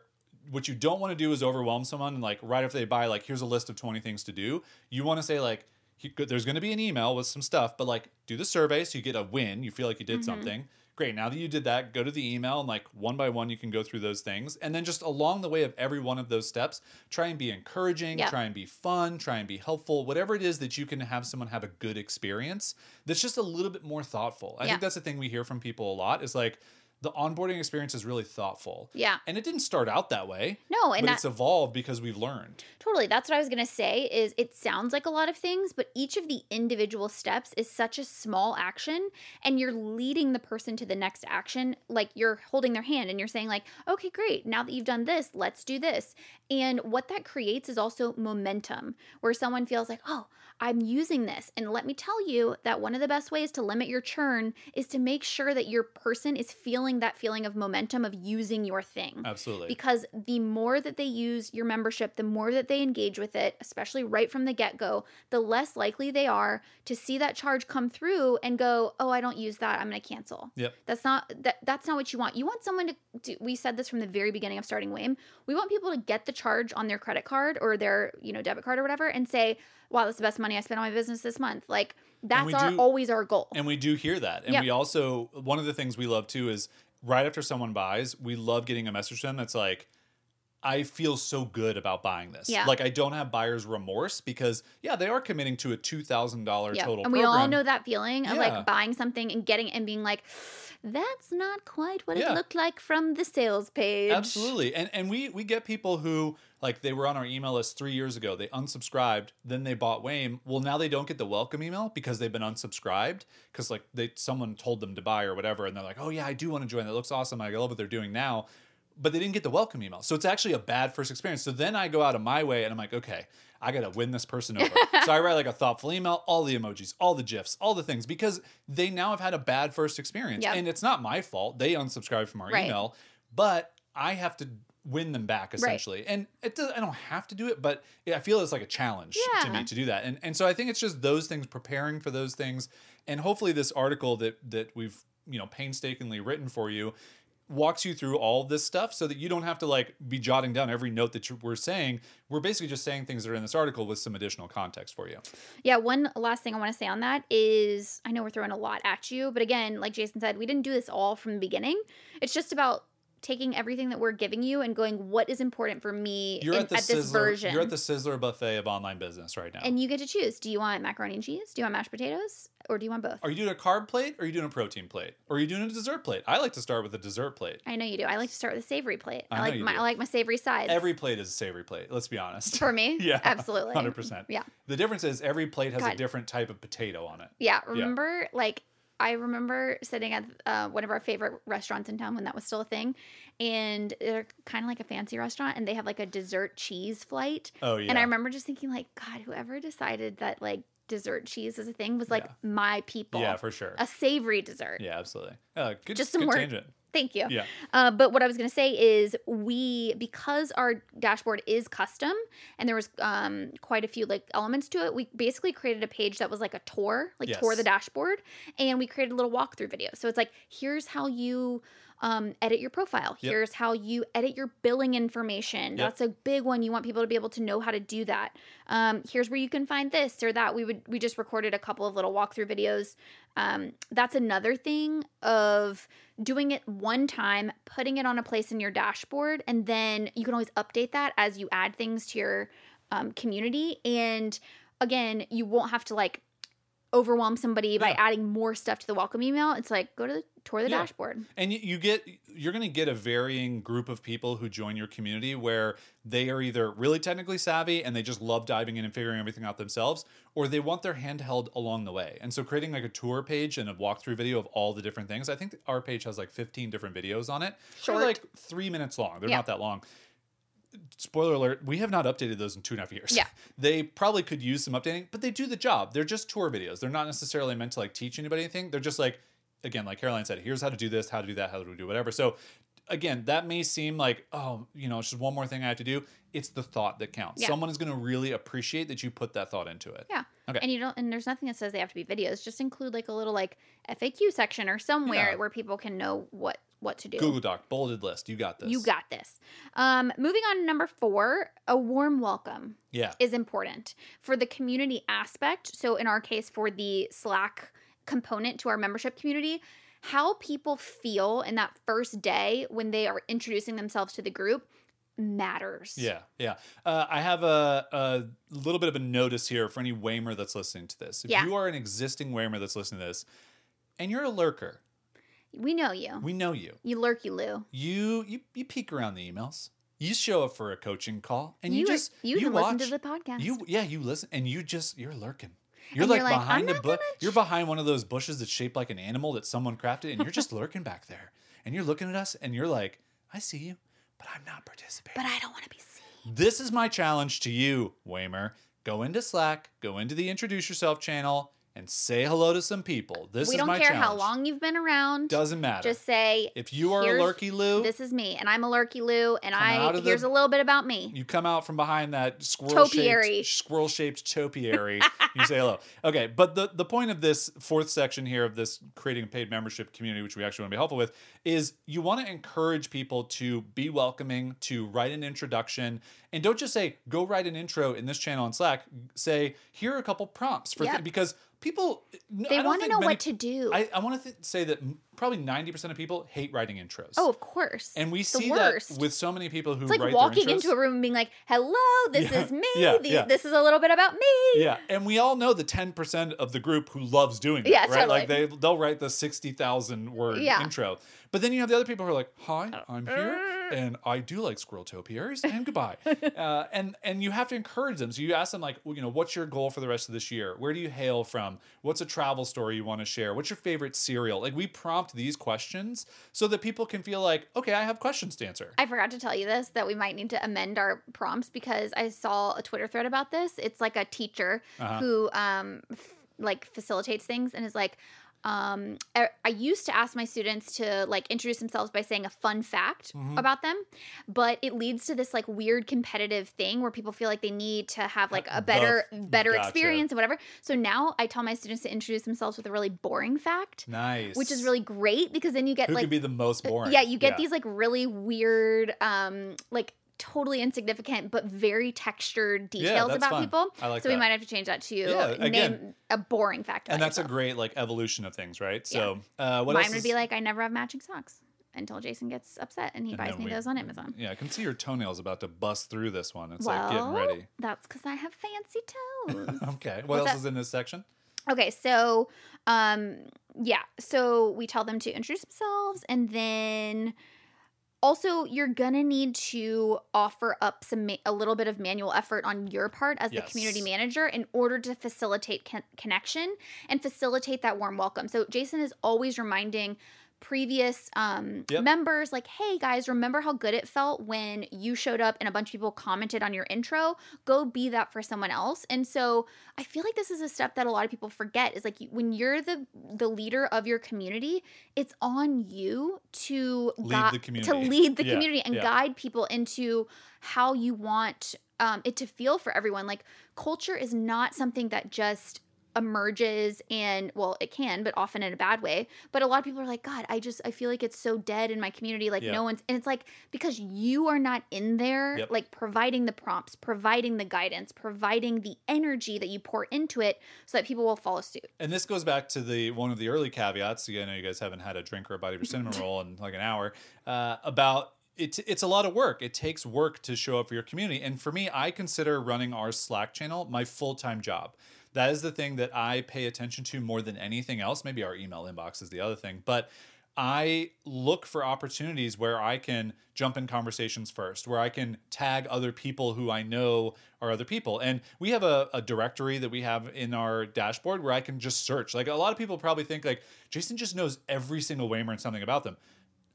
[SPEAKER 2] what you don't want to do is overwhelm someone and like right after they buy like here's a list of 20 things to do you want to say like he- there's going to be an email with some stuff but like do the survey so you get a win you feel like you did mm-hmm. something. Great now that you did that go to the email and like one by one you can go through those things. And then just along the way of every one of those steps try and be encouraging try and be fun try and be helpful whatever it is that you can have someone have a good experience that's just a little bit more thoughtful. I think that's the thing we hear from people a lot is like the onboarding experience is really thoughtful
[SPEAKER 1] yeah.
[SPEAKER 2] and it didn't start out that way
[SPEAKER 1] No, and
[SPEAKER 2] but
[SPEAKER 1] that,
[SPEAKER 2] it's evolved because we've learned
[SPEAKER 1] Totally. That's what I was going to say is it sounds like a lot of things, but each of the individual steps is such a small action and you're leading the person to the next action like you're holding their hand and you're saying like, "Okay, great. Now that you've done this, let's do this." And what that creates is also momentum where someone feels like, "Oh, I'm using this." And let me tell you that one of the best ways to limit your churn is to make sure that your person is feeling that feeling of momentum of using your thing
[SPEAKER 2] absolutely
[SPEAKER 1] because the more that they use your membership, the more that they engage with it, especially right from the get go, the less likely they are to see that charge come through and go, "Oh, I don't use that. I'm going to cancel."
[SPEAKER 2] Yep.
[SPEAKER 1] That's not that. That's not what you want. You want someone to. Do, we said this from the very beginning of starting Wame. We want people to get the charge on their credit card or their you know debit card or whatever, and say, "Wow, that's the best money I spent on my business this month." Like that's our
[SPEAKER 2] do-
[SPEAKER 1] always our goal.
[SPEAKER 2] and we do hear that and
[SPEAKER 1] Yep.
[SPEAKER 2] we also one of the things we love too is right after someone buys we love getting a message to them that's like I feel so good about buying this.
[SPEAKER 1] Yeah.
[SPEAKER 2] Like I don't have buyer's remorse because yeah, they are committing to a two thousand dollar
[SPEAKER 1] Yeah,
[SPEAKER 2] total.
[SPEAKER 1] and we all know that feeling of
[SPEAKER 2] Yeah.
[SPEAKER 1] like buying something and getting and being like, "That's not quite what
[SPEAKER 2] Yeah.
[SPEAKER 1] it looked like from the sales page."
[SPEAKER 2] Absolutely. And and we we get people who like they were on our email list three years ago. They unsubscribed, then they bought Wame. Well, now they don't get the welcome email because they've been unsubscribed because like they someone told them to buy or whatever, and they're like, oh yeah, I do want to join. That looks awesome. I love what they're doing now. But they didn't get the welcome email. So it's actually a bad first experience. So then I go out of my way and I'm like, okay, I got to win this person over. so I write like a thoughtful email, all the emojis, all the GIFs, all the things because they now have had a bad first experience.
[SPEAKER 1] Yep.
[SPEAKER 2] And it's not my fault. They unsubscribed from our
[SPEAKER 1] Right.
[SPEAKER 2] email, but I have to win them back essentially. And it does, I don't have to do it, but I feel it's like a challenge to me to do that. And and so I think it's just those things, preparing for those things, and hopefully this article that that we've you know painstakingly written for you walks you through all this stuff so that you don't have to like be jotting down every note that you, we're saying. We're basically just saying things that are in this article with some additional context for you.
[SPEAKER 1] Yeah, one last thing I want to say on that is I know we're throwing a lot at you, but again, like Jason said, we didn't do this all from the beginning. It's just about taking everything that we're giving you and going, what is important for me in-
[SPEAKER 2] at
[SPEAKER 1] at this
[SPEAKER 2] Sizzler,
[SPEAKER 1] version?
[SPEAKER 2] You're at the Sizzler buffet of online business right now.
[SPEAKER 1] and you get to choose. Do you want macaroni and cheese? Do you want mashed potatoes? Or do you want both?
[SPEAKER 2] are you doing a carb plate or are you doing a protein plate? Or are you doing a dessert plate? I like to start with a dessert plate.
[SPEAKER 1] I know you do. I like to start with a savory plate.
[SPEAKER 2] I
[SPEAKER 1] I, like my
[SPEAKER 2] do.
[SPEAKER 1] I like my savory sides.
[SPEAKER 2] Every plate is a savory plate, let's be honest.
[SPEAKER 1] for me.
[SPEAKER 2] Yeah,
[SPEAKER 1] absolutely,
[SPEAKER 2] 100%.
[SPEAKER 1] Yeah,
[SPEAKER 2] The difference is every plate has a different type of potato on it.
[SPEAKER 1] yeah. Remember, like I remember sitting at uh, one of our favorite restaurants in town when that was still a thing, and they're kind of like a fancy restaurant, and they have like a dessert cheese flight.
[SPEAKER 2] Oh yeah.
[SPEAKER 1] And I remember just thinking, like, God, whoever decided that like dessert cheese is a thing was like
[SPEAKER 2] Yeah.
[SPEAKER 1] my people.
[SPEAKER 2] Yeah, for sure.
[SPEAKER 1] a savory dessert.
[SPEAKER 2] Yeah, absolutely. Uh, good,
[SPEAKER 1] Just some
[SPEAKER 2] good
[SPEAKER 1] more-
[SPEAKER 2] tangent.
[SPEAKER 1] Thank you.
[SPEAKER 2] Yeah.
[SPEAKER 1] Uh, but what I was going to say is we because our dashboard is custom and there was um, quite a few like elements to it. We basically created a page that was like a tour, like tour the dashboard, and we created a little walkthrough video. So it's like here's how you um, edit your profile.
[SPEAKER 2] Yep.
[SPEAKER 1] Here's how you edit your billing information.
[SPEAKER 2] Yep.
[SPEAKER 1] That's a big one. You want people to be able to know how to do that. Um, here's where you can find this or that. We would we just recorded a couple of little walkthrough videos. Um, that's another thing of doing it one time, putting it on a place in your dashboard, and then you can always update that as you add things to your um, community. And again, you won't have to like overwhelm somebody by
[SPEAKER 2] Yeah.
[SPEAKER 1] adding more stuff to the welcome email. It's like go to the tour the
[SPEAKER 2] Yeah.
[SPEAKER 1] dashboard.
[SPEAKER 2] And you, you get you're going to get a varying group of people who join your community where they are either really technically savvy and they just love diving in and figuring everything out themselves, or they want their hand held along the way. And so creating like a tour page and a walkthrough video of all the different things. I think our page has like 15 different videos on it.
[SPEAKER 1] Short.
[SPEAKER 2] They're like three minutes long. They're
[SPEAKER 1] Yeah.
[SPEAKER 2] not that long. Spoiler alert, we have not updated those in two and a half years.
[SPEAKER 1] Yeah.
[SPEAKER 2] They probably could use some updating, but they do the job. They're just tour videos. They're not necessarily meant to like teach anybody anything. They're just like, again, like Caroline said, here's how to do this, how to do that, how to do whatever. So again, that may seem like, oh, you know, it's just one more thing I have to do. It's the thought that counts.
[SPEAKER 1] Yeah.
[SPEAKER 2] Someone is going to really appreciate that you put that thought into it.
[SPEAKER 1] Yeah.
[SPEAKER 2] Okay.
[SPEAKER 1] And you don't and there's nothing that says they have to be videos. Just include like a little like FAQ section or somewhere
[SPEAKER 2] Yeah.
[SPEAKER 1] where people can know what what to do.
[SPEAKER 2] Google Doc, bolded list. You got this.
[SPEAKER 1] You got this. Um, moving on to number four, a warm welcome
[SPEAKER 2] Yeah.
[SPEAKER 1] is important for the community aspect. So, in our case, for the Slack component to our membership community, how people feel in that first day when they are introducing themselves to the group matters.
[SPEAKER 2] Yeah, yeah. Uh, I have a, a little bit of a notice here for any Waymer that's listening to this. If
[SPEAKER 1] Yeah.
[SPEAKER 2] you are an existing Waymer that's listening to this, and you're a lurker,
[SPEAKER 1] We know you.
[SPEAKER 2] we know you.
[SPEAKER 1] you lurk, you Lou.
[SPEAKER 2] You you you peek around the emails. You show up for a coaching call, and you,
[SPEAKER 1] You,
[SPEAKER 2] just
[SPEAKER 1] you,
[SPEAKER 2] you
[SPEAKER 1] even listen
[SPEAKER 2] watch.
[SPEAKER 1] to the podcast.
[SPEAKER 2] You yeah, you listen, and you just you're lurking. You're
[SPEAKER 1] And
[SPEAKER 2] like,
[SPEAKER 1] you're
[SPEAKER 2] behind
[SPEAKER 1] "I'm
[SPEAKER 2] the bush. You're behind one of those bushes that's shaped like an animal that someone crafted, and you're just lurking back there. And you're looking at us, and you're like, I see you, but I'm not participating.
[SPEAKER 1] but I don't want to be seen.
[SPEAKER 2] This is my challenge to you, Waymer. Go into Slack, go into the introduce yourself channel, and say hello to some people. This
[SPEAKER 1] we
[SPEAKER 2] is
[SPEAKER 1] don't
[SPEAKER 2] my
[SPEAKER 1] care
[SPEAKER 2] challenge.
[SPEAKER 1] how long you've been around.
[SPEAKER 2] Doesn't matter.
[SPEAKER 1] Just say
[SPEAKER 2] if you are a lurky Lou,
[SPEAKER 1] this is me, and I'm a lurky Lou, and I
[SPEAKER 2] the-
[SPEAKER 1] here's a little bit about me.
[SPEAKER 2] you come out from behind that squirrel
[SPEAKER 1] Topiary.
[SPEAKER 2] shaped squirrel shaped topiary. you say hello. Okay, but the the point of this fourth section here of this creating a paid membership community, which we actually want to be helpful with, is you want to encourage people to be welcoming, to write an introduction, and don't just say go write an intro in this channel on Slack. Say here are a couple prompts for thi- because people
[SPEAKER 1] They want to know what to do.
[SPEAKER 2] I, I want to th- say that probably ninety percent of people hate writing intros.
[SPEAKER 1] oh, of course.
[SPEAKER 2] and we see that with so many people who
[SPEAKER 1] It's like
[SPEAKER 2] write
[SPEAKER 1] walking into a room and being like, "Hello, this
[SPEAKER 2] Yeah,
[SPEAKER 1] is me.
[SPEAKER 2] yeah, yeah.
[SPEAKER 1] This is a little bit about me."
[SPEAKER 2] Yeah, and we all know the ten percent of the group who loves doing that,
[SPEAKER 1] Yeah,
[SPEAKER 2] right? Like they, they'll write the sixty thousand word
[SPEAKER 1] Yeah.
[SPEAKER 2] intro, but then you have the other people who are like, "Hi, I'm here, and I do like squirrel topiaries, and goodbye." uh, and and you have to encourage them. So you ask them like, well, you know, what's your goal for the rest of this year? Where do you hail from? What's a travel story you want to share? What's your favorite cereal? Like we prompt these questions so that people can feel like, okay, I have questions to answer.
[SPEAKER 1] I forgot to tell you this that we might need to amend our prompts because I saw a Twitter thread about this. It's like a teacher
[SPEAKER 2] Uh-huh.
[SPEAKER 1] who um f- like facilitates things and is like um, I I used to ask my students to like introduce themselves by saying a fun fact
[SPEAKER 2] Mhm.
[SPEAKER 1] about them, but it leads to this like weird competitive thing where people feel like they need to have like a better
[SPEAKER 2] f-
[SPEAKER 1] better
[SPEAKER 2] gotcha.
[SPEAKER 1] experience and whatever. So now I tell my students to introduce themselves with a really boring fact,
[SPEAKER 2] Nice.
[SPEAKER 1] which is really great because then you get
[SPEAKER 2] Who
[SPEAKER 1] like
[SPEAKER 2] could be the most boring?
[SPEAKER 1] yeah, you get these like really weird, um, like totally insignificant but very textured
[SPEAKER 2] Yeah,
[SPEAKER 1] details
[SPEAKER 2] that's
[SPEAKER 1] about
[SPEAKER 2] fun.
[SPEAKER 1] people.
[SPEAKER 2] I like
[SPEAKER 1] so we might have to change that to
[SPEAKER 2] Yeah, again-
[SPEAKER 1] name a boring fact.
[SPEAKER 2] and that's a great like evolution of things, right? So, uh, what
[SPEAKER 1] Mine would
[SPEAKER 2] is-
[SPEAKER 1] be like, I never have matching socks until Jason gets upset and he
[SPEAKER 2] And
[SPEAKER 1] buys me
[SPEAKER 2] we-
[SPEAKER 1] those on Amazon.
[SPEAKER 2] Yeah, I can see your toenails about to bust through this one. It's
[SPEAKER 1] well,
[SPEAKER 2] like getting ready.
[SPEAKER 1] that's because I have fancy toes.
[SPEAKER 2] Okay. What
[SPEAKER 1] What's
[SPEAKER 2] else
[SPEAKER 1] that?
[SPEAKER 2] is in this section?
[SPEAKER 1] Okay, so um yeah, so we tell them to introduce themselves and then also you're going to need to offer up some ma- a little bit of manual effort on your part as the community manager in order to facilitate con- connection and facilitate that warm welcome. So Jason is always reminding previous um,
[SPEAKER 2] Yep.
[SPEAKER 1] members like hey guys remember how good it felt when you showed up and a bunch of people commented on your intro go be that for someone else and so i feel like this is a step that a lot of people forget is like when you're the the leader of your community it's on you to
[SPEAKER 2] Lead the
[SPEAKER 1] to
[SPEAKER 2] community.
[SPEAKER 1] lead the
[SPEAKER 2] Yeah,
[SPEAKER 1] community and
[SPEAKER 2] yeah.
[SPEAKER 1] guide people into how you want um, it to feel for everyone like culture is not something that just emerges and well it can but often in a bad way but a lot of people are like god i just i feel like it's so dead in my community like no one's and it's like because you are not in there
[SPEAKER 2] Yep.
[SPEAKER 1] like providing the prompts providing the guidance providing the energy that you pour into it so that people will follow suit
[SPEAKER 2] And this goes back to the one of the early caveats. I know you guys haven't had a drink or a bite of your cinnamon roll in like an hour. Uh, about it's it's a lot of work. It takes work to show up for your community. And for me, I consider running our Slack channel my full time job. That is the thing that I pay attention to more than anything else. Maybe our email inbox is the other thing, but I look for opportunities where I can jump in conversations first, where I can tag other people who I know are other people. And we have a, a directory that we have in our dashboard where I can just search. Like a lot of people probably think like Jason just knows every single Waymer and something about them.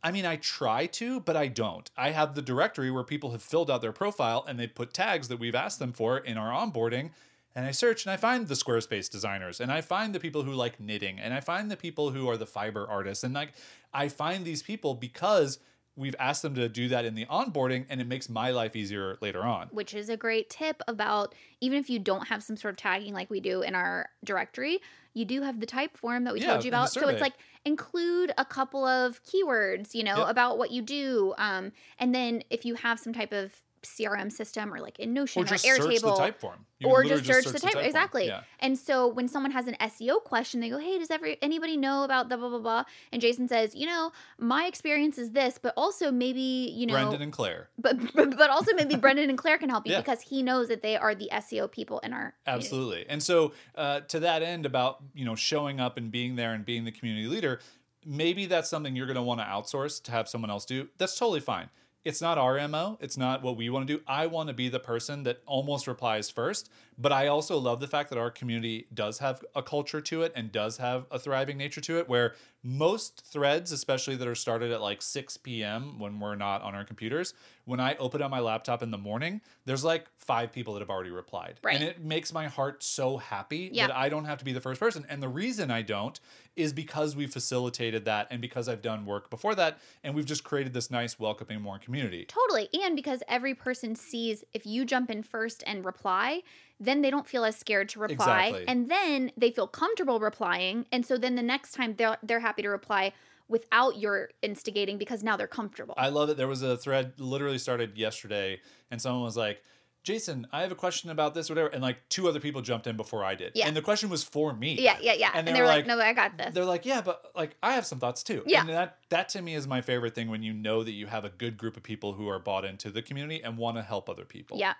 [SPEAKER 2] I mean, I try to, but I don't. I have the directory where people have filled out their profile and they put tags that we've asked them for in our onboarding. And I search and I find the Squarespace designers and I find the people who like knitting and I find the people who are the fiber artists. And like, I find these people because we've asked them to do that in the onboarding and it makes my life easier later on.
[SPEAKER 1] which is a great tip about even if you don't have some sort of tagging like we do in our directory, you do have the type form that we
[SPEAKER 2] Yeah,
[SPEAKER 1] told you about. So it's like include a couple of keywords, you know,
[SPEAKER 2] Yep.
[SPEAKER 1] about what you do. Um, and then if you have some type of CRM system or like in Notion
[SPEAKER 2] Or
[SPEAKER 1] or,
[SPEAKER 2] just search the
[SPEAKER 1] Airtable.
[SPEAKER 2] type form. You
[SPEAKER 1] Or just search, the type,
[SPEAKER 2] form.
[SPEAKER 1] exactly.
[SPEAKER 2] Yeah.
[SPEAKER 1] And so when someone has an SEO question, they go, "Hey, does every anybody know about the blah blah blah?" And Jason says, "You know, my experience is this, but also maybe you know,
[SPEAKER 2] Brendan and Claire.
[SPEAKER 1] but but but also maybe Brendan and Claire can help you
[SPEAKER 2] Yeah.
[SPEAKER 1] because he knows that they are the SEO people in our community.
[SPEAKER 2] Absolutely. And so uh, to that end about, you know, showing up and being there and being the community leader, maybe that's something you're going to want to outsource to have someone else do. That's totally fine. It's not our MO. It's not what we want to do. I want to be the person that almost replies first, but I also love the fact that our community does have a culture to it and does have a thriving nature to it where most threads, especially that are started at like 6 p.m. when we're not on our computers, when I open up my laptop in the morning, there's like five people that have already replied.
[SPEAKER 1] Right.
[SPEAKER 2] And it makes my heart so happy
[SPEAKER 1] Yeah.
[SPEAKER 2] that I don't have to be the first person. And the reason I don't is because we facilitated that and because I've done work before that and we've just created this nice, welcoming, warm community.
[SPEAKER 1] Totally. And because every person sees if you jump in first and reply, then they don't feel as scared to reply.
[SPEAKER 2] Exactly.
[SPEAKER 1] And then they feel comfortable replying. And so then the next time they're they're happy to reply without your instigating because now they're comfortable.
[SPEAKER 2] I love it. There was a thread literally started yesterday and someone was like, Jason, I have a question about this, whatever. And like two other people jumped in before I did.
[SPEAKER 1] Yeah.
[SPEAKER 2] And the question was for me.
[SPEAKER 1] yeah, yeah, yeah.
[SPEAKER 2] And
[SPEAKER 1] And,
[SPEAKER 2] they
[SPEAKER 1] they
[SPEAKER 2] were
[SPEAKER 1] were like,
[SPEAKER 2] like-
[SPEAKER 1] "No, I got this."
[SPEAKER 2] They're like, yeah, but like I have some thoughts too.
[SPEAKER 1] Yeah.
[SPEAKER 2] And that that to me is my favorite thing when you know that you have a good group of people who are bought into the community and want to help other people.
[SPEAKER 1] Yeah.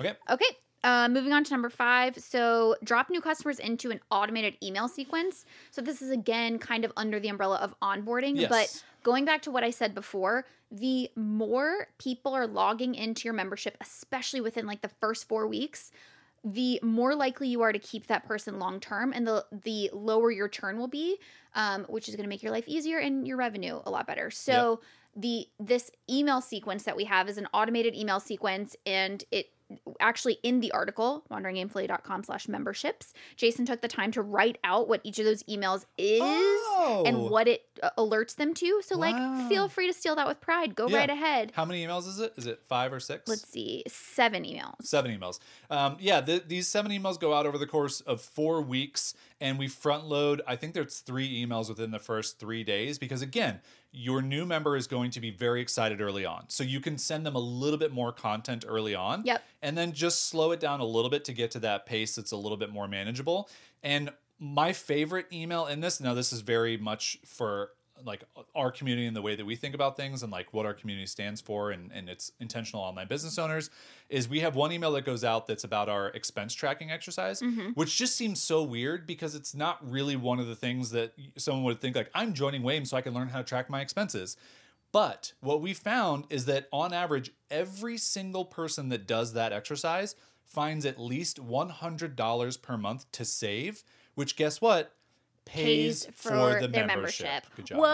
[SPEAKER 2] Okay.
[SPEAKER 1] Okay. Uh, moving on to number five. So, drop new customers into an automated email sequence. So, this is again kind of under the umbrella of onboarding.
[SPEAKER 2] Yes.
[SPEAKER 1] But going back to what I said before, the more people are logging into your membership, especially within like the first four weeks, the more likely you are to keep that person long term and the the lower your churn will be um, which is going to make your life easier and your revenue a lot better so the this email sequence that we have is an automated email sequence and it actually in the article, wanderingaimfully.com slash memberships, Jason took the time to write out what each of those emails is
[SPEAKER 2] Oh.
[SPEAKER 1] and what it alerts them to. So, like, feel free to steal that with pride. Go
[SPEAKER 2] Yeah.
[SPEAKER 1] right ahead.
[SPEAKER 2] How many emails is it? Is it five or six?
[SPEAKER 1] Let's see, seven emails.
[SPEAKER 2] Seven emails. Um, yeah, th- these seven emails go out over the course of four weeks, and we front load. I think there's three emails within the first three days because again, your new member is going to be very excited early on, so you can send them a little bit more content early on.
[SPEAKER 1] Yep.
[SPEAKER 2] and then just slow it down a little bit to get to that pace that's a little bit more manageable. And my favorite email in this, now this is very much for like our community and the way that we think about things and like what our community stands for and, and its intentional online business owners is we have one email that goes out that's about our expense tracking exercise mm-hmm. which just seems so weird because it's not really one of the things that someone would think like i'm joining wame so i can learn how to track my expenses. But what we found is that on average, every single person that does that exercise finds at least $100 per month to save, which guess what? Pays, for, the
[SPEAKER 1] their
[SPEAKER 2] membership.
[SPEAKER 1] membership.
[SPEAKER 2] Good job.
[SPEAKER 1] Whoa.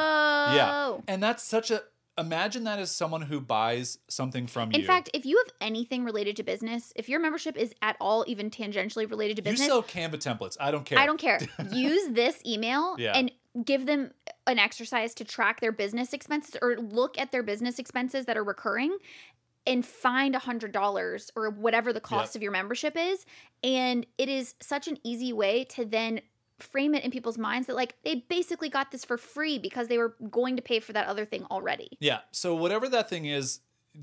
[SPEAKER 2] Yeah. And that's such a imagine that as someone who buys something from you.
[SPEAKER 1] In fact, if you have anything related to business, if your membership is at all even tangentially related to business, you
[SPEAKER 2] sell Canva templates. I don't care.
[SPEAKER 1] I don't care. Use this email
[SPEAKER 2] Yeah.
[SPEAKER 1] and give them an exercise to track their business expenses or look at their business expenses that are recurring and find a hundred dollars or whatever the cost
[SPEAKER 2] Yep.
[SPEAKER 1] of your membership is. And it is such an easy way to then frame it in people's minds that like they basically got this for free because they were going to pay for that other thing already.
[SPEAKER 2] Yeah. So whatever that thing is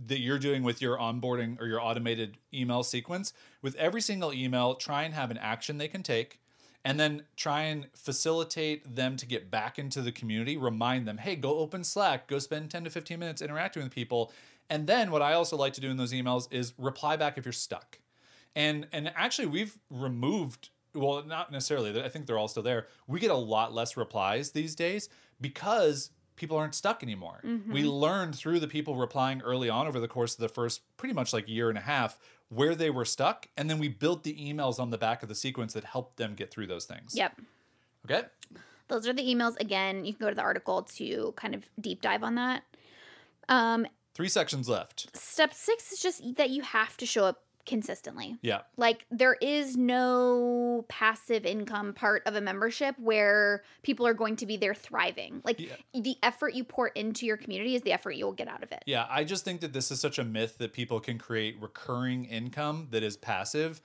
[SPEAKER 2] that you're doing with your onboarding or your automated email sequence, with every single email, try and have an action they can take. And then try and facilitate them to get back into the community. Remind them, hey, go open Slack, go spend 10 to 15 minutes interacting with people. And then what I also like to do in those emails is reply back if you're stuck. And and actually we've removed well, not necessarily. I think they're all still there. We get a lot less replies these days because people aren't stuck anymore. We learned through the people replying early on over the course of the first pretty much like year and a half where they were stuck, and then we built the emails on the back of the sequence that helped them get through those things.
[SPEAKER 1] Yep.
[SPEAKER 2] Okay.
[SPEAKER 1] Those are the emails. Again, you can go to the article to kind of deep dive on that. Um,
[SPEAKER 2] Three sections left.
[SPEAKER 1] step six is just that you have to show up consistently.
[SPEAKER 2] Yeah.
[SPEAKER 1] Like there is no passive income part of a membership where people are going to be there thriving. Like
[SPEAKER 2] Yeah.
[SPEAKER 1] the effort you pour into your community is the effort you'll get out of it.
[SPEAKER 2] Yeah, I just think that this is such a myth that people can create recurring income that is passive.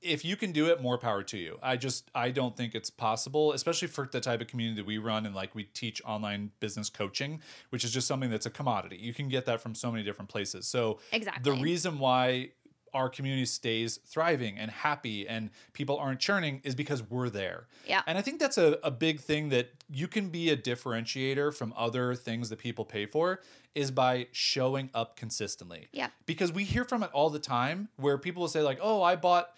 [SPEAKER 2] If you can do it, more power to you. I just I don't think it's possible, especially for the type of community that we run and like we teach online business coaching, which is just something that's a commodity. You can get that from so many different places. So
[SPEAKER 1] Exactly.
[SPEAKER 2] the reason why our community stays thriving and happy and people aren't churning is because we're there.
[SPEAKER 1] Yeah.
[SPEAKER 2] And I think that's a, a big thing that you can be a differentiator from other things that people pay for is by showing up consistently.
[SPEAKER 1] Yeah.
[SPEAKER 2] Because we hear from it all the time where people will say, like, oh, I bought,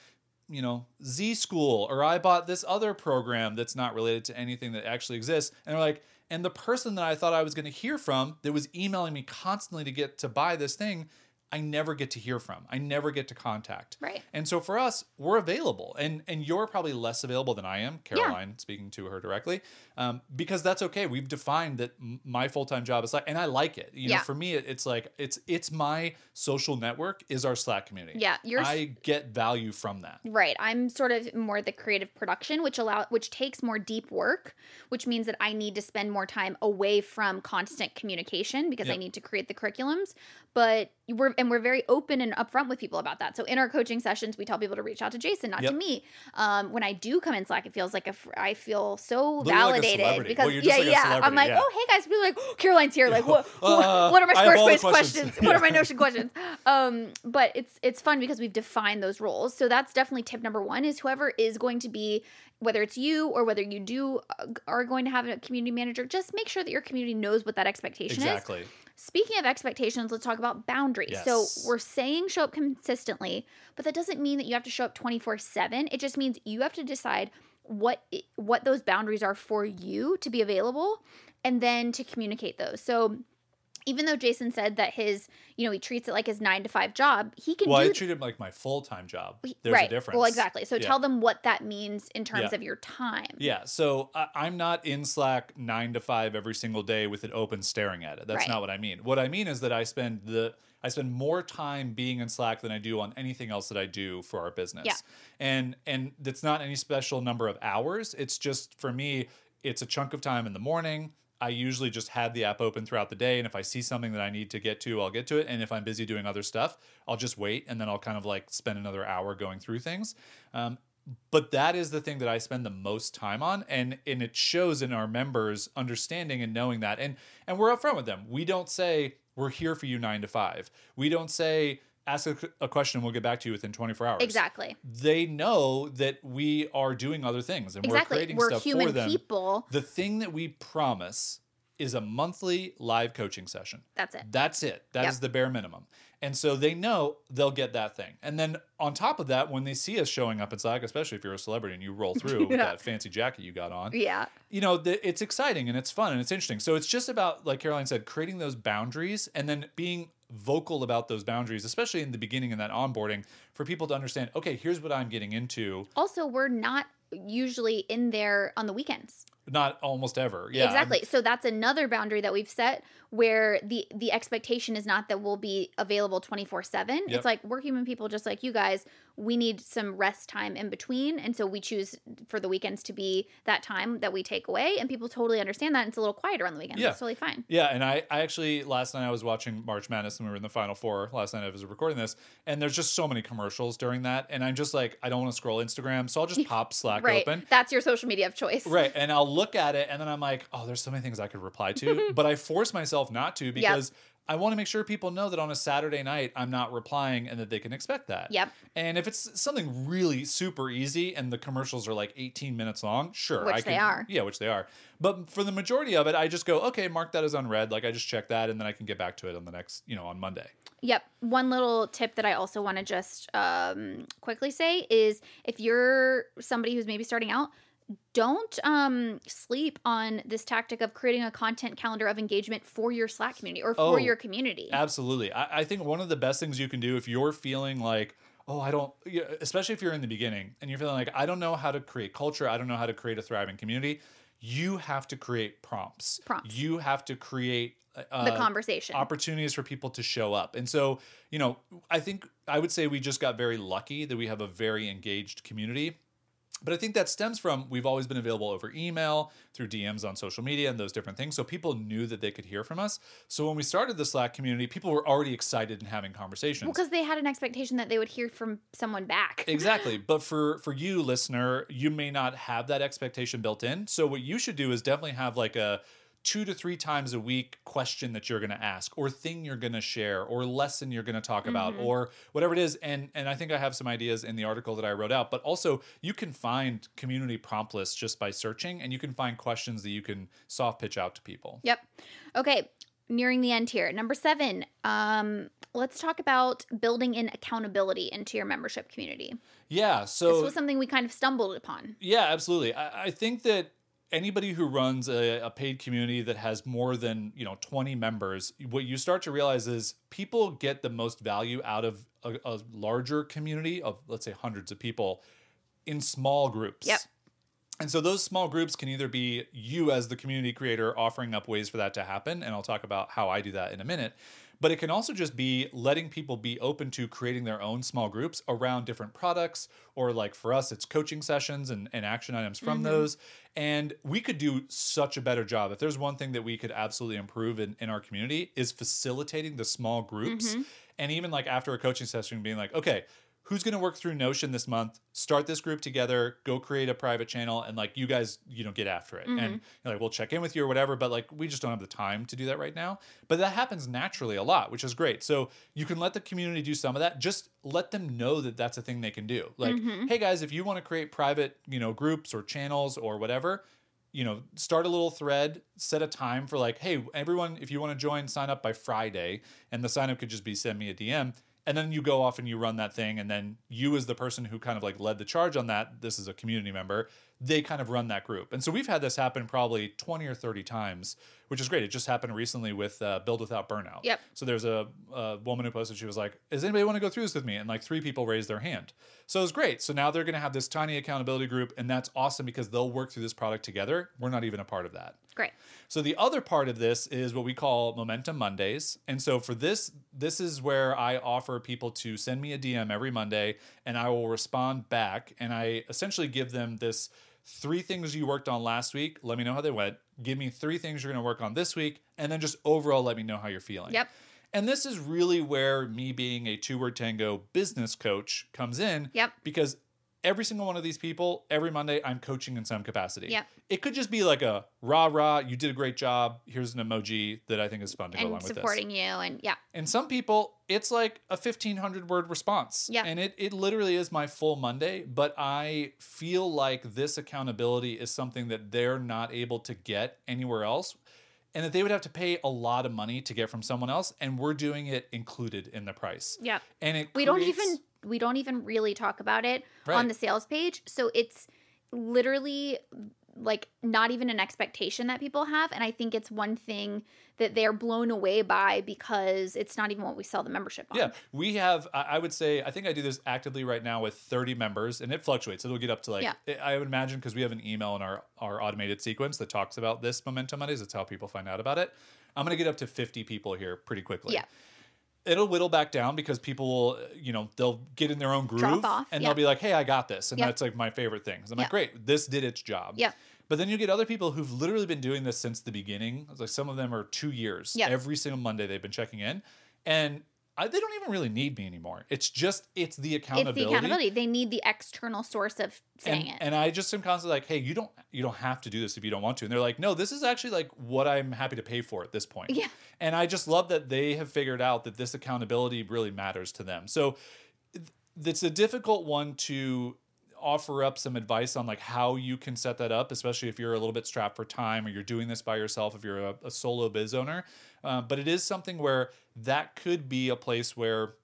[SPEAKER 2] you know, B-School or I bought this other program that's not related to anything that actually exists. And they're like, and the person that I thought I was going to hear from that was emailing me constantly to get to buy this thing, I never get to hear from. I never get to contact.
[SPEAKER 1] Right.
[SPEAKER 2] And so for us, we're available, and and you're probably less available than I am, Caroline. Speaking to her directly, um, because that's okay. We've defined that my full time job is like, and I like it. You
[SPEAKER 1] Yeah.
[SPEAKER 2] know, for me, it, it's like it's it's my social network is our Slack community.
[SPEAKER 1] Yeah, you're-
[SPEAKER 2] I get value from that.
[SPEAKER 1] Right. I'm sort of more the creative production, which allow which takes more deep work, which means that I need to spend more time away from constant communication because I need to create the curriculums. But we're and we're very open and upfront with people about that. So in our coaching sessions, we tell people to reach out to Jason, not
[SPEAKER 2] Yep.
[SPEAKER 1] to me. Um, when I do come in Slack, it feels like a I feel so
[SPEAKER 2] like
[SPEAKER 1] validated
[SPEAKER 2] celebrity.
[SPEAKER 1] because
[SPEAKER 2] Well,
[SPEAKER 1] yeah,
[SPEAKER 2] like
[SPEAKER 1] yeah. I'm like,
[SPEAKER 2] yeah.
[SPEAKER 1] oh hey guys, we're like, oh, Caroline's here. Like, what,
[SPEAKER 2] Uh,
[SPEAKER 1] what, what are my Squarespace
[SPEAKER 2] questions.
[SPEAKER 1] questions? What are my Notion questions? Um, but it's it's fun because we've defined those roles. So that's definitely tip number one: is whoever is going to be, whether it's you or whether you do uh, are going to have a community manager, just make sure that your community knows what that expectation is.
[SPEAKER 2] Exactly.
[SPEAKER 1] Speaking of expectations, let's talk about boundaries.
[SPEAKER 2] Yes.
[SPEAKER 1] So we're saying show up consistently, but that doesn't mean that you have to show up 24/7. It just means you have to decide what what those boundaries are for you to be available and then to communicate those. So even though Jason said that his, you know, he treats it like his 9 to 5 job, he can
[SPEAKER 2] Well,
[SPEAKER 1] do
[SPEAKER 2] I treat it like my full time job. There's
[SPEAKER 1] right.
[SPEAKER 2] a difference.
[SPEAKER 1] Well, exactly. So
[SPEAKER 2] Yeah.
[SPEAKER 1] tell them what that means in terms
[SPEAKER 2] Yeah.
[SPEAKER 1] of your time.
[SPEAKER 2] Yeah, so I, I'm not in Slack nine to five every single day with it open staring at it. That's
[SPEAKER 1] Right.
[SPEAKER 2] not what I mean. What I mean is that I spend the I spend more time being in Slack than I do on anything else that I do for our business.
[SPEAKER 1] Yeah.
[SPEAKER 2] And and that's not any special number of hours. It's just for me, it's a chunk of time in the morning. I usually just have the app open throughout the day. And if I see something that I need to get to, I'll get to it. And if I'm busy doing other stuff, I'll just wait and then I'll kind of like spend another hour going through things. Um, but that is the thing that I spend the most time on, and and it shows in our members understanding and knowing that, and and we're upfront with them. We don't say we're here for you nine to five. We don't say ask a, a question, we'll get back to you within 24 hours.
[SPEAKER 1] Exactly.
[SPEAKER 2] They know that we are doing other things and we're
[SPEAKER 1] Exactly.
[SPEAKER 2] creating
[SPEAKER 1] We're
[SPEAKER 2] stuff
[SPEAKER 1] human
[SPEAKER 2] for them.
[SPEAKER 1] people.
[SPEAKER 2] The thing that we promise is a monthly live coaching session.
[SPEAKER 1] That's it.
[SPEAKER 2] That's it. That is
[SPEAKER 1] Yep.
[SPEAKER 2] the bare minimum. And so they know they'll get that thing. And then on top of that, when they see us showing up in Slack, especially if you're a celebrity and you roll through with that fancy jacket you got on,
[SPEAKER 1] Yeah.
[SPEAKER 2] you know, the, it's exciting and it's fun and it's interesting. So it's just about, like Caroline said, creating those boundaries and then being vocal about those boundaries, especially in the beginning in that onboarding, for people to understand, okay, here's what I'm getting into.
[SPEAKER 1] Also, we're not usually in there on the weekends.
[SPEAKER 2] Not almost ever. Yeah.
[SPEAKER 1] exactly. So that's another boundary that we've set where the the expectation is not that we'll be available 24/7.
[SPEAKER 2] Yep.
[SPEAKER 1] It's like we're human people just like you guys. We need some rest time in between, and so we choose for the weekends to be that time that we take away and people totally understand that. And it's a little quieter on the weekends.
[SPEAKER 2] Yeah.
[SPEAKER 1] It's totally fine.
[SPEAKER 2] Yeah, and I, I actually last night I was watching March Madness and we were in the final four last night I was recording this, and there's just so many commercials during that, and I'm just like I don't want to scroll Instagram, so I'll just pop Slack
[SPEAKER 1] Right.
[SPEAKER 2] open.
[SPEAKER 1] That's your social media of choice.
[SPEAKER 2] Right. And I'll look at it and then I'm like, oh, there's so many things I could reply to. but I force myself not to because I want to make sure people know that on a Saturday night I'm not replying and that they can expect that.
[SPEAKER 1] Yep.
[SPEAKER 2] And if it's something really super easy and the commercials are like 18 minutes long, sure.
[SPEAKER 1] Which
[SPEAKER 2] I
[SPEAKER 1] they
[SPEAKER 2] can,
[SPEAKER 1] are.
[SPEAKER 2] Yeah, which they are. But for the majority of it, I just go, okay, mark that as unread. Like I just check that and then I can get back to it on the next, you know, on Monday.
[SPEAKER 1] Yep. One little tip that I also want to just um, quickly say is if you're somebody who's maybe starting out, don't um, sleep on this tactic of creating a content calendar of engagement for your Slack community or for
[SPEAKER 2] Oh,
[SPEAKER 1] your community.
[SPEAKER 2] Absolutely. I, I think one of the best things you can do if you're feeling like, oh, I don't, especially if you're in the beginning and you're feeling like, I don't know how to create culture, I don't know how to create a thriving community, you have to create prompts.
[SPEAKER 1] Prompts.
[SPEAKER 2] You have to create uh,
[SPEAKER 1] the conversation.
[SPEAKER 2] opportunities for people to show up. And so, you know, I think I would say we just got very lucky that we have a very engaged community. But I think that stems from we've always been available over email, through DMs on social media, and those different things. So people knew that they could hear from us. So when we started the Slack community, people were already excited and having conversations.
[SPEAKER 1] well, because they had an expectation that they would hear from someone back.
[SPEAKER 2] Exactly. But for for you listener, you may not have that expectation built in. So what you should do is definitely have like a two to three times a week question that you're going to ask or thing you're going to share or lesson you're going to talk about
[SPEAKER 1] Mm-hmm.
[SPEAKER 2] or whatever it is and and I think I have some ideas in the article that I wrote out but also you can find community prompt lists just by searching and you can find questions that you can soft pitch out to people.
[SPEAKER 1] Yep. Okay. Nearing the end here. Number seven. Um, let's talk about building in accountability into your membership community.
[SPEAKER 2] Yeah, so
[SPEAKER 1] this was something we kind of stumbled upon.
[SPEAKER 2] Yeah, absolutely. I, I think that anybody who runs a, a paid community that has more than you know 20 members what you start to realize is people get the most value out of a, a larger community of let's say hundreds of people in small groups
[SPEAKER 1] Yep.
[SPEAKER 2] and so those small groups can either be you as the community creator offering up ways for that to happen and i'll talk about how i do that in a minute but it can also just be letting people be open to creating their own small groups around different products or like for us it's coaching sessions and, and action items from mm-hmm. those. And we could do such a better job. If there's one thing that we could absolutely improve in, in our community is facilitating the small groups. Mm-hmm. And even like after a coaching session being like okay who's going to work through notion this month? Start this group together go create a private channel and like you guys you know get after it. And mm-hmm. you're like we'll check in with you or whatever but like we just don't have the time to do that right now. But that happens naturally a lot which is great. So you can let the community do some of that. Just let them know that that's a thing they can do. Like mm-hmm. hey guys if you want to create private you know groups or channels or whatever you know, start a little thread, set a time for like, hey, everyone, if you want to join, sign up by Friday. And the sign up could just be send me a DM. And then you go off and you run that thing. And then you, as the person who kind of like led the charge on that, this is a community member, they kind of run that group. And so we've had this happen probably 20 or 30 times, which is great. It just happened recently with uh, Build Without Burnout.
[SPEAKER 1] Yep.
[SPEAKER 2] So there's a, a woman who posted, she was like, Does anybody want to go through this with me? And like three people raised their hand. So it was great. So now they're going to have this tiny accountability group, and that's awesome because they'll work through this product together. We're not even a part of that.
[SPEAKER 1] Great.
[SPEAKER 2] So the other part of this is what we call Momentum Mondays. And so for this, this is where I offer people to send me a DM every Monday and I will respond back. And I essentially give them this three things you worked on last week. Let me know how they went. Give me three things you're going to work on this week. And then just overall, let me know how you're feeling.
[SPEAKER 1] Yep.
[SPEAKER 2] And this is really where me being a two word tango business coach comes in.
[SPEAKER 1] Yep.
[SPEAKER 2] Because every single one of these people, every Monday, I'm coaching in some capacity.
[SPEAKER 1] Yep.
[SPEAKER 2] It could just be like a rah rah, you did a great job. Here's an emoji that I think is fun to go along
[SPEAKER 1] And
[SPEAKER 2] with this.
[SPEAKER 1] supporting you and yeah.
[SPEAKER 2] And some people, it's like a 1500 word response.
[SPEAKER 1] Yeah.
[SPEAKER 2] And it, it literally is my full Monday, but I feel like this accountability is something that they're not able to get anywhere else. And that they would have to pay a lot of money to get from someone else, and we're doing it included in the price.
[SPEAKER 1] Yeah.
[SPEAKER 2] And it
[SPEAKER 1] we don't even we don't even really talk about it
[SPEAKER 2] Right.
[SPEAKER 1] on the sales page so it's literally like not even an expectation that people have and i think it's one thing that they're blown away by because it's not even what we sell the membership on
[SPEAKER 2] Yeah, we have. I would say I think I do this actively right now with 30 members, and it fluctuates. It'll get up to like
[SPEAKER 1] Yeah.
[SPEAKER 2] I would imagine because we have an email in our our automated sequence that talks about this Momentum Mondays. That's how people find out about it. I'm gonna get up to 50 people here pretty quickly.
[SPEAKER 1] Yeah.
[SPEAKER 2] It'll whittle back down because people will, you know, they'll get in their own groove
[SPEAKER 1] off,
[SPEAKER 2] and
[SPEAKER 1] yeah.
[SPEAKER 2] they'll be like, "Hey, I got this," and
[SPEAKER 1] Yeah.
[SPEAKER 2] that's like my favorite thing. I'm
[SPEAKER 1] Yeah.
[SPEAKER 2] like, "Great, this did its job."
[SPEAKER 1] Yeah.
[SPEAKER 2] But then you get other people who've literally been doing this since the beginning. It's like some of them are two years.
[SPEAKER 1] Yeah.
[SPEAKER 2] Every single Monday they've been checking in, and I, they don't even really need me anymore. It's just it's the accountability.
[SPEAKER 1] it's the accountability they need the external source of saying
[SPEAKER 2] And,
[SPEAKER 1] it
[SPEAKER 2] and I just am constantly like, hey, you don't you don't have to do this if you don't want to. And they're like, no, this is actually like what I'm happy to pay for at this point.
[SPEAKER 1] Yeah.
[SPEAKER 2] And I just love that they have figured out that this accountability really matters to them. So it's a difficult one to offer up some advice on like how you can set that up especially if you're a little bit strapped for time or you're doing this by yourself if you're a, a solo biz owner uh, but it is something where that could be a place where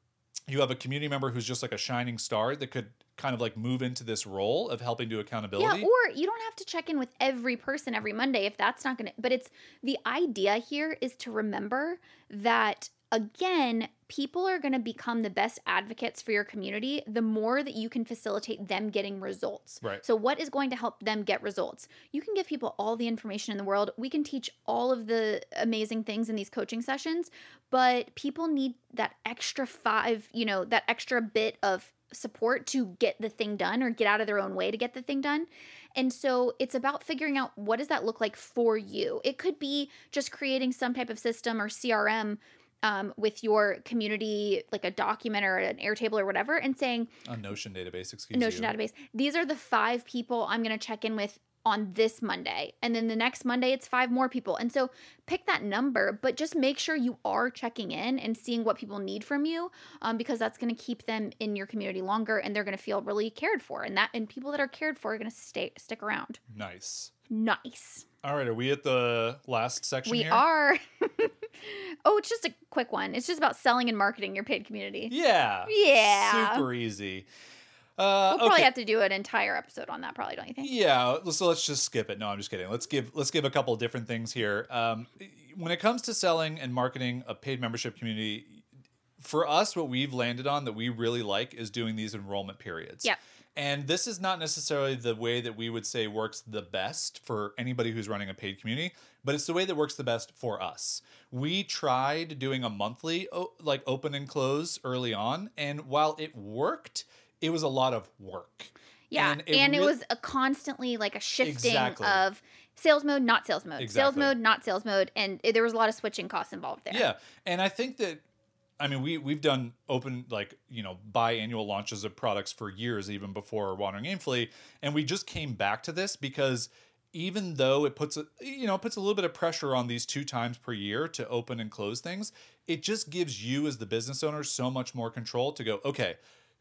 [SPEAKER 2] you have a community member who's just like a shining star that could kind of like move into this role of helping do accountability
[SPEAKER 1] Yeah, or you don't have to check in with every person every Monday if that's not going to. But it's the idea here is to remember that, again, people are going to become the best advocates for your community the more that you can facilitate them getting results.
[SPEAKER 2] Right.
[SPEAKER 1] So, what is going to help them get results? You can give people all the information in the world. We can teach all of the amazing things in these coaching sessions, but people need that extra five, you know, that extra bit of support to get the thing done or get out of their own way to get the thing done. And so it's about figuring out what does that look like for you. It could be just creating some type of system or CRM um, with your community, like a document or an Airtable or whatever, and saying,
[SPEAKER 2] a notion database excuse
[SPEAKER 1] Notion
[SPEAKER 2] you.
[SPEAKER 1] database. These are the five people I'm going to check in with on this Monday. And then the next Monday, it's five more people. And so pick that number, but just make sure you are checking in and seeing what people need from you um, because that's going to keep them in your community longer and they're going to feel really cared for. And that, and people that are cared for are going to stay, stick around.
[SPEAKER 2] nice
[SPEAKER 1] Nice.
[SPEAKER 2] All right are we at the last section
[SPEAKER 1] We
[SPEAKER 2] here
[SPEAKER 1] are. oh, it's just a quick one. It's just about selling and marketing your paid community.
[SPEAKER 2] yeah
[SPEAKER 1] Yeah.
[SPEAKER 2] super easy uh
[SPEAKER 1] We'll probably
[SPEAKER 2] okay.
[SPEAKER 1] have to do an entire episode on that, probably, don't you think?
[SPEAKER 2] Yeah, so let's just skip it. No, I'm just kidding. Let's give let's give a couple of different things here. Um, when it comes to selling and marketing a paid membership community, for us, what we've landed on that we really like is doing these enrollment periods.
[SPEAKER 1] Yep.
[SPEAKER 2] And this is not necessarily the way that we would say works the best for anybody who's running a paid community, but it's the way that works the best for us. We tried doing a monthly like open and close early on, and while it worked, it was a lot of work.
[SPEAKER 1] Yeah,
[SPEAKER 2] And
[SPEAKER 1] and
[SPEAKER 2] it
[SPEAKER 1] it, was a constantly like a shifting
[SPEAKER 2] Exactly.
[SPEAKER 1] of sales mode, not sales mode, sales mode, not sales mode, and it- there was a lot of switching costs involved there.
[SPEAKER 2] Yeah, and I think that I mean we we've done open like you know biannual launches of products for years even before Wandering Aimfully, and we just came back to this because even though it puts a you know puts a little bit of pressure on these two times per year to open and close things, it just gives you as the business owner so much more control to go okay.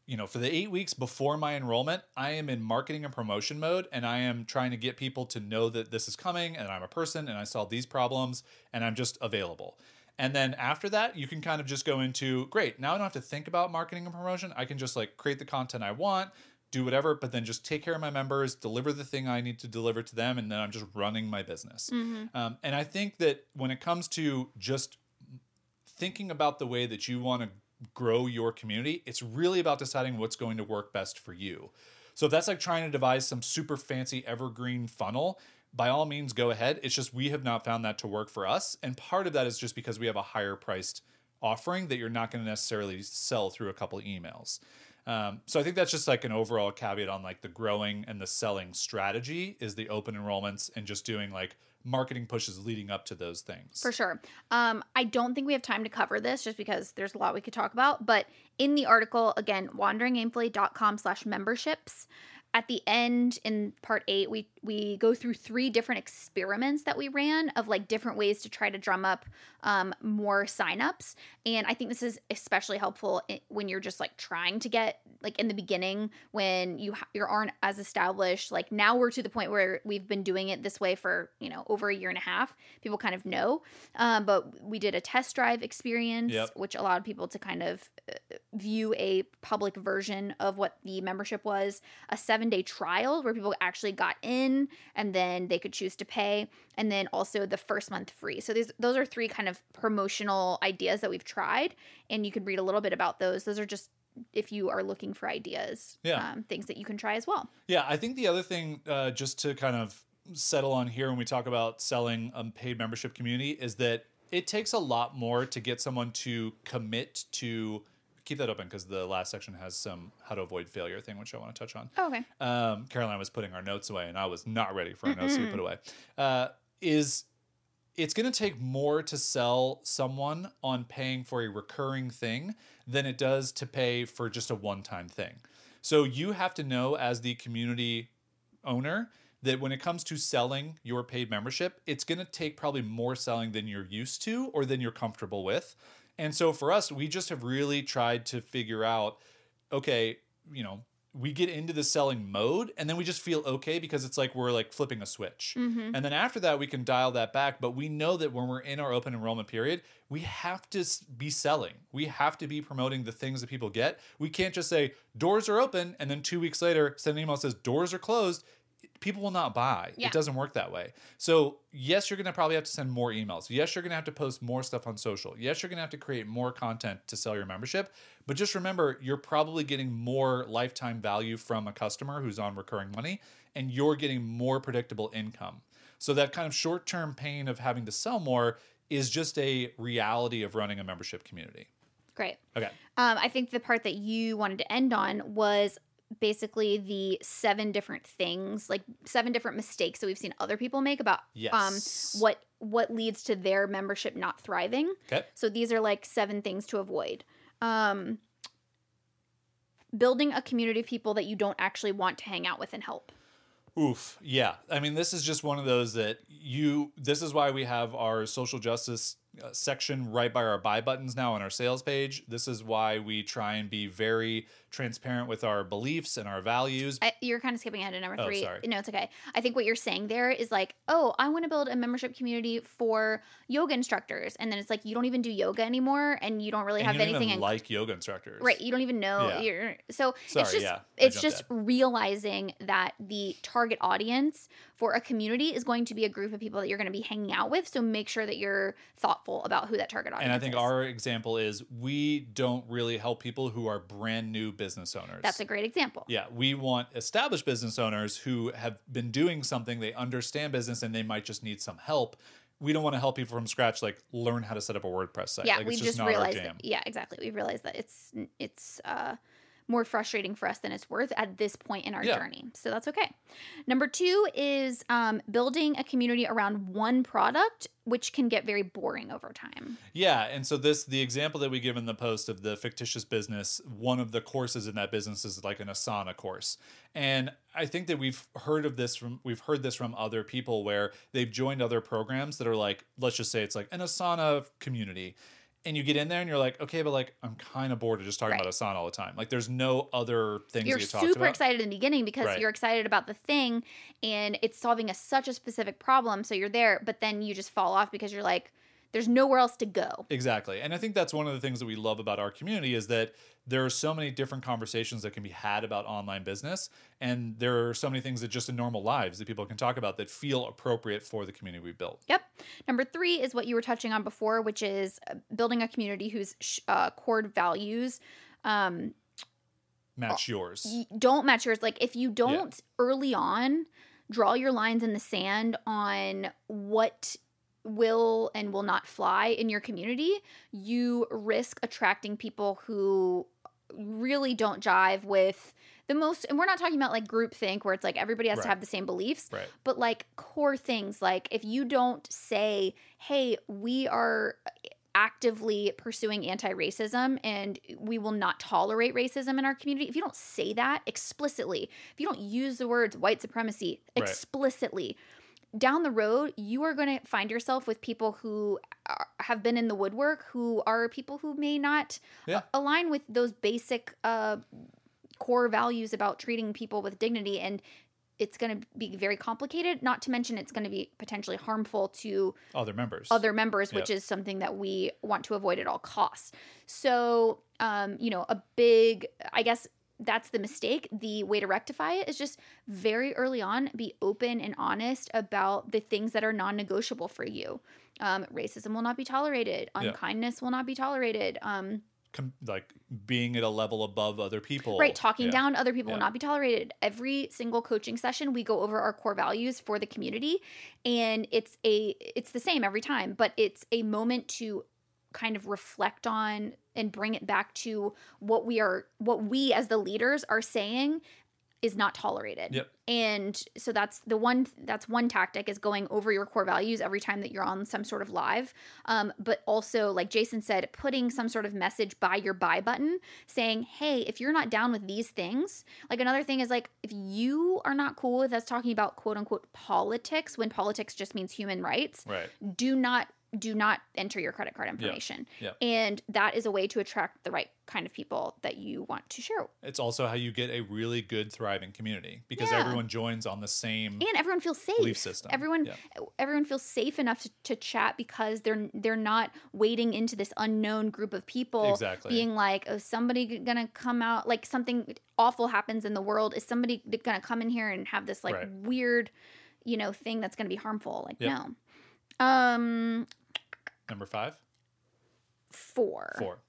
[SPEAKER 2] You know, for the eight weeks before my enrollment, I am in marketing and promotion mode, and I am trying to get people to know that this is coming, and I'm a person, and I solve these problems, and I'm just available. And then after that, you can kind of just go into great. Now I don't have to think about marketing and promotion. I can just like create the content I want, do whatever, but then just take care of my members, deliver the thing I need to deliver to them, and then I'm just running my business. Um, and I think that when it comes to just thinking about the way that you want to grow your community, it's really about deciding what's going to work best for you. So if that's like trying to devise some super fancy evergreen funnel, by all means go ahead. It's just we have not found that to work for us. And part of that is just because we have a higher priced offering that you're not going to necessarily sell through a couple emails. Um, so I think that's just like an overall caveat on like the growing and the selling strategy is the open enrollments and just doing like marketing pushes leading up to those things.
[SPEAKER 1] For sure. Um, I don't think we have time to cover this just because there's a lot we could talk about. But in the article, again, wanderingaimfully.com slash memberships, at the end in part eight, we we go through three different experiments that we ran of like different ways to try to drum up um, more signups. And I think this is especially helpful when you're just like trying to get like in the beginning when you ha- you aren't as established. Like now we're to the point where we've been doing it this way for you know over a year and a half. People kind of know, um, but we did a test drive experience,
[SPEAKER 2] Yep.
[SPEAKER 1] which allowed people to kind of uh, view a public version of what the membership was. A seven day trial where people actually got in and then they could choose to pay, and then also the first month free. So these those are three kind of promotional ideas that we've tried, and you can read a little bit about those. Those are just if you are looking for ideas,
[SPEAKER 2] Yeah.
[SPEAKER 1] um, things that you can try as well.
[SPEAKER 2] Yeah, I think the other thing, uh, just to kind of settle on here when we talk about selling a paid membership community, is that it takes a lot more to get someone to commit to keep that open because the last section has some how to avoid failure thing, which I want to touch on.
[SPEAKER 1] Oh, okay.
[SPEAKER 2] Um, Caroline was putting our notes away, and I was not ready for our notes to be put away. Uh, is it's going to take more to sell someone on paying for a recurring thing than it does to pay for just a one time thing. So you have to know as the community owner that when it comes to selling your paid membership, it's going to take probably more selling than you're used to or than you're comfortable with. And so for us, we just have really tried to figure out okay, you know, we get into the selling mode and then we just feel okay because it's like we're like flipping a switch.
[SPEAKER 1] Mm-hmm.
[SPEAKER 2] And then after that, we can dial that back. But we know that when we're in our open enrollment period, we have to be selling. We have to be promoting the things that people get. We can't just say doors are open and then two weeks later send an email that says doors are closed. People will not buy.
[SPEAKER 1] Yeah.
[SPEAKER 2] It doesn't work that way. So, yes, you're going to probably have to send more emails. Yes, you're going to have to post more stuff on social. Yes, you're going to have to create more content to sell your membership. But just remember, you're probably getting more lifetime value from a customer who's on recurring money, and you're getting more predictable income. So, that kind of short term pain of having to sell more is just a reality of running a membership community.
[SPEAKER 1] Great.
[SPEAKER 2] Okay.
[SPEAKER 1] Um, I think the part that you wanted to end on was basically the seven different things, like seven different mistakes that we've seen other people make about
[SPEAKER 2] Yes.
[SPEAKER 1] um, what what leads to their membership not thriving.
[SPEAKER 2] Okay.
[SPEAKER 1] So these are like seven things to avoid. Um, building a community of people that you don't actually want to hang out with and help.
[SPEAKER 2] Oof. Yeah. I mean, this is just one of those that you, this is why we have our social justice Uh, section right by our buy buttons now on our sales page. This is why we try and be very transparent with our beliefs and our values.
[SPEAKER 1] I, you're kind of skipping ahead to number
[SPEAKER 2] Oh,
[SPEAKER 1] three.
[SPEAKER 2] sorry.
[SPEAKER 1] No, it's okay. I think what you're saying there is like, oh, I want to build a membership community for yoga instructors, and then it's like you don't even do yoga anymore, and you don't really
[SPEAKER 2] and
[SPEAKER 1] have
[SPEAKER 2] you don't
[SPEAKER 1] anything
[SPEAKER 2] even
[SPEAKER 1] in
[SPEAKER 2] like yoga instructors.
[SPEAKER 1] Right, you don't even know.
[SPEAKER 2] Yeah.
[SPEAKER 1] You're, so
[SPEAKER 2] Sorry,
[SPEAKER 1] it's just
[SPEAKER 2] yeah,
[SPEAKER 1] it's just
[SPEAKER 2] in.
[SPEAKER 1] realizing that the target audience for a community is going to be a group of people that you're going to be hanging out with. So make sure that you're thoughtful about who that target audience
[SPEAKER 2] And I think
[SPEAKER 1] is.
[SPEAKER 2] our example is we don't really help people who are brand new business owners.
[SPEAKER 1] that's a great example.
[SPEAKER 2] Yeah, we want established business owners who have been doing something, they understand business, and they might just need some help. We don't want to help people from scratch, like learn how to set up a WordPress site.
[SPEAKER 1] Yeah,
[SPEAKER 2] like,
[SPEAKER 1] we
[SPEAKER 2] it's
[SPEAKER 1] just
[SPEAKER 2] not our
[SPEAKER 1] realized
[SPEAKER 2] jam.
[SPEAKER 1] that. Yeah, exactly. We realized that it's it's uh, more frustrating for us than it's worth at this point in our
[SPEAKER 2] Yeah.
[SPEAKER 1] journey. So that's okay. Number two is um, building a community around one product, which can get very boring over time.
[SPEAKER 2] Yeah, and so this the example that we give in the post of the fictitious business, one of the courses in that business is like an Asana course. And I think that we've heard of this from we've heard this from other people where they've joined other programs that are like let's just say it's like an Asana community. And you get in there and you're like, okay, but like I'm kind of bored of just talking
[SPEAKER 1] Right.
[SPEAKER 2] about Asana all the time. Like there's no other things
[SPEAKER 1] You're
[SPEAKER 2] you
[SPEAKER 1] super
[SPEAKER 2] about.
[SPEAKER 1] excited in the beginning because
[SPEAKER 2] Right.
[SPEAKER 1] you're excited about the thing and it's solving a such a specific problem. So you're there, but then you just fall off because you're like, there's nowhere else to go.
[SPEAKER 2] Exactly. And I think that's one of the things that we love about our community is that there are so many different conversations that can be had about online business. And there are so many things that just in normal lives that people can talk about that feel appropriate for the community we built.
[SPEAKER 1] Yep. Number three is what you were touching on before, which is uh, building a community whose uh, core values um,
[SPEAKER 2] match yours.
[SPEAKER 1] don't match yours. Like if you don't yeah. early on draw your lines in the sand on what will and will not fly in your community, you risk attracting people who really don't jive with the most and we're not talking about like group think where it's like everybody has right. to have the same beliefs
[SPEAKER 2] right.
[SPEAKER 1] but like core things like if you don't say hey we are actively pursuing anti-racism and we will not tolerate racism in our community if you don't say that explicitly if you don't use the words white supremacy explicitly right. Down the road you are going to find yourself with people who are, have been in the woodwork who are people who may not yeah. align with those basic uh, core values about treating people with dignity. And it's going to be very complicated not to mention it's going to be potentially harmful to
[SPEAKER 2] other members.
[SPEAKER 1] other members which is something that we want to avoid at all costs. So um, you know a big i guess that's the mistake the way to rectify it is just very early on be open and honest about the things that are non-negotiable for you um, racism will not be tolerated unkindness will not be tolerated um,
[SPEAKER 2] com- like being at a level above other people.
[SPEAKER 1] Right, talking yeah. down other people yeah. will not be tolerated. Every single coaching session, we go over our core values for the community, and it's a it's the same every time, but it's a moment to kind of reflect on and bring it back to what we are what we as the leaders are saying is not tolerated.
[SPEAKER 2] Yep.
[SPEAKER 1] And so that's the one that's one tactic is going over your core values every time that you're on some sort of live. Um, but also, like Jason said, putting some sort of message by your buy button saying, hey, if you're not down with these things, like another thing is like if you are not cool with us talking about quote unquote politics when politics just means human rights,
[SPEAKER 2] right.
[SPEAKER 1] do not do not enter your credit card information.
[SPEAKER 2] Yeah.
[SPEAKER 1] Yeah. And that is a way to attract the right kind of people that you want to share.
[SPEAKER 2] It's also how you get a really good thriving community because yeah. everyone joins on the same
[SPEAKER 1] and everyone feels safe.
[SPEAKER 2] Belief system.
[SPEAKER 1] Everyone everyone feels safe enough to, to, chat because they're they're not wading into this unknown group of people
[SPEAKER 2] exactly.
[SPEAKER 1] being like, "Oh, somebody going to come out like something awful happens in the world. Is somebody going to come in here and have this like
[SPEAKER 2] right.
[SPEAKER 1] weird, you know, thing that's going to be harmful?" Like, no. Um
[SPEAKER 2] Number five?
[SPEAKER 1] Four.
[SPEAKER 2] Four.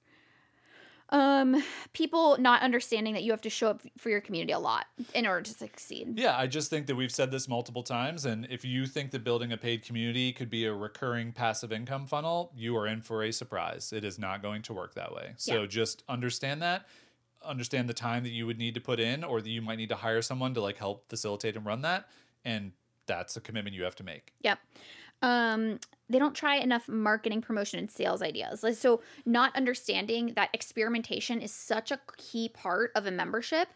[SPEAKER 1] Um, people not understanding that you have to show up for your community a lot in order to succeed.
[SPEAKER 2] Yeah, I just think that we've said this multiple times. And if you think that building a paid community could be a recurring passive income funnel, you are in for a surprise. It is not going to work that way. So yeah. just understand that. Understand the time that you would need to put in, or that you might need to hire someone to like help facilitate and run that. And that's a commitment you have to make.
[SPEAKER 1] Yep um they don't try enough marketing promotion and sales ideas. Like, so not understanding that experimentation is such a key part of a membership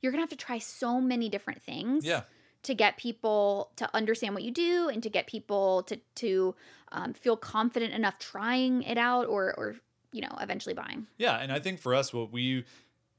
[SPEAKER 1] you're gonna have to try so many different things
[SPEAKER 2] yeah.
[SPEAKER 1] to get people to understand what you do and to get people to to um, feel confident enough trying it out or or you know eventually buying.
[SPEAKER 2] Yeah and i think for us what we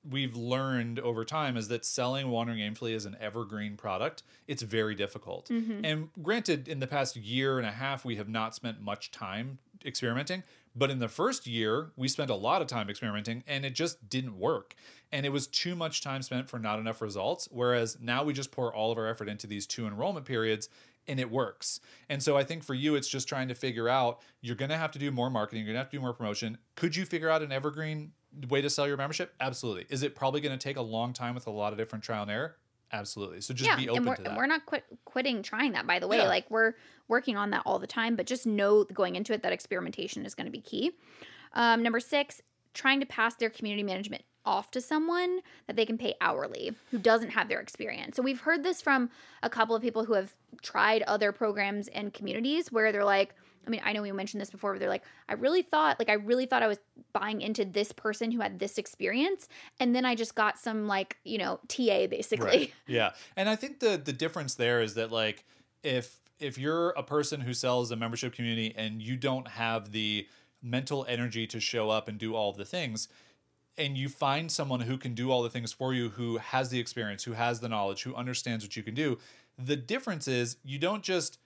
[SPEAKER 2] we've learned over time is that selling wandering aimfully as an evergreen product it's very difficult
[SPEAKER 1] mm-hmm.
[SPEAKER 2] and granted in the past year and a half we have not spent much time experimenting but in the first year we spent a lot of time experimenting and it just didn't work and it was too much time spent for not enough results whereas now we just pour all of our effort into these two enrollment periods and it works. And so I think for you, it's just trying to figure out you're going to have to do more marketing, you're going to have to do more promotion. Could you figure out an evergreen way to sell your membership? Absolutely. Is it probably going to take a long time with a lot of different trial and error? Absolutely. So just
[SPEAKER 1] yeah,
[SPEAKER 2] be open
[SPEAKER 1] and we're,
[SPEAKER 2] to that.
[SPEAKER 1] And we're not quit, quitting trying that, by the way.
[SPEAKER 2] Yeah.
[SPEAKER 1] Like we're working on that all the time, but just know going into it that experimentation is going to be key. Um, number six, trying to pass their community management off to someone that they can pay hourly who doesn't have their experience. So we've heard this from a couple of people who have tried other programs and communities where they're like, I mean, I know we mentioned this before, but they're like, I really thought, like, I really thought I was buying into this person who had this experience, and then I just got some, like, you know, TA basically.
[SPEAKER 2] Right. Yeah, and I think the the difference there is that like if if you're a person who sells a membership community and you don't have the mental energy to show up and do all the things and you find someone who can do all the things for you who has the experience who has the knowledge who understands what you can do the difference is you don't just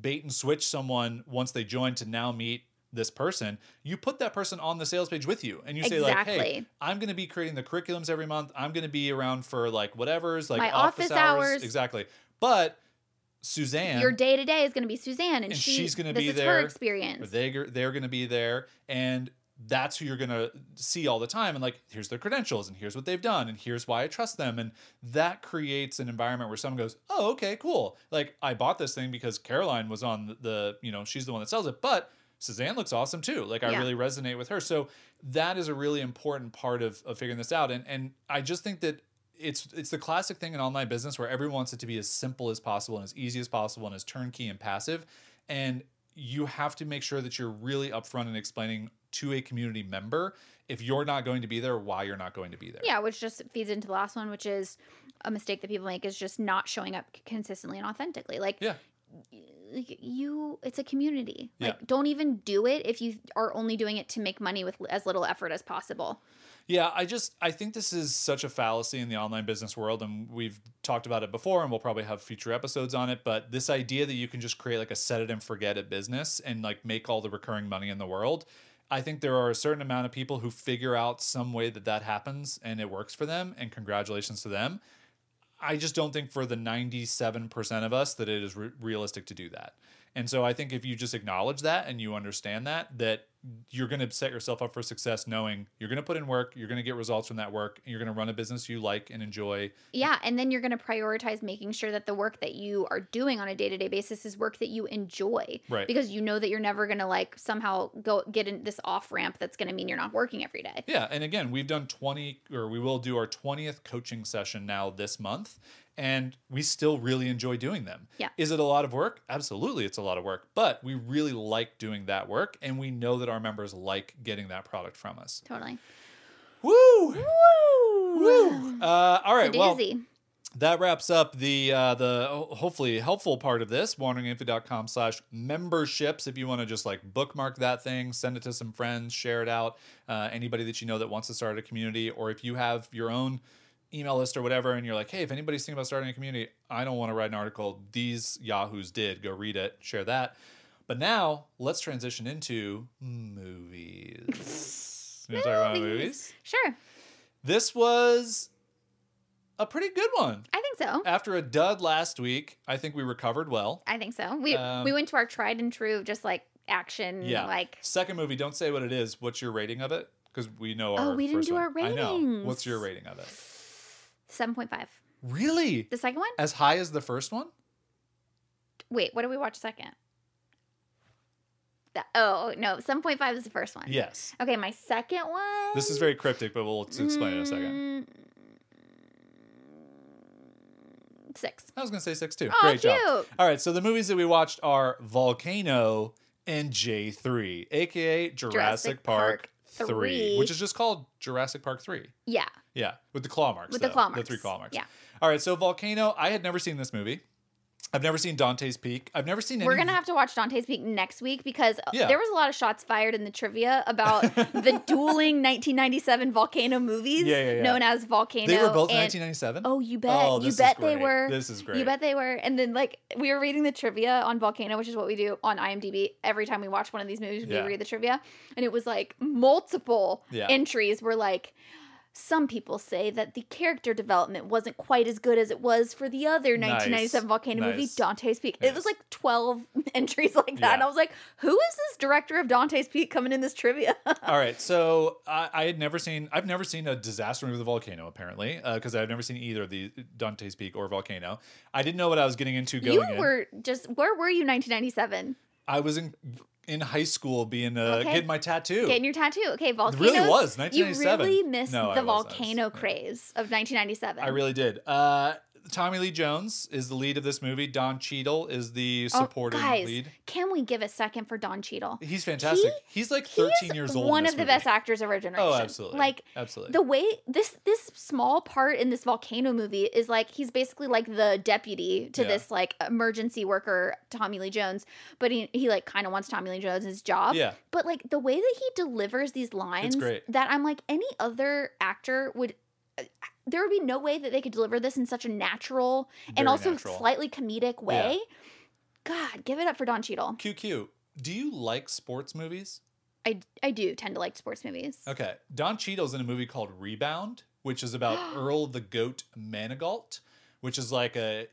[SPEAKER 2] bait and switch someone once they join to now meet this person, you put that person on the sales page with you and you say like, hey, I'm going to be creating the curriculums every month. I'm going to be around for like whatever's like
[SPEAKER 1] My
[SPEAKER 2] office,
[SPEAKER 1] office
[SPEAKER 2] hours.
[SPEAKER 1] hours.
[SPEAKER 2] Exactly. But Suzanne
[SPEAKER 1] Your day to day is going to be Suzanne, and,
[SPEAKER 2] And
[SPEAKER 1] she,
[SPEAKER 2] she's gonna
[SPEAKER 1] this
[SPEAKER 2] be there.
[SPEAKER 1] her experience.
[SPEAKER 2] they they're going to be there and that's who you're going to see all the time. And like here's their credentials and here's what they've done and here's why I trust them. And that creates an environment where someone goes oh okay cool. Like I bought this thing because Caroline was on the, the you know she's the one that sells it but Suzanne looks awesome too. Like I
[SPEAKER 1] Yeah.
[SPEAKER 2] really resonate with her. So that is a really important part of, of figuring this out. And and I just think that it's it's the classic thing in online business where everyone wants it to be as simple as possible and as easy as possible and as turnkey and passive. And you have to make sure that you're really upfront in explaining to a community member if you're not going to be there why you're not going to be there
[SPEAKER 1] Yeah, which just feeds into the last one, which is a mistake that people make is just not showing up consistently and authentically. Like,
[SPEAKER 2] Yeah.
[SPEAKER 1] You, it's a community.
[SPEAKER 2] Yeah.
[SPEAKER 1] Like, don't even do it if you are only doing it to make money with as little effort as possible.
[SPEAKER 2] Yeah, I just I think this is such a fallacy in the online business world, and we've talked about it before, and we'll probably have future episodes on it. But this idea that you can just create like a set it and forget it business and like make all the recurring money in the world, I think there are a certain amount of people who figure out some way that that happens and it works for them, and congratulations to them. I just don't think for the 97% of us that it is re- realistic to do that. And so I think if you just acknowledge that and you understand that, that you're going to set yourself up for success knowing you're going to put in work, you're going to get results from that work, and you're going to run a business you like and enjoy.
[SPEAKER 1] Yeah, and then you're going to prioritize making sure that the work that you are doing on a day-to-day basis is work that you enjoy.
[SPEAKER 2] Right.
[SPEAKER 1] Because you know that you're never going to like somehow go get in this off ramp that's going to mean you're not working every day.
[SPEAKER 2] Yeah. And again, we've done 20 or we will do our 20th coaching session now this month. And we still really enjoy doing them.
[SPEAKER 1] Yeah.
[SPEAKER 2] Is it a lot of work? Absolutely, it's a lot of work. But we really like doing that work. And we know that our members like getting that product from us.
[SPEAKER 1] Totally.
[SPEAKER 2] Woo!
[SPEAKER 1] Woo!
[SPEAKER 2] Woo! Uh, all right. Well, that wraps up the uh, the hopefully helpful part of this wanderingaimfully.com slash memberships if you want to just like bookmark that thing send it to some friends share it out uh, anybody that you know that wants to start a community or if you have your own email list or whatever and you're like hey if anybody's thinking about starting a community i don't want to write an article these yahoos did go read it share that but now let's transition into movies you want to talk about movies
[SPEAKER 1] Sure.
[SPEAKER 2] this was a pretty good one
[SPEAKER 1] I think so.
[SPEAKER 2] after a dud last week, I think we recovered well.
[SPEAKER 1] I think so. We
[SPEAKER 2] Um,
[SPEAKER 1] we went to our tried and true, just like action,
[SPEAKER 2] Yeah.
[SPEAKER 1] like
[SPEAKER 2] Second movie, don't say what it is. What's your rating of it? Because we know
[SPEAKER 1] Oh, we didn't do
[SPEAKER 2] one.
[SPEAKER 1] our
[SPEAKER 2] I know. What's your rating of it?
[SPEAKER 1] Seven point five.
[SPEAKER 2] Really?
[SPEAKER 1] The second one?
[SPEAKER 2] As high as the first one?
[SPEAKER 1] Wait, what did we watch second? The, oh no, seven point five is the first one.
[SPEAKER 2] Yes.
[SPEAKER 1] Okay, my second one.
[SPEAKER 2] This is very cryptic, but we'll explain in a second.
[SPEAKER 1] Mm, Six.
[SPEAKER 2] I was going to say six too.
[SPEAKER 1] Oh,
[SPEAKER 2] Great job.
[SPEAKER 1] cute.
[SPEAKER 2] All right, so the movies that we watched are Volcano and J3, aka Jurassic,
[SPEAKER 1] Jurassic
[SPEAKER 2] Park,
[SPEAKER 1] Park
[SPEAKER 2] 3,
[SPEAKER 1] 3.
[SPEAKER 2] which is just called Jurassic Park 3.
[SPEAKER 1] Yeah.
[SPEAKER 2] Yeah, with the claw marks.
[SPEAKER 1] With the
[SPEAKER 2] though,
[SPEAKER 1] claw
[SPEAKER 2] The three claw marks.
[SPEAKER 1] Yeah.
[SPEAKER 2] All right, so Volcano, I had never seen this movie. I've never seen Dante's Peak. I've never seen any.
[SPEAKER 1] We're gonna have to watch Dante's Peak next week because uh,
[SPEAKER 2] Yeah.
[SPEAKER 1] there was a lot of shots fired in the trivia about the dueling 1997 volcano movies
[SPEAKER 2] Yeah, yeah, yeah.
[SPEAKER 1] known as Volcano.
[SPEAKER 2] They were both
[SPEAKER 1] and-
[SPEAKER 2] 1997.
[SPEAKER 1] Oh, you bet.
[SPEAKER 2] Oh,
[SPEAKER 1] you bet they were.
[SPEAKER 2] This is great.
[SPEAKER 1] You bet they were. And then like we were reading the trivia on Volcano, which is what we do on IMDb every time we watch one of these movies. We read the trivia, and it was like multiple entries were like. Some people say that the character development wasn't quite as good as it was for the other
[SPEAKER 2] Nice.
[SPEAKER 1] 1997 volcano movie, Dante's Peak. It was like 12 entries like that.
[SPEAKER 2] Yeah.
[SPEAKER 1] And I was like, who is this director of Dante's Peak coming in this trivia?
[SPEAKER 2] All right, so I, I had never seen. I've never seen a disaster movie with a volcano, apparently, uh, because I've never seen either of the Dante's Peak or Volcano. I didn't know what I was getting into going
[SPEAKER 1] you
[SPEAKER 2] in.
[SPEAKER 1] were just, where were you 1997?
[SPEAKER 2] I was in in high school, being uh,
[SPEAKER 1] Okay.
[SPEAKER 2] getting my tattoo.
[SPEAKER 1] Getting your tattoo. Okay,
[SPEAKER 2] It
[SPEAKER 1] volcanoes.
[SPEAKER 2] really was 1997.
[SPEAKER 1] You really missed
[SPEAKER 2] No,
[SPEAKER 1] the volcano
[SPEAKER 2] yeah.
[SPEAKER 1] craze of 1997.
[SPEAKER 2] I really did. Uh, Tommy Lee Jones is the lead of this movie. Don Cheadle is the
[SPEAKER 1] Oh,
[SPEAKER 2] supporting
[SPEAKER 1] guys,
[SPEAKER 2] lead.
[SPEAKER 1] can we give a second for Don Cheadle?
[SPEAKER 2] He's fantastic.
[SPEAKER 1] He-
[SPEAKER 2] He's like 13
[SPEAKER 1] is
[SPEAKER 2] years old.
[SPEAKER 1] One of the
[SPEAKER 2] movie.
[SPEAKER 1] best actors of our generation.
[SPEAKER 2] Oh, absolutely.
[SPEAKER 1] Like
[SPEAKER 2] absolutely.
[SPEAKER 1] the way this this small part in this volcano movie is like he's basically like the deputy to
[SPEAKER 2] Yeah.
[SPEAKER 1] this like emergency worker Tommy Lee Jones, but he he like kind of wants Tommy Lee Jones' job.
[SPEAKER 2] yeah,
[SPEAKER 1] But like the way that he delivers these lines, that I'm like any other actor would. There would be no way that they could deliver this in such a natural and also
[SPEAKER 2] natural.
[SPEAKER 1] slightly comedic way. God, give it up for Don Cheadle.
[SPEAKER 2] cute. Do you like sports movies?
[SPEAKER 1] I, I do tend to like sports movies.
[SPEAKER 2] Okay. Don Cheadle's in a movie called Rebound, which is about Earl the Goat Manigault, which is like a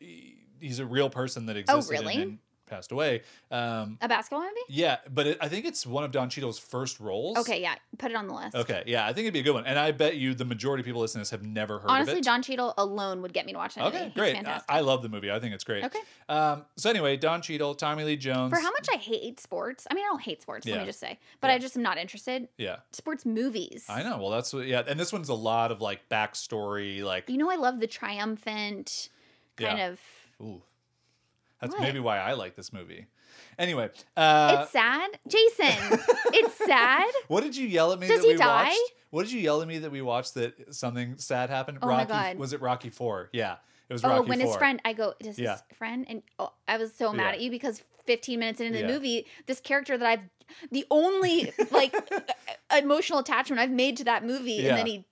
[SPEAKER 2] he's a real person that oh, existed
[SPEAKER 1] Oh, really?
[SPEAKER 2] and passed away. Um,
[SPEAKER 1] A basketball movie?
[SPEAKER 2] yeah, but it, I think it's one of Don Cheadle's first roles.
[SPEAKER 1] Okay, yeah. Put it on the list.
[SPEAKER 2] Okay, yeah, I think it'd be a good one, and I bet you the majority of people listening to this have never heard
[SPEAKER 1] Honestly,
[SPEAKER 2] of it.
[SPEAKER 1] Honestly, Don Cheadle alone would get me to watch that movie.
[SPEAKER 2] okay,
[SPEAKER 1] He's
[SPEAKER 2] great. I,
[SPEAKER 1] fantastic.
[SPEAKER 2] I love the movie. I think it's great.
[SPEAKER 1] Okay.
[SPEAKER 2] Um, so anyway, Don Cheadle, Tommy Lee Jones.
[SPEAKER 1] For how much I hate sports, I mean, I don't hate sports, let me just say, but
[SPEAKER 2] Yeah.
[SPEAKER 1] I just am not interested.
[SPEAKER 2] Yeah,
[SPEAKER 1] Sports movies.
[SPEAKER 2] I know. Well, that's what. Yeah, and this one's a lot of like backstory, like
[SPEAKER 1] You know, I love the triumphant kind
[SPEAKER 2] Yeah.
[SPEAKER 1] of.
[SPEAKER 2] ooh. That's
[SPEAKER 1] What?
[SPEAKER 2] maybe why I like this movie. Anyway, uh,
[SPEAKER 1] it's sad, Jason. it's sad.
[SPEAKER 2] what did you yell at me
[SPEAKER 1] Does
[SPEAKER 2] that
[SPEAKER 1] he
[SPEAKER 2] we
[SPEAKER 1] die?
[SPEAKER 2] watched? What did you yell at me that we watched that something sad happened?
[SPEAKER 1] Oh my
[SPEAKER 2] Rocky
[SPEAKER 1] God.
[SPEAKER 2] was it Rocky Four? Yeah, it was
[SPEAKER 1] Oh,
[SPEAKER 2] Rocky
[SPEAKER 1] when
[SPEAKER 2] 4.
[SPEAKER 1] his friend, I go, does
[SPEAKER 2] Yeah.
[SPEAKER 1] his friend? And oh, I was so mad
[SPEAKER 2] Yeah.
[SPEAKER 1] at you because 15 minutes into the
[SPEAKER 2] Yeah.
[SPEAKER 1] movie, this character that I've, the only like emotional attachment I've made to that movie, and then he,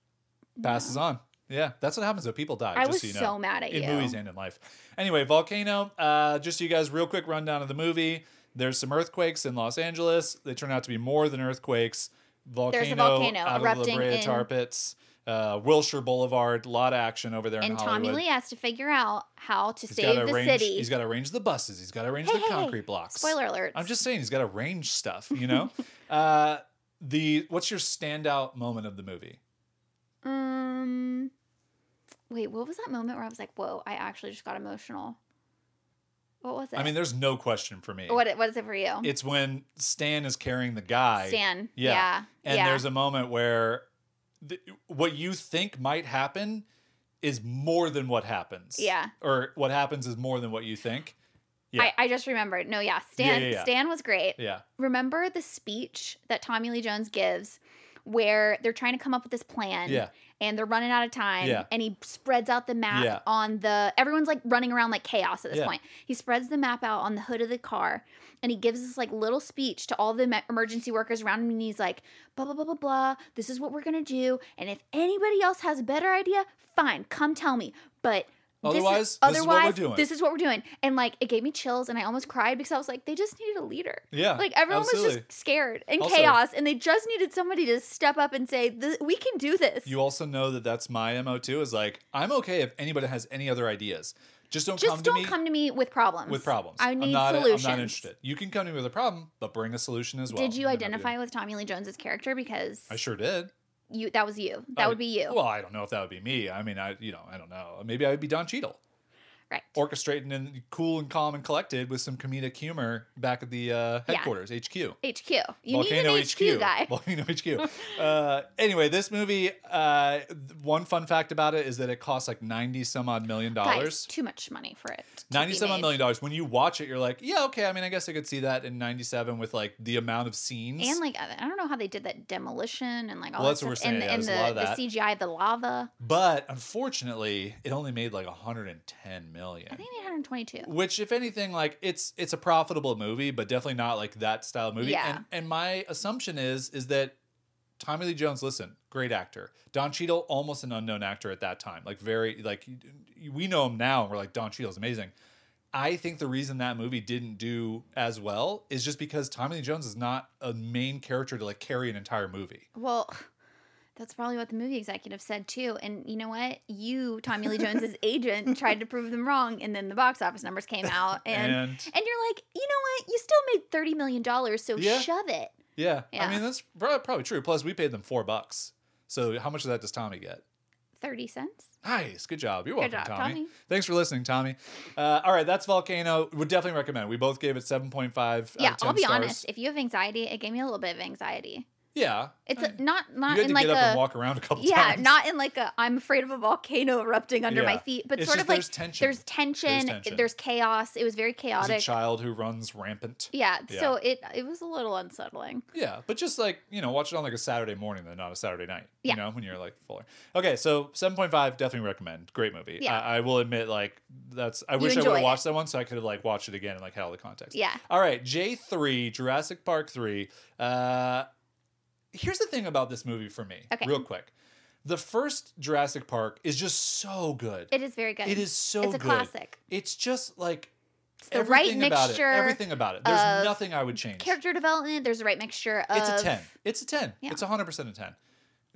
[SPEAKER 2] passes on. Yeah, that's what happens when people die.
[SPEAKER 1] I
[SPEAKER 2] just
[SPEAKER 1] was
[SPEAKER 2] so you know.
[SPEAKER 1] so mad at
[SPEAKER 2] in
[SPEAKER 1] you.
[SPEAKER 2] movies and in life. Anyway, Volcano. Uh, just so you guys, real quick rundown of the movie. There's some earthquakes in Los Angeles. They turn out to be more than earthquakes. Volcano,
[SPEAKER 1] volcano
[SPEAKER 2] out of the La
[SPEAKER 1] erupting
[SPEAKER 2] Brea
[SPEAKER 1] in-
[SPEAKER 2] tar pits. Uh, Wilshire Boulevard. A lot of action over there
[SPEAKER 1] and. Tommy Lee has to figure out how to
[SPEAKER 2] He's
[SPEAKER 1] save the
[SPEAKER 2] arrange,
[SPEAKER 1] city.
[SPEAKER 2] He's got to arrange the buses. He's got to arrange
[SPEAKER 1] Hey,
[SPEAKER 2] the
[SPEAKER 1] hey, hey.
[SPEAKER 2] concrete blocks.
[SPEAKER 1] Spoiler alert.
[SPEAKER 2] I'm just saying he's got to arrange stuff. You know. uh, the what's your standout moment of the movie?
[SPEAKER 1] Um, wait, what was that moment where I was like, "Whoa!" I actually just got emotional. What was it?
[SPEAKER 2] I mean, there's no question for me.
[SPEAKER 1] what what is it for you?
[SPEAKER 2] It's when Stan is carrying the guy.
[SPEAKER 1] Stan.
[SPEAKER 2] Yeah.
[SPEAKER 1] Yeah.
[SPEAKER 2] And
[SPEAKER 1] yeah.
[SPEAKER 2] there's a moment where th- what you think might happen is more than what happens.
[SPEAKER 1] Yeah.
[SPEAKER 2] Or what happens is more than what you think. Yeah.
[SPEAKER 1] I, I just remembered. No, yeah, Stan.
[SPEAKER 2] Yeah, yeah, yeah.
[SPEAKER 1] Stan was great.
[SPEAKER 2] yeah.
[SPEAKER 1] Remember the speech that Tommy Lee Jones gives, where they're trying to come up with this plan.
[SPEAKER 2] Yeah.
[SPEAKER 1] And they're running out of time.
[SPEAKER 2] Yeah.
[SPEAKER 1] And he spreads out the map
[SPEAKER 2] Yeah.
[SPEAKER 1] on the. Everyone's like running around like chaos at this
[SPEAKER 2] Yeah.
[SPEAKER 1] point. He spreads the map out on the hood of the car, and he gives this like little speech to all the emergency workers around him, and he's like, blah blah blah blah blah. This is what we're gonna do, and if anybody else has a better idea, fine, come tell me. But this is-
[SPEAKER 2] Otherwise, this is what we're doing.
[SPEAKER 1] this is what we're doing. And like, it gave me chills, and I almost cried because I was like, they just needed a leader.
[SPEAKER 2] Yeah.
[SPEAKER 1] Like everyone was just scared and
[SPEAKER 2] Also-
[SPEAKER 1] chaos, and they just needed somebody to step up and say, "We can do this."
[SPEAKER 2] You also know that that's my MO too is like, I'm okay if anybody has any other ideas. Just don't
[SPEAKER 1] just
[SPEAKER 2] come to
[SPEAKER 1] don't
[SPEAKER 2] me
[SPEAKER 1] come to me with problems.
[SPEAKER 2] with problems.
[SPEAKER 1] I need
[SPEAKER 2] I'm not,
[SPEAKER 1] solutions.
[SPEAKER 2] I'm not interested. You can come to me with a problem, but bring a solution as well.
[SPEAKER 1] Did you
[SPEAKER 2] And then I'll be
[SPEAKER 1] identify with Tommy Lee Jones's character because
[SPEAKER 2] I sure did.
[SPEAKER 1] You that was you? That
[SPEAKER 2] I-
[SPEAKER 1] would be you,
[SPEAKER 2] Well, I don't know if that would be me. I mean, I you know, I don't know. Maybe I would be Don Cheadle.
[SPEAKER 1] Right?
[SPEAKER 2] orchestrating and cool and calm and collected with some comedic humor back at the uh, headquarters, HQ.
[SPEAKER 1] HQ. You
[SPEAKER 2] Volcano
[SPEAKER 1] need an HQ, guy.
[SPEAKER 2] Volcano HQ. uh, anyway, this movie, uh, one fun fact about it is that it costs like 90 some odd million
[SPEAKER 1] Guys,
[SPEAKER 2] dollars.
[SPEAKER 1] too much money for it. to
[SPEAKER 2] 90
[SPEAKER 1] be
[SPEAKER 2] some odd million dollars. When you watch it, you're like, yeah, okay. I mean, I guess I could see that in 97 with like the amount of scenes.
[SPEAKER 1] And like I don't know how they did that demolition and like all
[SPEAKER 2] Well,
[SPEAKER 1] that
[SPEAKER 2] that's what we're
[SPEAKER 1] stuff. and
[SPEAKER 2] saying, yeah,
[SPEAKER 1] and
[SPEAKER 2] there's a lot of
[SPEAKER 1] the,
[SPEAKER 2] that.
[SPEAKER 1] the CGI, the lava.
[SPEAKER 2] but unfortunately, it only made like 110 million.
[SPEAKER 1] I think they had 122.
[SPEAKER 2] which if anything like it's it's a profitable movie but definitely not like that style of movie.
[SPEAKER 1] Yeah.
[SPEAKER 2] and and my assumption is is that tommy lee jones listen great actor. Don Cheadle, almost an unknown actor at that time. Like very like we know him now and we're like don Cheadle's amazing. I think the reason that movie didn't do as well is just because tommy lee jones is not a main character to like carry an entire movie.
[SPEAKER 1] Well, that's probably what the movie executive said too. And you know what? You, Tommy Lee Jones's agent, tried to prove them wrong, and then the box office numbers came out, and and,
[SPEAKER 2] and
[SPEAKER 1] you're like, you know what? You still made thirty million dollars, so
[SPEAKER 2] Yeah.
[SPEAKER 1] shove it.
[SPEAKER 2] yeah,
[SPEAKER 1] Yeah.
[SPEAKER 2] i mean that's probably true plus we paid them four bucks so how much of that does tommy get
[SPEAKER 1] Thirty cents.
[SPEAKER 2] Nice. Good job. You're
[SPEAKER 1] Good
[SPEAKER 2] welcome,
[SPEAKER 1] job,
[SPEAKER 2] Tommy.
[SPEAKER 1] Tommy.
[SPEAKER 2] Thanks for listening, Tommy. Uh, all right, that's Volcano. Would definitely recommend. We both gave it 7.5. out
[SPEAKER 1] Yeah,
[SPEAKER 2] of 10
[SPEAKER 1] I'll be
[SPEAKER 2] stars.
[SPEAKER 1] honest. If you have anxiety, it gave me a little bit of anxiety.
[SPEAKER 2] Yeah.
[SPEAKER 1] It's
[SPEAKER 2] I
[SPEAKER 1] a,
[SPEAKER 2] mean,
[SPEAKER 1] not
[SPEAKER 2] you
[SPEAKER 1] not
[SPEAKER 2] had
[SPEAKER 1] in
[SPEAKER 2] to
[SPEAKER 1] like
[SPEAKER 2] get up
[SPEAKER 1] a
[SPEAKER 2] and walk around a couple
[SPEAKER 1] yeah,
[SPEAKER 2] times.
[SPEAKER 1] not in like a I'm afraid of a volcano erupting under my feet, but
[SPEAKER 2] It's
[SPEAKER 1] sort
[SPEAKER 2] just
[SPEAKER 1] of like
[SPEAKER 2] there's tension.
[SPEAKER 1] there's tension,
[SPEAKER 2] There's tension.
[SPEAKER 1] there's chaos. It was very
[SPEAKER 2] There's a
[SPEAKER 1] chaotic.
[SPEAKER 2] child who runs rampant.
[SPEAKER 1] Yeah,
[SPEAKER 2] Yeah.
[SPEAKER 1] so it it was a little unsettling.
[SPEAKER 2] Yeah, but just like, you know, watch it on like a Saturday morning then, not a Saturday night.
[SPEAKER 1] Yeah.
[SPEAKER 2] You know, when you're like fuller. Okay, so 7.5, definitely recommend. Great movie.
[SPEAKER 1] Yeah.
[SPEAKER 2] I, I will admit, like, that's, I wish I would
[SPEAKER 1] enjoy
[SPEAKER 2] have watched that one so I could have like watched it again and like had all the context.
[SPEAKER 1] Yeah.
[SPEAKER 2] All right, J3, Jurassic Park 3. Uh, here's the thing about this movie for me,
[SPEAKER 1] Okay.
[SPEAKER 2] real quick. The first Jurassic Park is just so good.
[SPEAKER 1] It is very good.
[SPEAKER 2] It is so
[SPEAKER 1] It's a
[SPEAKER 2] good.
[SPEAKER 1] classic.
[SPEAKER 2] It's just like
[SPEAKER 1] It's the right
[SPEAKER 2] Everything about it.
[SPEAKER 1] mixture.
[SPEAKER 2] Everything about it. There's nothing I would change.
[SPEAKER 1] Character development. There's the right mixture of.
[SPEAKER 2] It's a 10. It's a 10.
[SPEAKER 1] Yeah.
[SPEAKER 2] It's 100% a 10.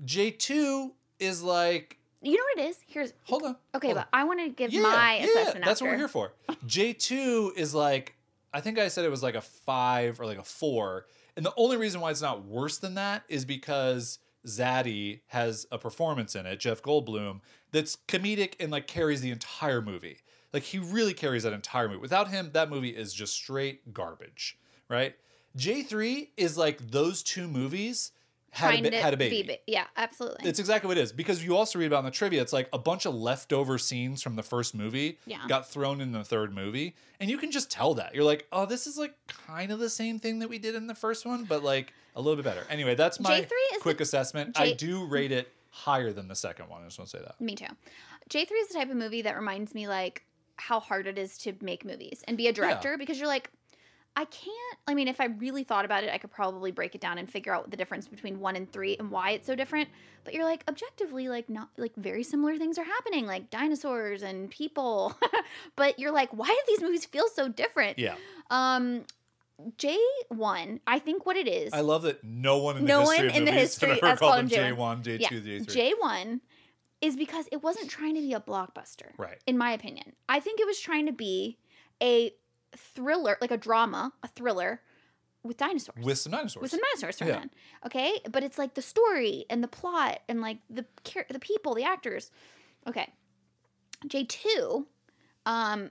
[SPEAKER 2] J2 is like,
[SPEAKER 1] You know what it is? Here's
[SPEAKER 2] hold on.
[SPEAKER 1] okay,
[SPEAKER 2] hold
[SPEAKER 1] but
[SPEAKER 2] on.
[SPEAKER 1] I want to give
[SPEAKER 2] Yeah,
[SPEAKER 1] my
[SPEAKER 2] yeah,
[SPEAKER 1] assessment.
[SPEAKER 2] That's what we're here for. J2 is like, I think I said it was like a five or like a four. And the only reason why it's not worse than that is because Zaddy has a performance in it, Jeff Goldblum, that's comedic and like carries the entire movie. Like he really carries that entire movie. Without him, that movie is just straight garbage, right? J3 is like those two movies had a,
[SPEAKER 1] Trying
[SPEAKER 2] ba-
[SPEAKER 1] to
[SPEAKER 2] had a
[SPEAKER 1] be
[SPEAKER 2] baby.
[SPEAKER 1] bi- yeah, absolutely.
[SPEAKER 2] It's exactly what it is because you also read about in the trivia. It's like a bunch of leftover scenes from the first movie
[SPEAKER 1] Yeah.
[SPEAKER 2] got thrown in the third movie, and you can just tell that you're like, oh, this is like kind of the same thing that we did in the first one, but like a little bit better. Anyway, that's my quick
[SPEAKER 1] the-
[SPEAKER 2] assessment. I
[SPEAKER 1] J-
[SPEAKER 2] do rate it higher than the second one. I just want to say that.
[SPEAKER 1] Me too. J3 is the type of movie that reminds me like how hard it is to make movies and be a director because you're like, I can't. I mean, if I really thought about it, I could probably break it down and figure out the difference between one and three and why it's so different. But you're like, objectively, like, not like very similar things are happening, like dinosaurs and people. but you're like, why do these movies feel so different?
[SPEAKER 2] Yeah,
[SPEAKER 1] Um, J1, I think what it is.
[SPEAKER 2] I love that no one in the
[SPEAKER 1] No
[SPEAKER 2] history
[SPEAKER 1] one
[SPEAKER 2] of
[SPEAKER 1] in the history has
[SPEAKER 2] called
[SPEAKER 1] called
[SPEAKER 2] them
[SPEAKER 1] him
[SPEAKER 2] J1, J2,
[SPEAKER 1] yeah,
[SPEAKER 2] J3.
[SPEAKER 1] J1 is because it wasn't trying to be a blockbuster.
[SPEAKER 2] Right.
[SPEAKER 1] in my opinion. I think it was trying to be a thriller, like a drama, a thriller with dinosaurs.
[SPEAKER 2] With some dinosaurs.
[SPEAKER 1] with some dinosaurs thrown
[SPEAKER 2] Yeah.
[SPEAKER 1] in. Okay? But it's like the story and the plot and like the char- the people, the actors. Okay. J2 um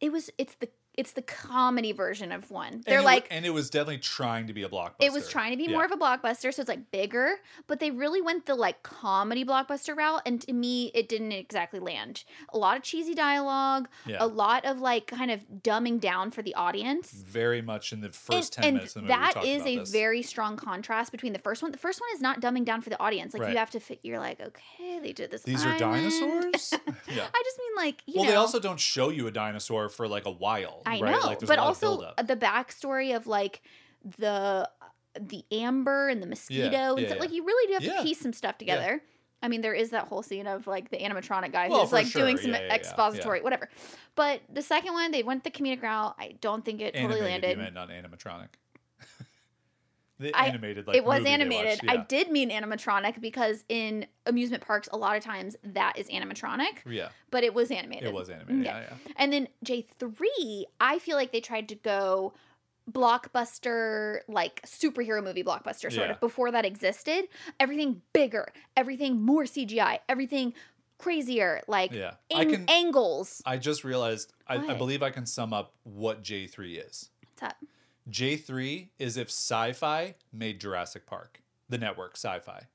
[SPEAKER 1] it was it's the it's the comedy version of one.
[SPEAKER 2] And
[SPEAKER 1] They're
[SPEAKER 2] were-
[SPEAKER 1] like
[SPEAKER 2] and it was definitely trying to be a blockbuster.
[SPEAKER 1] it was trying to be
[SPEAKER 2] Yeah.
[SPEAKER 1] more of a blockbuster, so it's like bigger, but they really went the like comedy blockbuster route, and to me, it didn't exactly land. A lot of cheesy dialogue,
[SPEAKER 2] Yeah.
[SPEAKER 1] a lot of like kind of dumbing down for the audience.
[SPEAKER 2] very much in the first
[SPEAKER 1] and,
[SPEAKER 2] 10
[SPEAKER 1] and
[SPEAKER 2] minutes of the we
[SPEAKER 1] that
[SPEAKER 2] talked
[SPEAKER 1] is a
[SPEAKER 2] this.
[SPEAKER 1] very strong contrast between the first one. The first one is not dumbing down for the audience. Like
[SPEAKER 2] Right.
[SPEAKER 1] you have to, fit, you're like, okay, they did this.
[SPEAKER 2] These are dinosaurs? yeah.
[SPEAKER 1] I just mean like you
[SPEAKER 2] well,
[SPEAKER 1] know.
[SPEAKER 2] they also don't show you a dinosaur for like a while.
[SPEAKER 1] I
[SPEAKER 2] right?
[SPEAKER 1] know,
[SPEAKER 2] Like,
[SPEAKER 1] but
[SPEAKER 2] a lot of
[SPEAKER 1] also the backstory of like the the amber and the mosquito and
[SPEAKER 2] yeah,
[SPEAKER 1] stuff.
[SPEAKER 2] yeah.
[SPEAKER 1] Like you really do have
[SPEAKER 2] Yeah.
[SPEAKER 1] to piece some stuff together. I mean, there is that whole scene of like the animatronic guy
[SPEAKER 2] Well,
[SPEAKER 1] who's like
[SPEAKER 2] sure.
[SPEAKER 1] doing some
[SPEAKER 2] Yeah, yeah, yeah,
[SPEAKER 1] expository, whatever. But the second one, they went the comedic route. I don't think it totally
[SPEAKER 2] animated,
[SPEAKER 1] landed.
[SPEAKER 2] you meant not animatronic. The
[SPEAKER 1] I-
[SPEAKER 2] like
[SPEAKER 1] it was animated.
[SPEAKER 2] watched,
[SPEAKER 1] I did mean animatronic because in amusement parks, a lot of times that is animatronic,
[SPEAKER 2] Yeah,
[SPEAKER 1] but it was animated.
[SPEAKER 2] it was animated.
[SPEAKER 1] Yeah.
[SPEAKER 2] Yeah, yeah.
[SPEAKER 1] And then J3, I feel like they tried to go blockbuster, like superhero movie blockbuster, sort
[SPEAKER 2] Yeah.
[SPEAKER 1] of, before that existed. Everything bigger, everything more CGI, everything crazier, like
[SPEAKER 2] Yeah. I can-
[SPEAKER 1] angles.
[SPEAKER 2] I just realized. I, I believe I can sum up what J three is.
[SPEAKER 1] What's up?
[SPEAKER 2] J three is if Syfy made Jurassic Park, the network Syfy.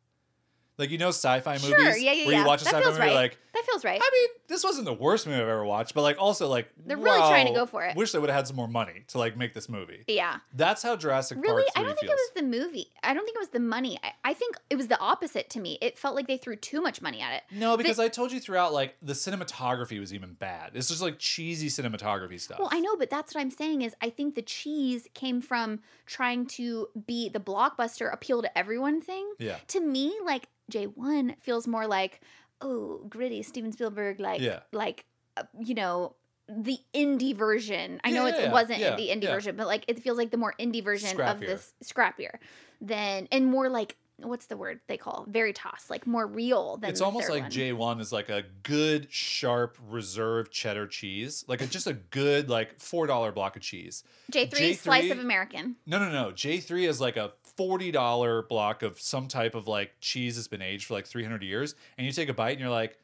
[SPEAKER 2] Like you know, sci-fi movies
[SPEAKER 1] Sure, yeah, yeah,
[SPEAKER 2] where
[SPEAKER 1] yeah.
[SPEAKER 2] you watch a
[SPEAKER 1] that
[SPEAKER 2] sci-fi movie,
[SPEAKER 1] right.
[SPEAKER 2] you're like,
[SPEAKER 1] that feels right.
[SPEAKER 2] I mean, this wasn't the worst movie I've ever watched, but like also like
[SPEAKER 1] They're really trying to go for it.
[SPEAKER 2] Wish they would have had some more money to like make this movie.
[SPEAKER 1] yeah.
[SPEAKER 2] That's how Jurassic
[SPEAKER 1] Really?
[SPEAKER 2] Park 3
[SPEAKER 1] I don't think
[SPEAKER 2] feels.
[SPEAKER 1] it was the movie. I don't think it was the money. I, I think it was the opposite to me. It felt like they threw too much money at it.
[SPEAKER 2] No, because I told you throughout, like the cinematography was even bad. It's just like cheesy cinematography stuff.
[SPEAKER 1] Well, I know, but that's what I'm saying is I think the cheese came from trying to be the blockbuster appeal to everyone thing.
[SPEAKER 2] Yeah.
[SPEAKER 1] To me, like J1 feels more like, oh, gritty Steven Spielberg, like,
[SPEAKER 2] Yeah.
[SPEAKER 1] like, uh, you know, the indie version. I know
[SPEAKER 2] Yeah, yeah,
[SPEAKER 1] it wasn't the indie version, but like it feels like the more indie version of this scrappier than and more like what's the word they call veritas, like more real than
[SPEAKER 2] it's almost like
[SPEAKER 1] one.
[SPEAKER 2] J one is like a good, sharp, reserved cheddar cheese, like a, just a good like four dollar block of cheese.
[SPEAKER 1] J3,
[SPEAKER 2] J3
[SPEAKER 1] slice of American.
[SPEAKER 2] No, no, no. J three is like a forty dollar block of some type of like cheese that's been aged for like three hundred years, and you take a bite and you're like,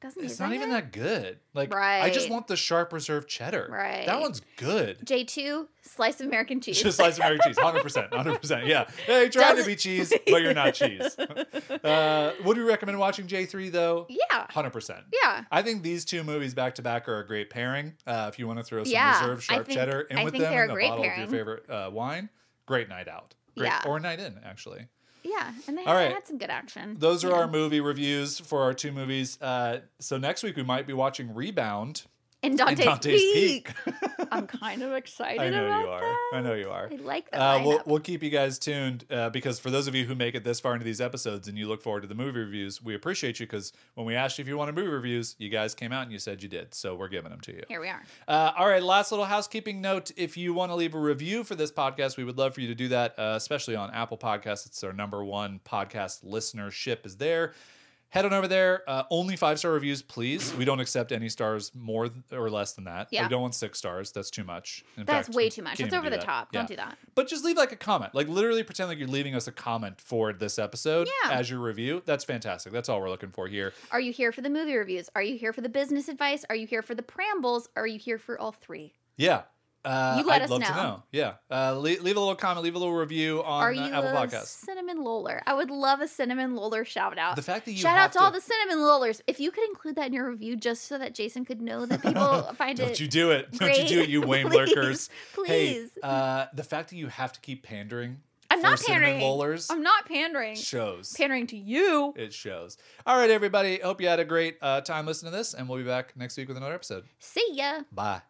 [SPEAKER 1] Doesn't
[SPEAKER 2] it's not even
[SPEAKER 1] it?
[SPEAKER 2] that good. Like I just want the sharp reserved cheddar.
[SPEAKER 1] Right.
[SPEAKER 2] That one's good.
[SPEAKER 1] J2, slice of American cheese.
[SPEAKER 2] Just slice of American cheese, hundred percent, hundred percent. Yeah, hey, trying to
[SPEAKER 1] Doesn't-
[SPEAKER 2] be cheese, but you're not cheese. Uh, would we recommend watching J three though?
[SPEAKER 1] yeah.
[SPEAKER 2] Hundred percent.
[SPEAKER 1] Yeah.
[SPEAKER 2] I think these two movies back to back are a great pairing. Uh, if you want to throw some
[SPEAKER 1] Yeah,
[SPEAKER 2] reserve sharp
[SPEAKER 1] think-
[SPEAKER 2] cheddar in
[SPEAKER 1] I
[SPEAKER 2] with them and
[SPEAKER 1] a
[SPEAKER 2] a bottle
[SPEAKER 1] pairing.
[SPEAKER 2] of your favorite uh, wine, great night out. Great,
[SPEAKER 1] Yeah.
[SPEAKER 2] or night in actually.
[SPEAKER 1] Yeah. And they, they
[SPEAKER 2] right.
[SPEAKER 1] had some good action.
[SPEAKER 2] Those are
[SPEAKER 1] Yeah.
[SPEAKER 2] our movie reviews for our two movies. Uh, so next week we might be watching Rebound.
[SPEAKER 1] In Dante's,
[SPEAKER 2] Dante's
[SPEAKER 1] Peak.
[SPEAKER 2] Peak.
[SPEAKER 1] I'm kind of excited
[SPEAKER 2] I know
[SPEAKER 1] about
[SPEAKER 2] you are.
[SPEAKER 1] that.
[SPEAKER 2] I know you are.
[SPEAKER 1] I like that.
[SPEAKER 2] Uh, we'll, we'll keep you guys tuned uh, because for those of you who make it this far into these episodes and you look forward to the movie reviews, we appreciate you because when we asked you if you wanted movie reviews, you guys came out and you said you did. So we're giving them to you.
[SPEAKER 1] Here we are.
[SPEAKER 2] Uh, all right, last little housekeeping note. If you want to leave a review for this podcast, we would love for you to do that, uh, especially on Apple Podcasts. It's our number one podcast listenership is there. Head on over there. Uh, only five star reviews, please. We don't accept any stars more th- or less than that.
[SPEAKER 1] Yeah.
[SPEAKER 2] We don't want six stars. That's too much. In
[SPEAKER 1] That's
[SPEAKER 2] fact,
[SPEAKER 1] way too much. That's over the
[SPEAKER 2] that.
[SPEAKER 1] top. Don't do that.
[SPEAKER 2] But just leave like a comment. Like literally pretend like you're leaving us a comment for this episode
[SPEAKER 1] Yeah.
[SPEAKER 2] as your review. That's fantastic. That's all we're looking for here.
[SPEAKER 1] Are you here for the movie reviews? Are you here for the business advice? Are you here for the preambles? Are you here for all three?
[SPEAKER 2] Yeah. Uh,
[SPEAKER 1] You let
[SPEAKER 2] I'd
[SPEAKER 1] us
[SPEAKER 2] love to
[SPEAKER 1] know.
[SPEAKER 2] know. Yeah. Uh, leave, leave a little comment, leave a little review on
[SPEAKER 1] Are
[SPEAKER 2] uh,
[SPEAKER 1] you
[SPEAKER 2] Apple
[SPEAKER 1] a
[SPEAKER 2] Podcasts.
[SPEAKER 1] cinnamon Loller. I would love a cinnamon Loller shout out.
[SPEAKER 2] The fact that you
[SPEAKER 1] Shout out to, all the cinnamon Lollers. If you could include that in your review just so that Jason could know that people find it.
[SPEAKER 2] Don't you do it. Don't you do it, you Wame
[SPEAKER 1] Please,
[SPEAKER 2] lurkers.
[SPEAKER 1] Please.
[SPEAKER 2] Hey, uh, the fact that you have to keep pandering
[SPEAKER 1] I'm not pandering.
[SPEAKER 2] rollers
[SPEAKER 1] I'm not pandering.
[SPEAKER 2] shows.
[SPEAKER 1] Pandering to you.
[SPEAKER 2] it shows. All right, everybody. Hope you had a great uh, time listening to this, and we'll be back next week with another episode.
[SPEAKER 1] See ya.
[SPEAKER 2] Bye.